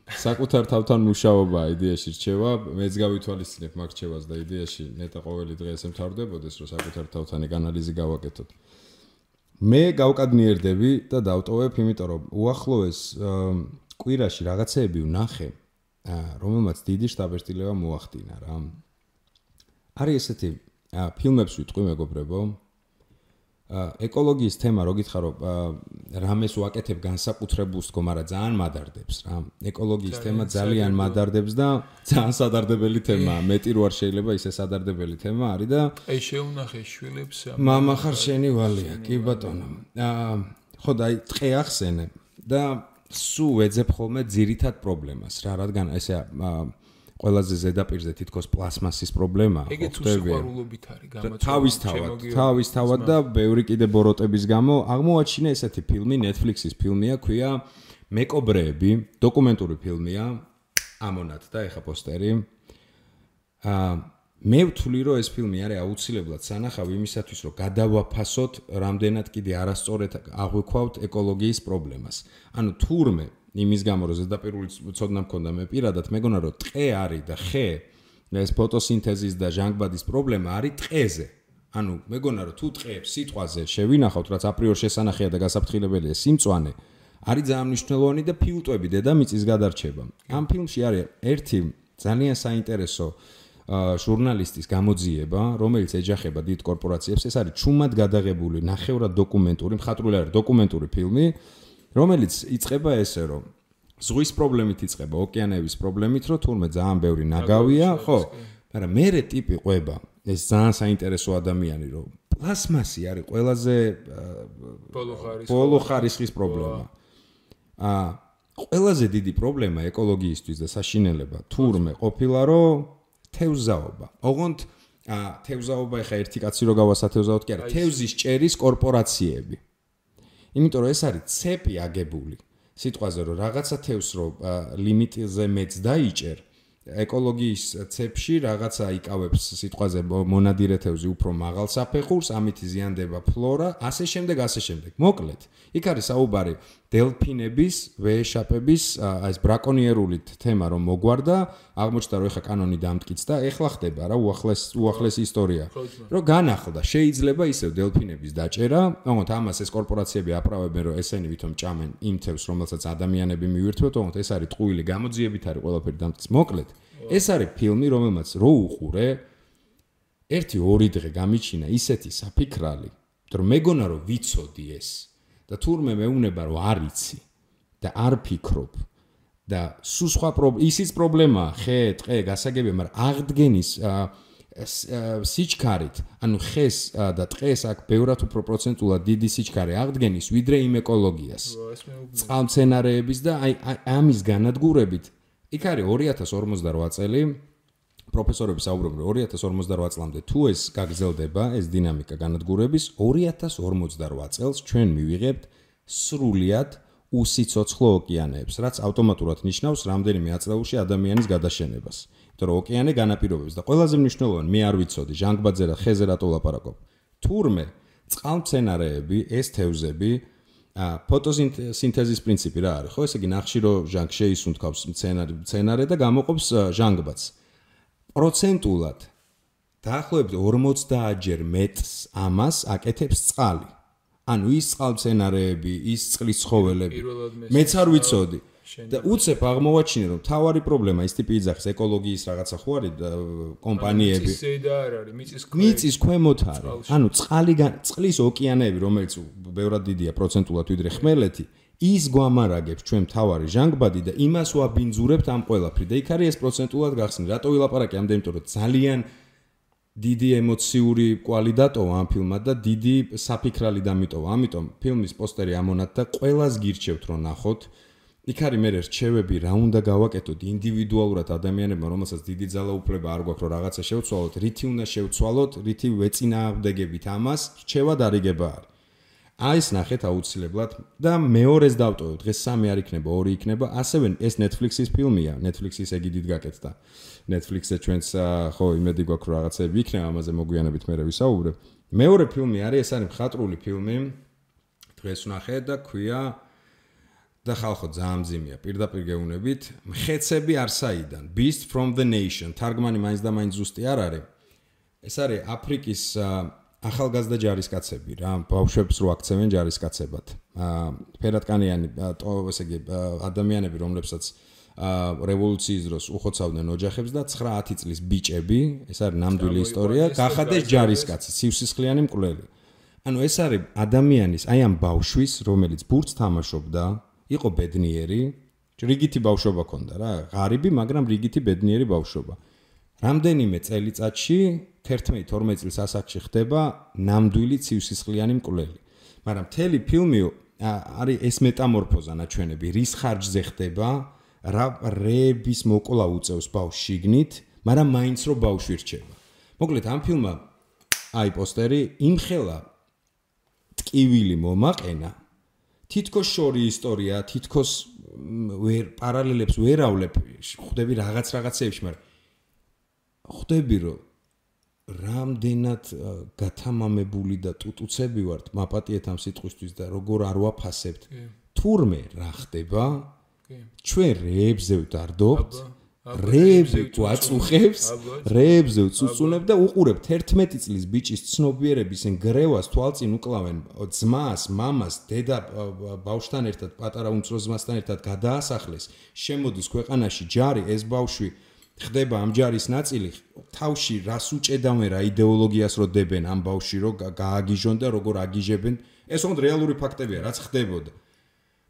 საკუთარ თავთან მუშაობა იდეაში რჩევა, მეც გავითვალისწინებ მაგ რჩევას და იდეაში ნეტა ყოველი დღე ესე მთავრდებოდეს, რომ საკუთარ თავთან ეგ ანალიზი გავაკეთოთ. მე გავკადნიერდები და დავტოვებ, იმიტომ რომ უახლოეს კვირაში რაღაცეები ვნახე, რომელმაც დიდი შტაბერტილება მოახდინა რა. არის ესეთი ფილმებს ვიტყვი მეგობრებო. ეკოლოგიის თემა რო გითხარო რამეს ვაკეთებ განსაკუთრებულს თქო, მაგრამ ძალიან მადარდებს რა. ეკოლოგიის თემა ძალიან მადარდებს და ძალიან სადარდებელი თემაა. მეტი რო არ შეიძლება ისე სადარდებელი თემა არის და აი შეუნახე შვილებს მამა ხარ შენი ვალია, კი ბატონო. აა ხო და აი ტყე ახსენე და სულ ეძებ ხოლმე ძირითად პრობლემას რა, რადგან ესე აა ყველაზე ზედაპირზე თითქოს პლასმასის პრობლემაა. ეგეც უსიყვარულობით არის გამოწვეული. თავისთავად, თავისთავად და ბევრი კიდე ბოროტების გამო აღმოაჩინე ესეთი ფილმი, Netflix-ის ფილმია, ქვია მეკობრეები, დოკუმენტური ფილმია. ამონათ და ეხა პოსტერი. აა მე ვთვლი რომ ეს ფილმი არის აუცილებლად სანახავი იმისათვის რომ გადავაფასოთ რამდენად კიდე არასწორად აღვიქვავთ ეკოლოგიის პრობლემას. ანუ თურმე იმის გამო რომ ზედაპირული ცოდნა მქონდა მე პირადად მეგონა რომ ტყე არის და ხე ეს ფოტოსინთეზის და ჟანგბადის პრობლემა არის ტყეზე. ანუ მეგონა რომ თუ ტყეებს სიტყვაზე შევინახავთ რაც აპრიორ შესანახია და გასაფრთხილებელია სიმწვანე არის ძალიან მნიშვნელოვანი და ფილტვები დედამიწის გადარჩება. ამ ფილმში არის ერთი ძალიან საინტერესო ჟურნალისტის გამოძიება, რომელიც ეჯახება დიდ კორპორაციებს, ეს არის ჩუმად გადაღებული, ნახევრად დოკუმენტური, მხატვრული არის დოკუმენტური ფილმი, რომელიც იწება ესე რომ ზღვის პრობლემით იწება ოკეანეების პრობლემით რომ თურმე ძალიან ბევრი ნაგავია ხო? მაგრამ მეરે ტიპი ყვება ეს ძალიან საინტერესო ადამიანი რომ პლასმასი არის ყველაზე ბოლო ხარისხის პრობლემა. ა ყველაზე დიდი პრობლემა ეკოლოგიისთვის და საშინელება თურმე ყოფილა რომ თევზაობა. ოღონდ ა თევზაობა ეხა ერთი კაცი რო გავასათევზაოთ კი არა თევზის ჭერის კორპორაციები იმიტომ რომ ეს არის ცეპი აგებული სიტყვაზე რომ რაღაცა თევს რო ლიმიტზე მეც დაიჭერ ეკოლოგიის ცებში რაღაცა იკავებს სიტყვაზე მონადირეთევზე უფრო მაღალ საფეხურს, ამით იზიანდება ფლორა, ასე შემდეგ, ასე შემდეგ. მოკლედ, იქ არის საუბარი დელფინების, ვეშაპების, ეს ბრაკონიერული თემა რომ მოგვარდა, აღმოჩნდა რომ ეხა კანონი დამტკიცდა, ეხლა ხდება რა უახლეს უახლეს ისტორია. რომ განახლდა, შეიძლება ისევ დელფინების დაჭერა, თუმცა ამას ეს კორპორაციები აправებენ, რომ ესენი ვითომ ჭამენ იმ თევს, რომელსაც ადამიანები მივირთვევთ, თუმცა ეს არის ტყუილი გამოძიებით არის ყველაფერი დამტკიცს. მოკლედ, ეს არის ფილმი, რომელმაც რო უყურე, ერთი ორი დღე გამიჩინა ისეთი საფიქრალი, რომ მეგონა რომ ვიცოდი ეს. და თურმე მეუნება რომ არიცი და არ ფიქრობ და სულ სხვა ისიც პრობლემაა. ხე ტყე გასაგებია მაგრამ აღდგენის სიჩქარით ანუ ხეს და ტყეს აქ ბევრად უფრო პროცენტულად დიდი სიჩქარე აღდგენის ვიდრე იმ ეკოლოგიას. წყალმცენარეების და აი ამის განადგურებით იქ არის 2058 წელი. პროფესორები საუბრობენ 2058 წლამდე თუ ეს გაგრძელდება ეს დინამიკა განადგურების 2048 წელს ჩვენ მივიღებთ სრულიად უსიცოცხლო ოკეანეებს რაც ავტომატურად ნიშნავს რამდენიმე აწლეულში ადამიანის გადაშენებას. იმიტომ რომ ოკეანე განაპირობებს და ყველაზე მნიშვნელოვანი მე არ ვიცოდი ჟანგბაძე რა ხეზე რატო ლაპარაკობ თურმე წყალმცენარეები ეს თევზები ა ფოტოსინთეზის პრინციპი რა არის ხო ესე იგი ნახშირო ჟანგ შეისუნთქავს მცენარე მცენარე და გამოყოფს ჟანგბადს პროცენტულად დაახლოებით 50-ჯერ მეტს ამას აკეთებს წყალი. ანუ ის წყალმცენარეები, ის წყლის ცხოველები. მეც არ ვიცოდი. და უცებ აღმოვაჩინე რომ თავარი პრობლემა ის ტიპი იძახის ეკოლოგიის რაღაცა ხო არის კომპანიები. მიწის ზედა არ არის, მიწის ქვემოთ. მიწის ქვემოთ არის. ანუ წყალი წყლის ოკეანეები, რომელიც ბევრად დიდია პროცენტულად ვიდრე ხმელეთი, ის გვამარაგებს ჩვენ თავარი ჟანგბადი და იმას ვაბინძურებთ ამ ყველაფრი და იქ არის ეს პროცენტულად გახსნილი. რატო ვილაპარაკე ამდენ, იმიტომ რომ ძალიან დიდი ემოციური კვალი დატოვა ამ ფილმად და დიდი საფიქრალი დამიტოვა. ამიტომ ფილმის პოსტერი ამონათ და ყველას გირჩევთ რომ ნახოთ. იქ არის მე რჩევები რა უნდა გავაკეთოთ? ინდივიდუალურად ადამიანებმა, რომელსაც დიდი ძალაუფლება არ გვაქვს რომ რაღაცა შევცვალოთ, რითი უნდა შევცვალოთ, რითი ვეწინააღმდეგებით ამას, რჩევა დარიგება არის. აი ეს ნახეთ აუცილებლად და მეორეს დავტოვებ დღეს სამი არ იქნება ორი იქნება. ასევე ეს Netflix-ის ფილმია. Netflix-ის ეგი დიდ გაკეთდა. Netflix-ზე ჩვენს ხო იმედი გვაქვს რაღაცები იქნება ამაზე მოგვიანებით მე ვისაუბრებ მეორე ფილმი არის ეს არის მხატვრული ფილმი. დღეს ვნახე და ქვია და ხალხო ძალიან მძიმეა პირდაპირ გეუნებით მხეცები არსაიდან Beast from the Nation. თარგმანი მაინც და მაინც ზუსტი არ არის. ეს არის აფრიკის ახალგაზრდა ჯარისკაცები რა ბავშვებს რო აქცევენ ჯარისკაცებად. აა ფერატკანიანი ესე იგი ადამიანები რომლებსაც აა რევოლუციის დროს უხოცავდნენ ოჯახებს და 9-10 წლის ბიჭები ეს არის ნამდვილი ისტორია გახადეს ჯარისკაცი სივსისხლიანი მკვლელი. ანუ ეს არის ადამიანის აი ამ ბავშვის რომელიც ბურთს თამაშობდა იყო ბედნიერი. რიგითი ბავშვობა ქონდა რა. ღარიბი მაგრამ რიგითი ბედნიერი ბავშვობა. რამდენიმე წელიწადში 11-12 წლის ასაკში ხდება ნამდვილი ცივსისხლიანი მკვლელი. მაგრამ მთელი ფილმი არის ეს მეტამორფოზა ნაჩვენები, რის ხარჯზე ხდება, რა რეების მოკლა უწევს ბავშვ შიგნით, მაგრამ მაინც რო ბავშვი რჩება. მოკლედ ამ ფილმმა აი პოსტერი იმხელა ტკივილი მომაყენა თითქოს შორი ისტორია, თითქოს ვერ პარალელებს ვერ ავლებ, ხვდები რაღაც რაღაცეებში, მაგრამ ხვდები რომ რამდენად გათამამებული და ტუტუცები ვართ მაპატიეთ ამ სიტყვისთვის და როგორ არ ვაფასებთ თურმე რა ხდება? ჩვენ რეებზე ვდარდობთ რეები გვაწუხებს, რეებზე უწუწუნებ და უყურებთ 11 წლის ბიჭის ცნობიერების ნგრევას თვალწინ უკლავენ ძმას, მამას, დედა ბავშვთან ერთად, პატარა უმცროს ძმასთან ერთად გადაასახლეს. შემოდის ქვეყანაში ჯარი, ეს ბავშვი ხდება ამ ჯარის ნაწილი, თავში რას უჭედავენ, რა идеოლოგიას რო დებენ ამ ბავში რო გააგიჟონ და როგორ აგიჟებენ. ეს ოღონდ რეალური ფაქტებია, რაც ხდებოდა.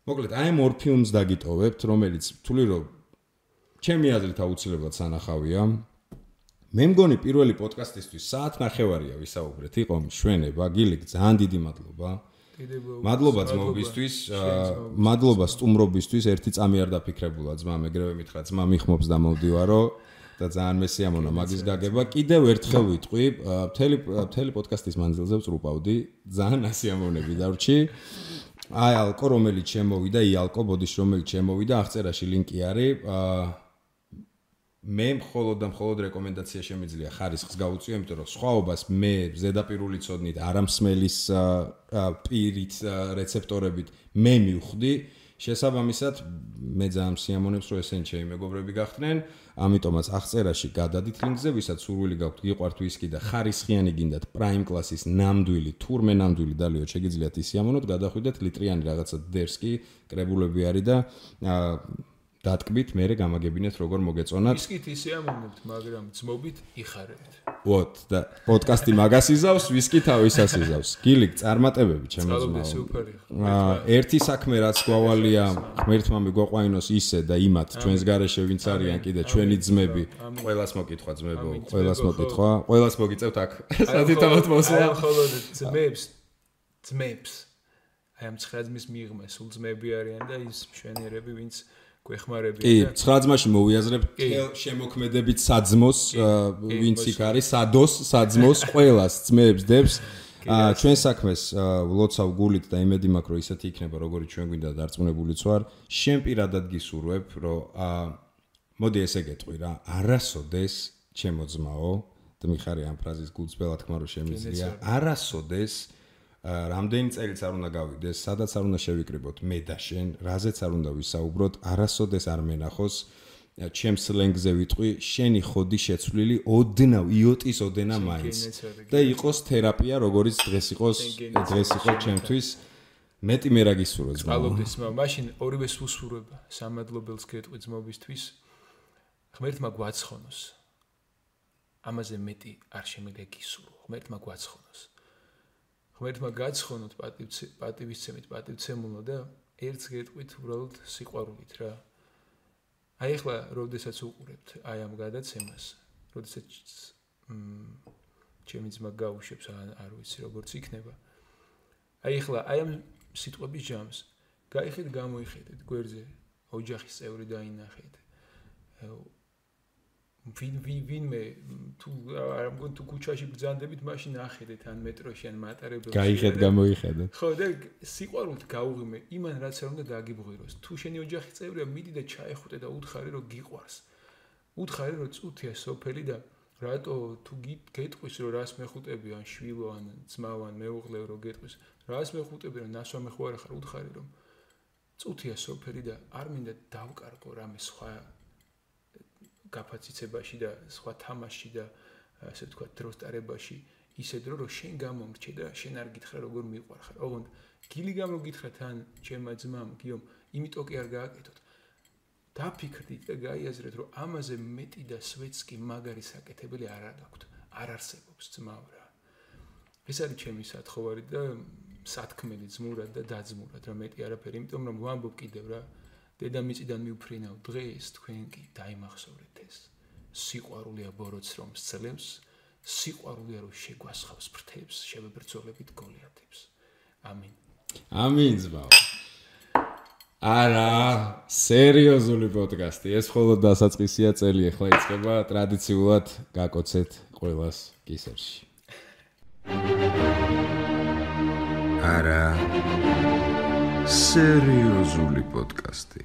მოკლედ, აი ამ ორ ფილმს დაგიტოვებთ, რომელიც თული რომ ჩემი აზრით აუცილებლად სანახავია. მე მგონი პირველი პოდკასტისთვის საათ ნახევარია ვისაუბრეთ. იყო მშვენება გილიკ ძალიან დიდი მადლობა. მადლობა ძმობისთვის, მადლობა სტუმრობისთვის, ერთი წამი არ დაფიქრებულა ძმა, მეგრევე მითხრა, ძმა მიხმობს და მოვდივარო და ძალიან მესიამონა მაგის გაგება. კიდევ ერთხელ ვიტყვი, მთელი მთელი პოდკასტის მანძილზე ვწრუპავდი, ძალიან ასიამონები დარჩი. აი ალკო რომელიც შემოვიდა, იალკო ბოდიშ რომელიც შემოვიდა, აღწერაში ლინკი არის. მე მხოლოდ და მხოლოდ რეკომენდაცია შემიძლია. ხარისხს გაუწიო, იმიტომ რომ სხვაობას მე ზედაპირული წოდნით არამსმელის პირით რეცეპტორებით მე მივხვდი. შესაბამისად მე ძალიან სიამონებს რომ ესენ ჩემი მეგობრები გახდნენ, ამიტომაც აღწერაში გადადით ლინკზე, ვისაც სურვილი გაქვთ გიყვართ ვისკი და ხარისხიანი გინდათ პრაიმ კლასის ნამდვილი, თურმე ნამდვილი დალიო შეგიძლიათ ისიამონოთ, გადახვიდეთ ლიტრიანი რაღაცა დერსკი, კრებულები არის და დატკბით, მე რე გამაგებინეთ როგორ მოგეწონათ. ვისკით ისე ამოვნებთ, მაგრამ ძმობით იხარებთ. ვოთ და პოდკასტი მაგას იზავს, ვისკი თავისას იზავს. გილიკ წარმატებები ჩემო ძმაო. აა ერთი საქმე რაც გვავალია, ღმერთმა მიგვაყვაინოს ისე და იმათ ჩვენს გარეშე ვინც არიან კიდე ჩვენი ძმები. ყველას მოკითხვა ძმებო, ყველას მოკითხვა, ყველას მოგიწევთ აქ. სადითამოთ მოსვლა. ხოლო ძმებს, ძმებს. აი ამ ცხრა ძმის მიღმა სულ ძმები არიან და ის მშვენიერები ვინც გვეხმარებიან კი, ცხრა ძმაში მოვიაზრებ შემოქმედებით საძმოს, ვინც იქ არის, სადოს, საძმოს, ყველას ძმებს, დებს. აა ჩვენ საქმეს ვლოცავ გულით და იმედი მაქვს რომ ისეთი იქნება როგორი ჩვენ გვინდა დარწმუნებულიც ვარ. შენ პირადად გისურვებ რომ აა მოდი ესე გეტყვი რა, არასოდეს ჩემო ძმაო, და მიხარი ამ ფრაზის გულწრფელად თქმა რომ შემიძლია, არასოდეს რამდენი წელიც არ უნდა გავიდეს, სადაც არ უნდა შევიკრიბოთ მე და შენ, რაზეც არ უნდა ვისაუბროთ, არასოდეს არ მენახოს ჩემ სლენგზე ვიტყვი, შენი ხოდი შეცვლილი ოდნავ იოტის ოდენა მაინც. და იყოს თერაპია, როგორიც დღეს იყოს, დღეს იყოს ჩემთვის მეტი მე რა გისურვებს. წყალობდეს, მაშინ ორივე სუსურება, სამადლობელს გეტყვი ძმობისთვის. ღმერთმა გვაცხონოს. ამაზე მეტი არ შემიძლია გისურვო. ღმერთმა გვაცხონოს. ღმერთმა გაცხონოთ პატივისცემით პატივცემულო და ერთს გეტყვით უბრალოდ სიყვარულით რა. აი ახლა როდესაც უყურებთ აი ამ გადაცემას, როდესაც მ ჩემი ძმა გაუშვებს არ ვიცი როგორც იქნება. აი ახლა აი ამ სიტყვების ჯამს გაიხეთ გამოიხედეთ გვერდზე ოჯახის წევრი დაინახეთ. ვინ ვინ ვინმე თუ არ მგონი თუ ქუჩაში ბრძანდებით მაშინ ახედეთ ან მეტროში ან მატარებელში გაიღეთ გამოიხედეთ ხო და სიყვარულით გაუღიმე იმან რაც არ უნდა დაგიბღვიროს თუ შენი ოჯახის წევრია მიდი და ჩაეხვდე და უთხარი რომ გიყვარს. უთხარი რომ წუთია სოფელი და რატო თუ გეტყვის რომ რას მეხუტები ან შვილო ან ძმა ან მეუღლე რომ გეტყვის. რას მეხუტები რომ ნასვა მეხვარე ხარ უთხარი რომ წუთია სოფელი და არ მინდა დავკარგო რამე სხვა გაფაციცებაში და სხვა თამაში და ასე ვთქვათ დროს ტარებაში ისე დრო რომ შენ გამომრჩე და შენ არ გითხრა როგორ მიყვარხარ. ოღონდ გილი გამოგითხრა თან ჩემმა ძმამ გიომ, იმიტომ კი არ გააკეთოთ. დაფიქრდით და გაიაზრეთ რომ ამაზე მეტი და სვეცკი მაგარი საკეთებელი არ აქვს. არ არსებობს ძმაო რა. ეს არის ჩემი სათხოვარი და სათქმელი ძმურად და დაძმურად რა მეტი არაფერი, იმიტომ რომ ვამბობ კიდევ რა დედამიწიდან მიუფრინავ დღეს თქვენ კი დაიმახსოვრეთ ეს. სიყვარულია ბოროტს რომ სცლებს სიყვარულია რომ შეგვასხავს ფრთებს შევებრძოლებით გოლიათებს. ამინ. ამინ ზბაო არა სერიოზული პოდკასტი. ეს მხოლოდ დასაწყისია წელი ახლა იწყება ტრადიციულად გაკოცეთ ყოველას კისერში. არა სერიოზული პოდკასტი